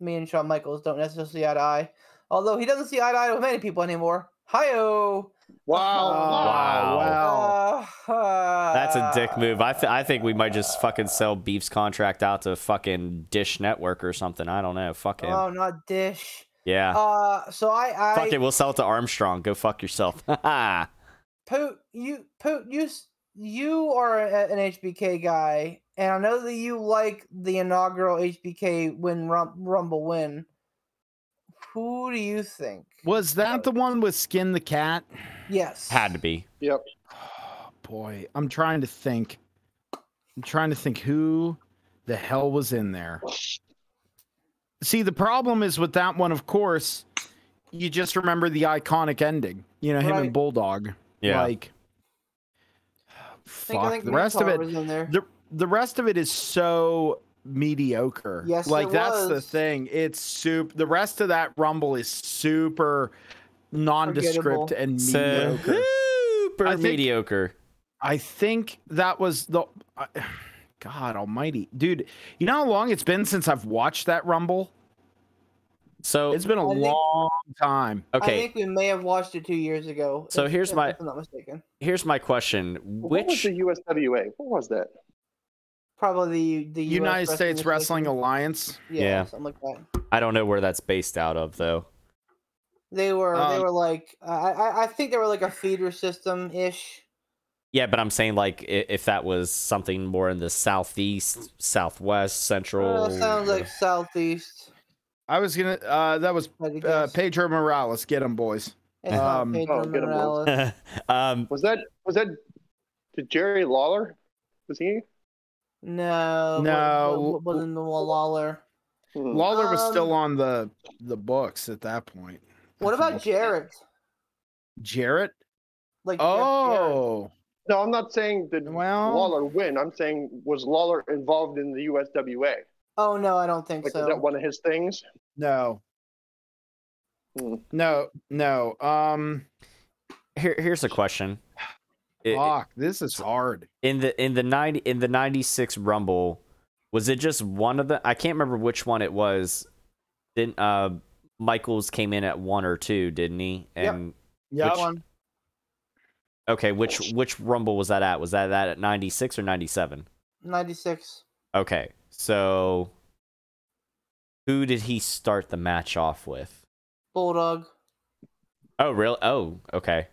me and Shawn Michaels don't necessarily see eye to eye. Although he doesn't see eye to eye with many people anymore. Hi-oh! Wow. Wow. Wow. Uh, that's a dick move. I th- I think we might just fucking sell Beef's contract out to fucking Dish Network or something. I don't know. Fuck him. Oh, not Dish. yeah. Uh, so I, I fuck it. We'll sell it to Armstrong. Go fuck yourself. Ha Poot, you Poot, you you are a, an HBK guy, and I know that you like the inaugural HBK win rum, Rumble win. Who do you think? Was that the one with Skin the Cat? Yes, Had to be. Yep. Oh, boy, I'm trying to think. I'm trying to think who the hell was in there. See, the problem is with that one, of course, you just remember the iconic ending. You know, him Right. and Bulldog. Yeah. Like, I think, fuck. I think the rest of it, in there. the the rest of it is so mediocre. Yes, like it that's the thing. It's super. The rest of that Rumble is super nondescript and mediocre. super I think- mediocre. I think that was the. I God Almighty, dude! You know how long it's been since I've watched that Rumble? So It's been a I think- long time. Okay. I think we may have watched it two years ago. So if- here's if- my- if I'm not mistaken. Here's my question: What was Which the USWA? What was that? Probably the the US United States Wrestling Association. Alliance. Yeah, Yeah. something like that. I don't know where that's based out of though. They were they Um, were like uh, I I- I think they were like a feeder system ish. Yeah, but I'm saying like i- if that was something more in the southeast, southwest, central. Uh, sounds like southeast. I was gonna. Uh, that was I'd uh, guess. Pedro Morales. Get him, boys. It's not um, Pedro Oh, get 'em, boys. Morales. um, Was that was that did Jerry Lawler? Was he? No, No, what, what wasn't the Lawler? Hmm. Lawler was still Um, on the the books at that point. What about think. Jarrett? Jarrett? Like Jeff Jarrett. Oh, No, I'm not saying did Well- Lawler win. I'm saying was Lawler involved in the USWA? Oh no, I don't think Like, so. is that one of his things? no, Hmm. no, no. Um, here, here's a question. I- fuck, this is hard. in the in the 90 in the 96 rumble was it just one of the i can't remember which one it was didn't uh michaels came in at one or two didn't he Yep. and Yeah, Which- one. Okay, which which Rumble was that at? Was that that at 96 or 97? 96. Okay, so who did he start the match off with? Bulldog. Oh, real? Oh, okay.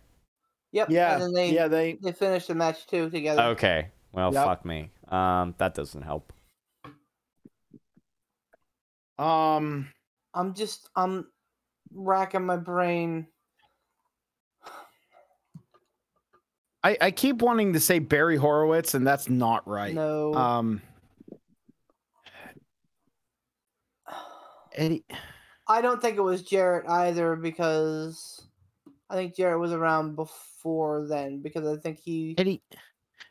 Yep. Yeah, And then they yeah, they they finished the match too together. Okay. Well, Yep. fuck me. Um, that doesn't help. um I'm just I'm racking my brain. I, I keep wanting to say Barry Horowitz, and that's not right. No. Um Eddie I don't think it was Jarrett either because I think Jarrett was around before then because I think he Eddie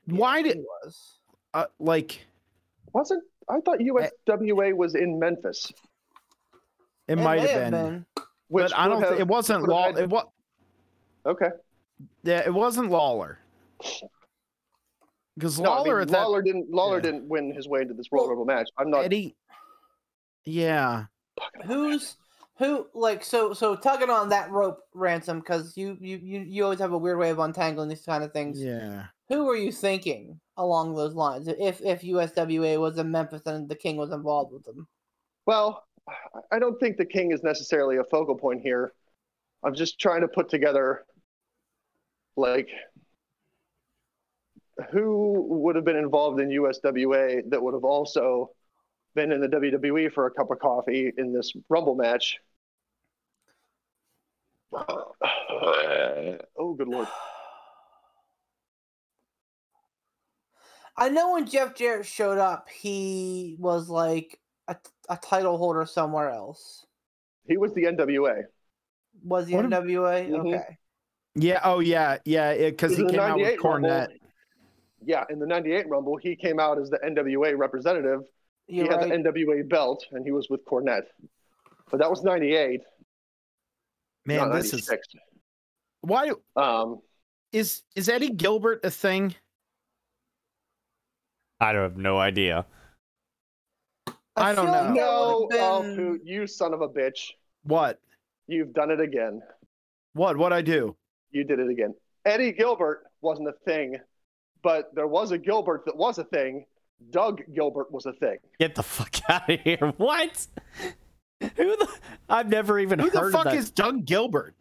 yeah, why did he was. uh, like Wasn't I thought USWA was in Memphis, it might have been, which but I don't. thi- have- it wasn't would have Law. It was Okay. yeah. It wasn't Lawler. Because No, I Lawler mean, at that Lawler didn't Lawler yeah. didn't win his way into this Royal Well, Rumble match. I'm not Eddie. Yeah. Who's who like so so tugging on that rope ransom because you, you you you always have a weird way of untangling these kind of things. Yeah. Who were you thinking along those lines? If if USWA was in Memphis and the King was involved with them? Well, I- I don't think the king is necessarily a focal point here. I'm just trying to put together like who would have been involved in USWA that would have also been in the WWE for a cup of coffee in this Rumble match. Oh, good lord. I know when Jeff Jarrett showed up, he was like a, a title holder somewhere else. He was the NWA. Was he What ab- NWA? Mhm. Okay. Yeah. Oh, yeah. Yeah. Because he came out with 98 Rumble- Cornette. Yeah, in the 98 Rumble, he came out as the NWA representative. You're he had right. the NWA belt, and he was with Cornette. But that was 98, Man, not this is 96. why Um, is is Eddie Gilbert a thing? I don't have no idea. I don't feel know. no, would've oh, you son of a bitch. What? You've done it again. What? What I do? You did it again. Eddie Gilbert wasn't a thing, but there was a Gilbert that was a thing. Doug Gilbert was a thing. Get the fuck out of here. What? Who the? I've never even Who heard the fuck of that. is Doug Gilbert?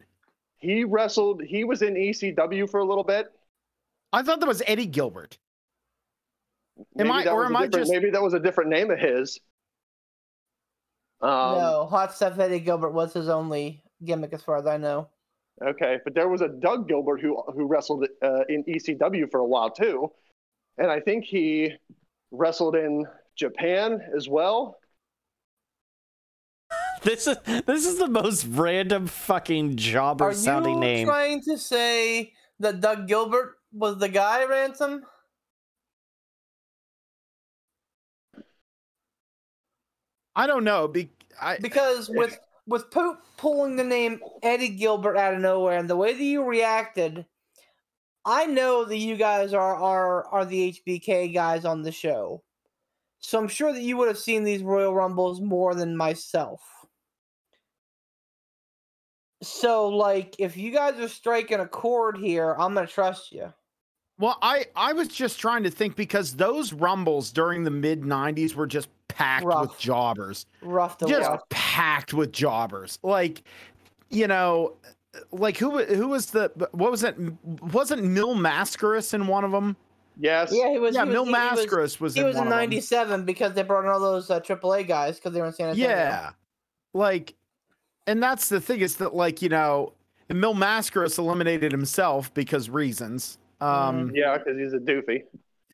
He wrestled, he was in ECW for a little bit. I thought that was Eddie Gilbert. Am Maybe I- that or was a am I different- just- Maybe that was a different name of his. Um, no, Hot Stuff Eddie Gilbert was his only gimmick, as far as I know. Okay, but there was a Doug Gilbert who who wrestled uh, in ECW for a while too, and I think he wrestled in Japan as well. This is this is the most random fucking jobber Are sounding you name. trying to say that Doug Gilbert was the guy, Ransom? I don't know. Be, I, Because with with Poop pulling the name Eddie Gilbert out of nowhere and the way that you reacted, I know that you guys are are are the HBK guys on the show. So I'm sure that you would have seen these Royal Rumbles more than myself. So like if you guys are striking a chord here, I'm gonna trust you. well, I I was just trying to think because those rumbles during the mid '90s were just packed with jobbers, Rough to just watch. packed with jobbers. Like, you know, like who who was the what was it? Wasn't Mil Máscaras in one of them? Yes. Yeah, he was. yeah, he was, Mil he, he was, Máscaras was, he in was one in of 'em. '97 because they brought in all those uh, AAA guys because they were in San Antonio. Yeah. Like, and that's the thing is that, like, you know, and Mil Máscaras eliminated himself because reasons. Um, Yeah, because he's a doofy.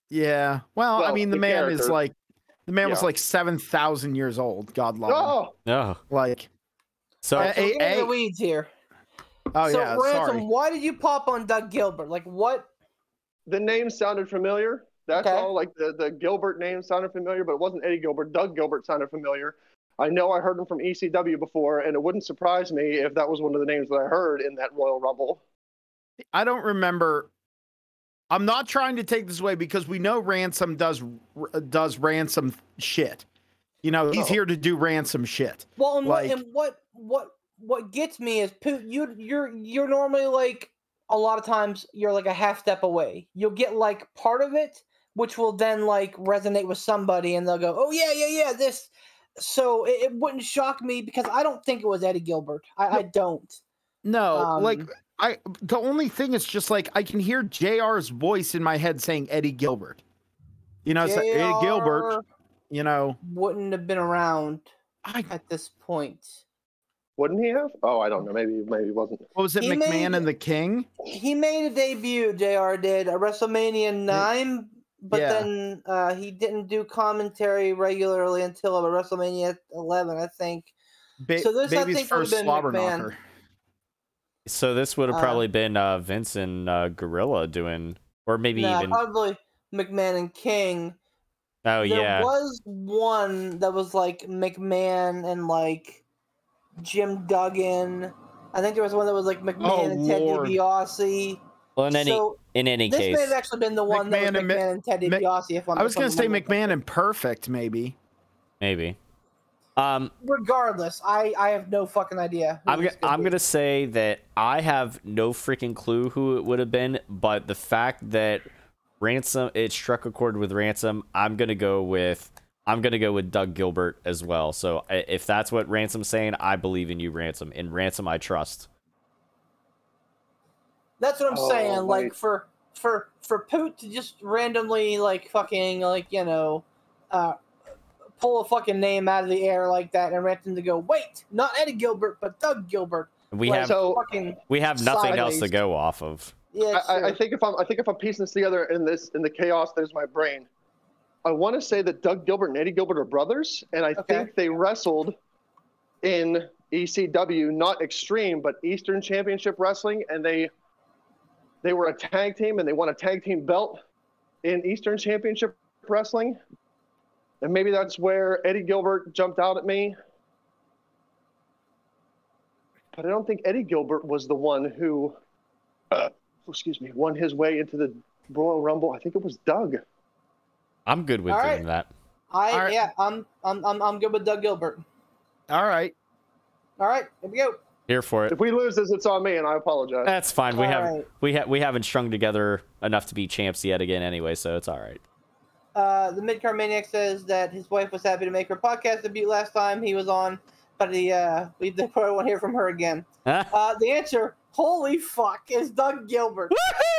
yeah. Well, I mean, the, the man is like, the man was like 7,000 years old. God love him. Oh, Oh, Like, so So Hey, in the weeds here. oh, so yeah. Ransom, Sorry. why did you pop on Doug Gilbert? Like what? the name sounded familiar. That's Okay. all. Like the, the Gilbert name sounded familiar, but it wasn't Eddie Gilbert. Doug Gilbert sounded familiar. I know I heard him from ECW before, and it wouldn't surprise me if that was one of the names that I heard in that Royal Rumble. I don't remember. I'm not trying to take this away because we know Ransom does does ransom shit. You know, he's Oh. here to do ransom shit. Well, and, Like- what, and what what what gets me is Poot, you you're you're normally like a lot of times you're like a half step away. You'll get like part of it, which will then like resonate with somebody, and they'll go, "Oh yeah, yeah, yeah." This, so it, it wouldn't shock me because I don't think it was Eddie Gilbert. I, I don't. No, like Um, I the only thing is just like I can hear JR's voice in my head saying Eddie Gilbert. You know, it's like, Eddie Gilbert, you know. wouldn't have been around I at this point. Wouldn't he have? Oh, I don't know. Maybe maybe he wasn't. what was it, He McMahon made- and the King? He made a debut. Jr. did at WrestleMania nine, but Yeah. then uh, he didn't do commentary regularly until WrestleMania eleven, I think. Ba- So this, I think, would've first slobber McMahon. knocker. So this would have Uh, probably been uh, Vince and uh, Gorilla doing, or maybe Nah, even. probably McMahon and King. Oh there yeah, was one that was like McMahon and like Jim Duggan. I think there was one that was like McMahon Oh, and Ted Lord. DiBiase. Well in any so in any this case, may have actually been the one that was McMahon and Ted Mi- DiBiase. If I'm, I was gonna say McMahon and Perfect, maybe. maybe. Um, regardless, I I have no fucking idea. I'm this gonna, could I'm gonna say that I have no freaking clue who it would have been, but the fact that Ransom it struck a chord with Ransom, I'm gonna go with I'm gonna go with Doug Gilbert as well. So if that's what Ransom's saying, I believe in you, Ransom. In Ransom, I trust. That's what I'm Oh, saying. Like wait. for for for Poot to just randomly like fucking like you know, uh, pull a fucking name out of the air like that and Ransom to go, wait, not Eddie Gilbert, but Doug Gilbert. We Like, have So- fucking we have nothing else to go off of. yeah. I, I, I think if I'm I think if I'm piecing this together in this in the chaos, there's my brain. I want to say that Doug Gilbert and Eddie Gilbert are brothers, and I Okay. think they wrestled in ECW, not Extreme, but Eastern Championship Wrestling, and they they were a tag team and they won a tag team belt in Eastern Championship Wrestling, and maybe that's where Eddie Gilbert jumped out at me. But I don't think Eddie Gilbert was the one who uh, excuse me, won his way into the Royal Rumble. I think it was Doug. I'm good with All doing right. that. I Alright. yeah, I'm I'm I'm I'm good with Doug Gilbert. All right. All right, here we go. Here for it. If we lose this, it's on me, and I apologize. That's fine. We have Alright. we have we haven't strung together enough to be champs yet again anyway, so it's all right. Uh, the Midcard Maniac says that his wife was happy to make her podcast debut last time he was on, but he uh, we probably won't hear from her again. Huh? Uh, the answer, holy fuck, is Doug Gilbert.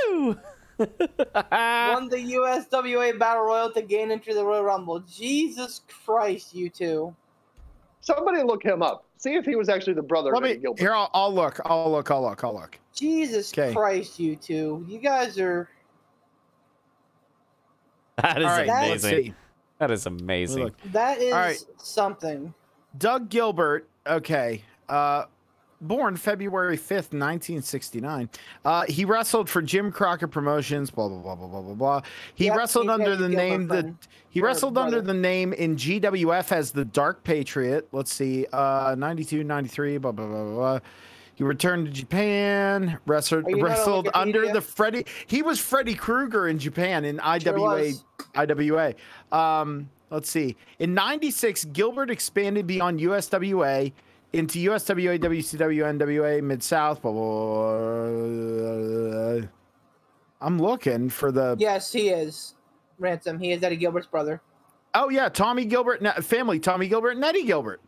Woohoo! Won the USWA Battle Royal to gain entry to the Royal Rumble. Jesus Christ, you two. Somebody look him up. See if he was actually the brother Let of Eddie me Gilbert. here. I'll, I'll look. I'll look. I'll look. I'll look. Jesus 'Kay. Christ, you two. You guys are. that is All right. Let's amazing. That is amazing. That is right. something. Doug Gilbert. Okay. Uh, born February fifth, nineteen sixty nine. Uh, he wrestled for Jim Crockett Promotions. Blah blah blah blah blah blah blah. He Yep, wrestled under the name friend. He wrestled under the name in GWF as the Dark Patriot. Let's see, uh, 92, 93, blah, blah, blah, blah, blah. He returned to Japan, wrestled, Are you not on wrestled under the Freddy. He was Freddy Krueger in Japan in IWA. was. IWA. Um, let's see. In 96, Gilbert expanded beyond USWA into USWA, WCW, NWA, Mid South, blah, uh, blah, blah, blah. I'm looking for the. Yes, he is. Ransom. He is Eddie Gilbert's brother. Oh, yeah. Tommy Gilbert, family, Tommy Gilbert, and Eddie Gilbert.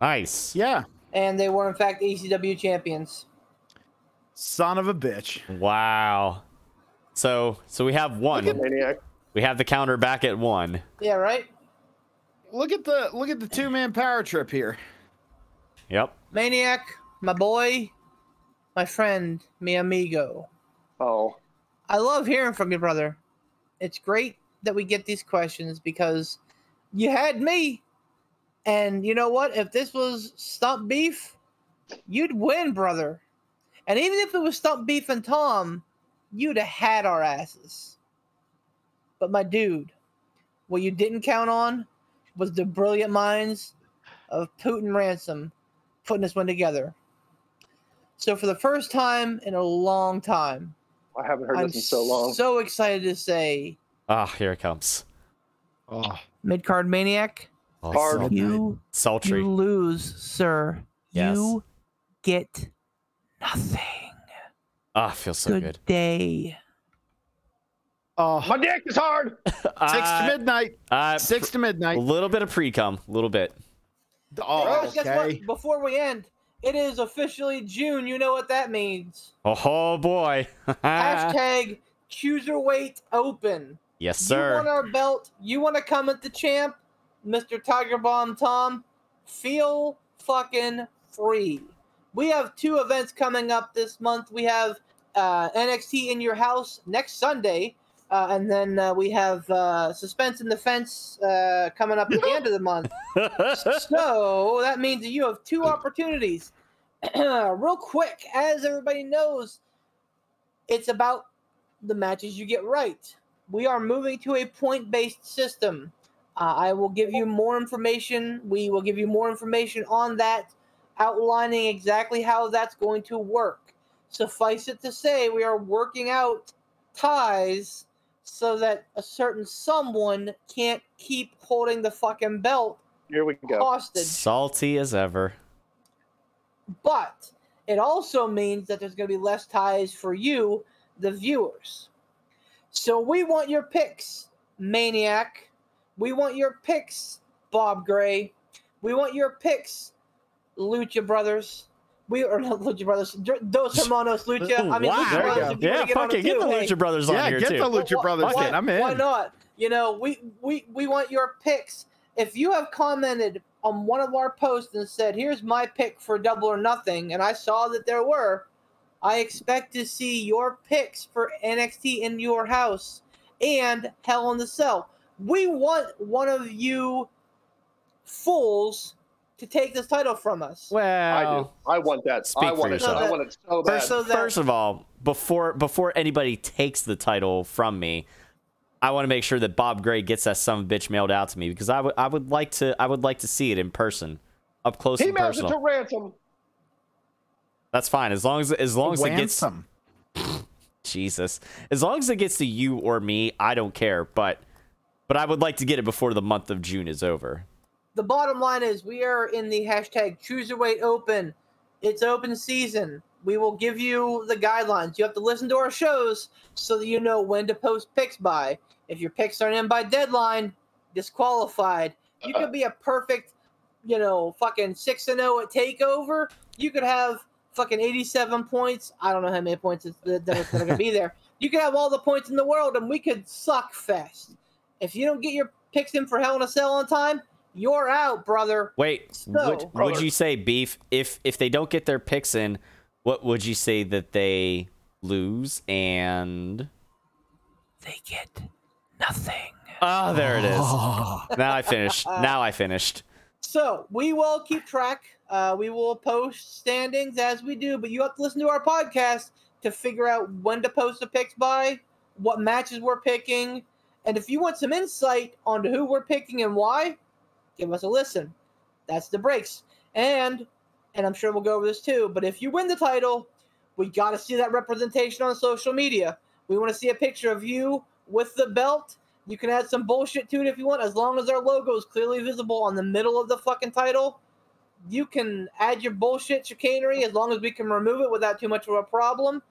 Nice. Yeah. And they were, in fact, ECW champions. Son of a bitch. Wow. So so we have one. We have the counter back at one. Yeah, right? Look at the look at the two man power trip here. Yep. Maniac, my boy, my friend, mi amigo. Oh, I love hearing from you, brother. It's great that we get these questions because you had me. And you know what? If this was Stump Beef, you'd win, brother. And even if it was Stump Beef and Tom, you'd have had our asses. But my dude, what you didn't count on was the brilliant minds of Putin Ransom putting this one together. So for the first time in a long time, I haven't heard I'm this in so long. so excited to say, Ah, here it comes. Oh, mid card maniac, Oh, Hard. sul- you sultry. you lose, sir. Yes. You get nothing. Ah, feels so good, good. day. Oh, My dick is hard. six Uh, to midnight. uh, Six to midnight. A little bit of pre cum, a little bit. Oh, Guys, guess okay. what? Before we end, it is officially June. You know what that means. Oh boy. Hashtag Chooserweight Open. yes, sir. You want our belt? You want to come at the champ, Mr. Tiger Bomb Tom? Feel fucking free. We have two events coming up this month. We have uh, NXT in your house next Sunday, uh, and then uh, we have uh, Suspense in the Fence uh, coming up at the end of the month. so that means that you have two opportunities. Real quick, as everybody knows, it's about the matches you get right. We are moving to a point based system. Uh, I will give you more information. We will give you more information on that, outlining exactly how that's going to work. Suffice it to say, we are working out ties so that a certain someone can't keep holding the fucking belt Here we go. hostage. Salty as ever. But it also means that there's going to be less ties for you, the viewers. So we want your picks, Maniac. We want your picks, Bob Gray. We want your picks, Lucha Brothers. We are not Lucha Brothers. Dr- Dos Hermanos Lucha. I mean, Wow. Lucha There you Brothers. go. Yeah, get fuck it. it Get too, the hey. Lucha Brothers on Yeah, here get the Lucha Why- Brothers why, in. I'm in. Why not? You know, we we we want your picks. If you have commented on one of our posts and said, "Here's my pick for Double or Nothing," and I saw that there were, I expect to see your picks for NXT in your house and Hell in the Cell. We want one of you fools to take this title from us. I well, do. I want that. Speak I for want it. yourself. I want it so bad. First, So that- first of all, before before anybody takes the title from me, I want to make sure that Bob Gray gets that some bitch mailed out to me because I would I would like to I would like to see it in person, up close he and mails it to ransom. That's fine as long as as long as it gets Ransom. Jesus, as long as it gets to you or me, I don't care. But but I would like to get it before the month of June is over. The bottom line is we are in the hashtag Cruiserweight Open. It's open season. We will give you the guidelines. You have to listen to our shows so that you know when to post picks by. If your picks aren't in by deadline, disqualified. You could uh-huh. be a perfect, you know, fucking six and zero at Takeover. You could have fucking eighty-seven points. I don't know how many points it's- that going to be there. You could have all the points in the world, and we could suck fest. If you don't get your picks in for Hell in a Cell on time, you're out, brother. Wait, So- would, would you say beef if if they don't get their picks in? What would you say that they lose and? They get nothing. Oh, there it is. now I finished. Now I finished. So we will keep track. Uh, we will post standings as we do, but you have to listen to our podcast to figure out when to post the picks by, what matches we're picking, and if you want some insight onto who we're picking and why, give us a listen. That's the breaks. And and I'm sure we'll go over this too, but if you win the title, we got to see that representation on social media. We want to see a picture of you with the belt. You can add some bullshit to it if you want, as long as our logo is clearly visible on the middle of the fucking title. You can add your bullshit chicanery as long as we can remove it without too much of a problem.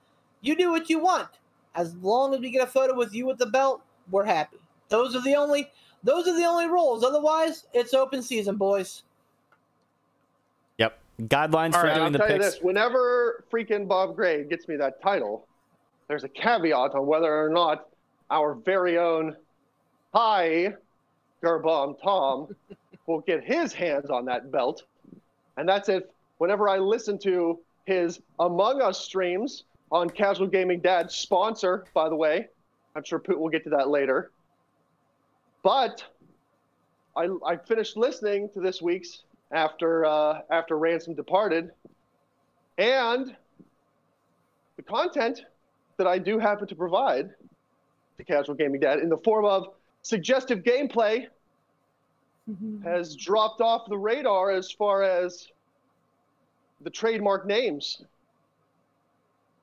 You do what you want. As long as we get a photo with you with the belt, we're happy. Those are the only those are the only rules. Otherwise, it's open season, boys. Yep. Guidelines All for right, doing I'll the tell you picks. this: whenever freaking Bob Gray gets me that title, there's a caveat on whether or not our very own Tiger Bomb Tom will get his hands on that belt, and that's if whenever I listen to his Among Us streams on Casual Gaming Dad's sponsor, by the way. I'm sure Poot will get to that later. But I, I finished listening to this week's after uh, after Ransom departed, and the content that I do happen to provide to Casual Gaming Dad in the form of suggestive gameplay has dropped off the radar as far as the trademark names.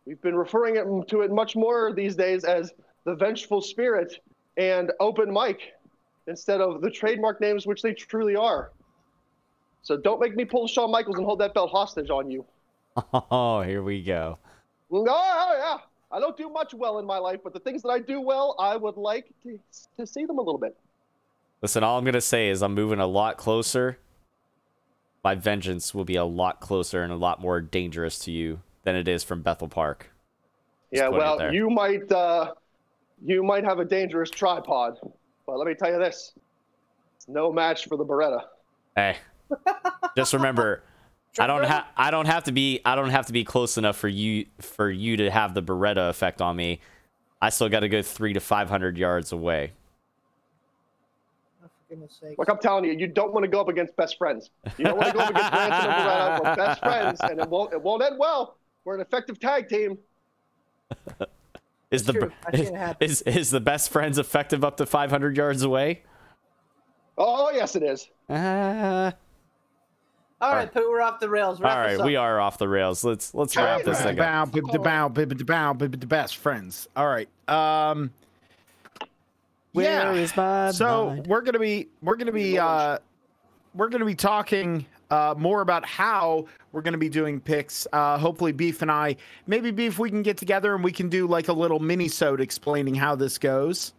We've been referring it, to it much more these days as the Vengeful Spirit and Open Mic instead of the trademark names which they truly are. So don't make me pull Shawn Michaels and hold that belt hostage on you. Oh, here we go. Oh, yeah. I don't do much well in my life, but the things that I do well, I would like to, to see them a little bit. Listen, all I'm gonna say is I'm moving a lot closer. My vengeance will be a lot closer and a lot more dangerous to you than it is from Bethel Park. Just yeah, well, you might uh, you might have a dangerous tripod, but let me tell you this: it's no match for the Beretta. Hey, just remember, I don't have I don't have to be I don't have to be close enough for you for you to have the Beretta effect on me. I still got to go three to five hundred yards away. Oh, for goodness sake. Like I'm telling you, you don't want to go up against best friends. You don't want to go up against Branson and Beretta. We're best friends, and it won't it won't end well. We're an effective tag team. Is the true. I've seen it happen. is is the best friends effective up to five hundred yards away? Oh yes, it is. Uh, All right, Pooh, we're off the rails. all right, we are off the rails. Let's let's wrap this thing up. Bow, bib, da, bow, bib, da, bow, bib, best friends. All right. Um. Where yeah. is my so mind? we're gonna be we're gonna be uh we're gonna be talking uh more about how we're gonna be doing picks. Uh hopefully Beef and I maybe Beef we can get together and we can do like a little mini sode explaining how this goes.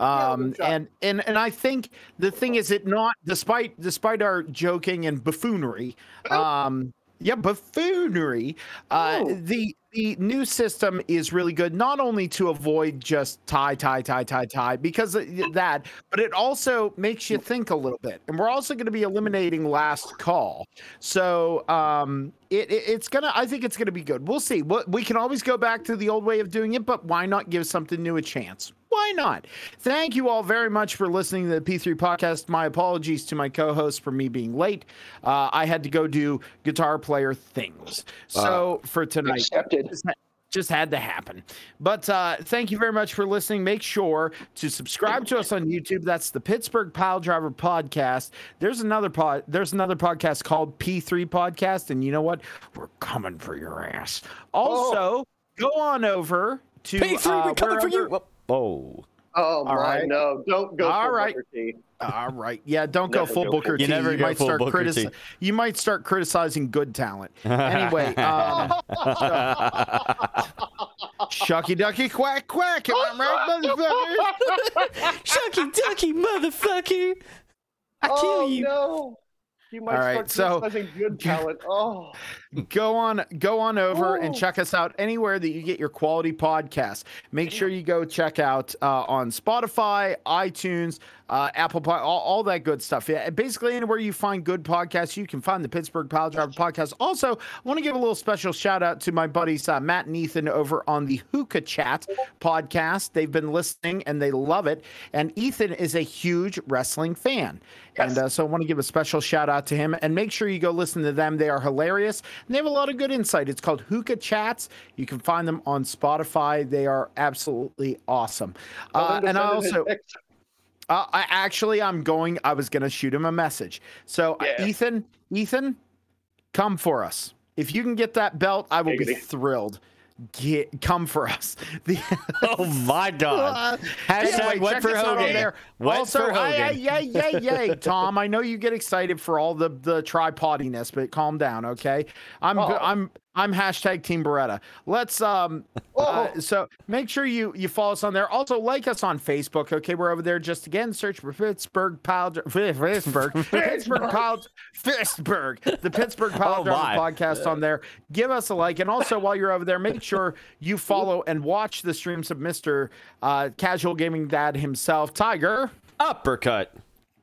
Um and and and I think the thing is it not despite despite our joking and buffoonery um yeah buffoonery. Uh Oh. the the new system is really good not only to avoid just tie tie tie tie tie because of that but it also makes you think a little bit and we're also going to be eliminating last call. So um it, it it's gonna i think it's gonna be good. We'll see. What we can always go back to the old way of doing it but why not give something new a chance why not? Thank you all very much for listening to the P3 podcast. My apologies to my co host for me being late. Uh, I had to go do guitar player things. So for tonight, Accepted. just just had to happen. But uh, thank you very much for listening. Make sure to subscribe to us on YouTube. That's the Pittsburgh Pile Driver Podcast. There's another pod. There's another podcast called P3 Podcast, and you know what? We're coming for your ass. Also, go on over to P3, uh, we're coming for you. wherever- Whoa. Oh my right. no! Don't go. All for right. Booker T. All right. Yeah, don't go full Booker T. You never go might full start Booker critici- T. You might start criticizing good talent. Anyway, um, shucky ducky quack quack. Am I right, motherfucker? Shucky ducky motherfucker. I kill oh you. no! You might All right, start so- criticizing good talent. Oh, go on go on over and check us out anywhere that you get your quality podcasts. Make sure you go check out uh, on spotify itunes uh, apple Pod, all, all that good stuff. Yeah basically anywhere you find good podcasts you can find the pittsburgh pile driver podcast. Also i want to give a little special shout out to my buddies uh, matt and ethan over on the hookah chat podcast. They've been listening and they love it. And ethan is a huge wrestling fan. And uh, so I want to give a special shout out to him and make sure you go listen to them. They are hilarious and they have a lot of good insight. It's called Hookah Chats. You can find them on Spotify. They are absolutely awesome. Uh, and I send in his also, uh, I actually, I'm going. I was going to shoot him a message. So uh, Yeah. Ethan, Ethan, come for us. If you can get that belt, I will be thrilled. Get come for us. The, Oh my god. Hashtag Anyway, for us out on Hogan. there. Wet also, for Hogan. yay, yay, yay, Tom. I know you get excited for all the the tripodiness, but calm down, okay? I'm Oh. I'm I'm hashtag Team Beretta. Let's um. uh, so make sure you you follow us on there. Also like us on Facebook. Okay, we're over there. Just again, search for Pittsburgh Pile Pittsburgh Pittsburgh Pile Pittsburgh the Pittsburgh Pile Oh, Driver podcast on there. Give us a like, and also while you're over there, make sure you follow and watch the streams of Mister uh, Casual Gaming Dad himself, Tiger. Uppercut.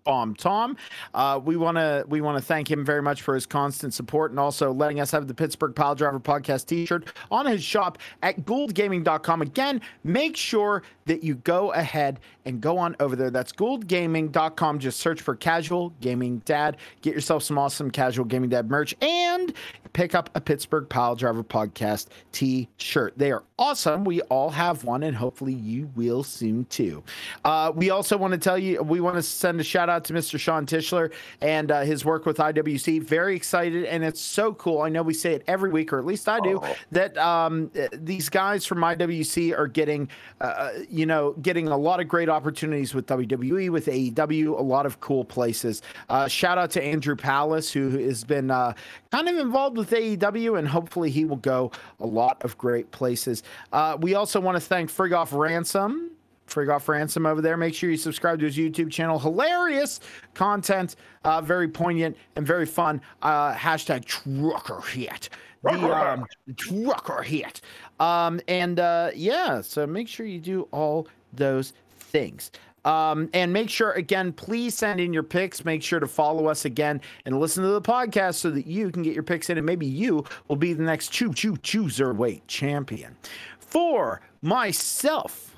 Tom. Uh, we want to we want to thank him very much for his constant support and also letting us have the Pittsburgh Pile Driver podcast T-shirt on his shop at gouldgaming.com. Again, make sure that you go ahead and go on over there. That's gouldgaming.com. Just search for Casual Gaming Dad. Get yourself some awesome Casual Gaming Dad merch and pick up a Pittsburgh Pile Driver podcast T-shirt. They are awesome. We all have one, and hopefully you will soon too. Uh, we also want to tell you we want to send a shout out out to Mr. Sean Tischler and uh, his work with IWC. Very excited, and it's so cool. I know we say it every week, or at least I do, Oh. that um, uh, these guys from IWC are getting, uh, you know, getting a lot of great opportunities with WWE, with AEW, a lot of cool places. Uh, shout out to Andrew Palace, who has been uh, kind of involved with AEW, and hopefully he will go a lot of great places. Uh, we also want to thank Frig Off Ransom. Frig Off Ransom over there. Make sure you subscribe to his YouTube channel. Hilarious content, uh, very poignant and very fun. Uh, hashtag trucker hit. The um, trucker hit. Um, and uh, yeah, so make sure you do all those things. Um, and make sure, again, please send in your picks. Make sure to follow us again and listen to the podcast so that you can get your picks in, and maybe you will be the next choo choo chooser weight champion. For myself,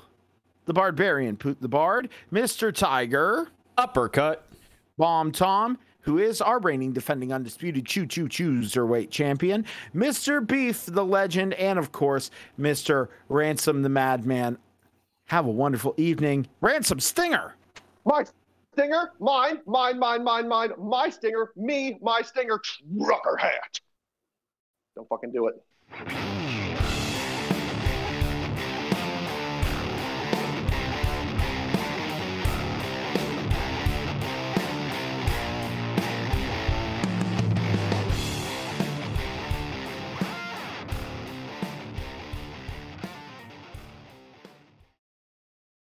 the barbarian, Poot the Bard, Mr. Tiger, Uppercut. Bomb Tom, who is our reigning defending undisputed choo choo chooser weight champion, Mr. Beef, the legend, and of course, Mr. Ransom, the madman. Have a wonderful evening. Ransom Stinger. My stinger, mine, mine, mine, mine, mine, my stinger, me, my stinger, trucker hat. Don't fucking do it.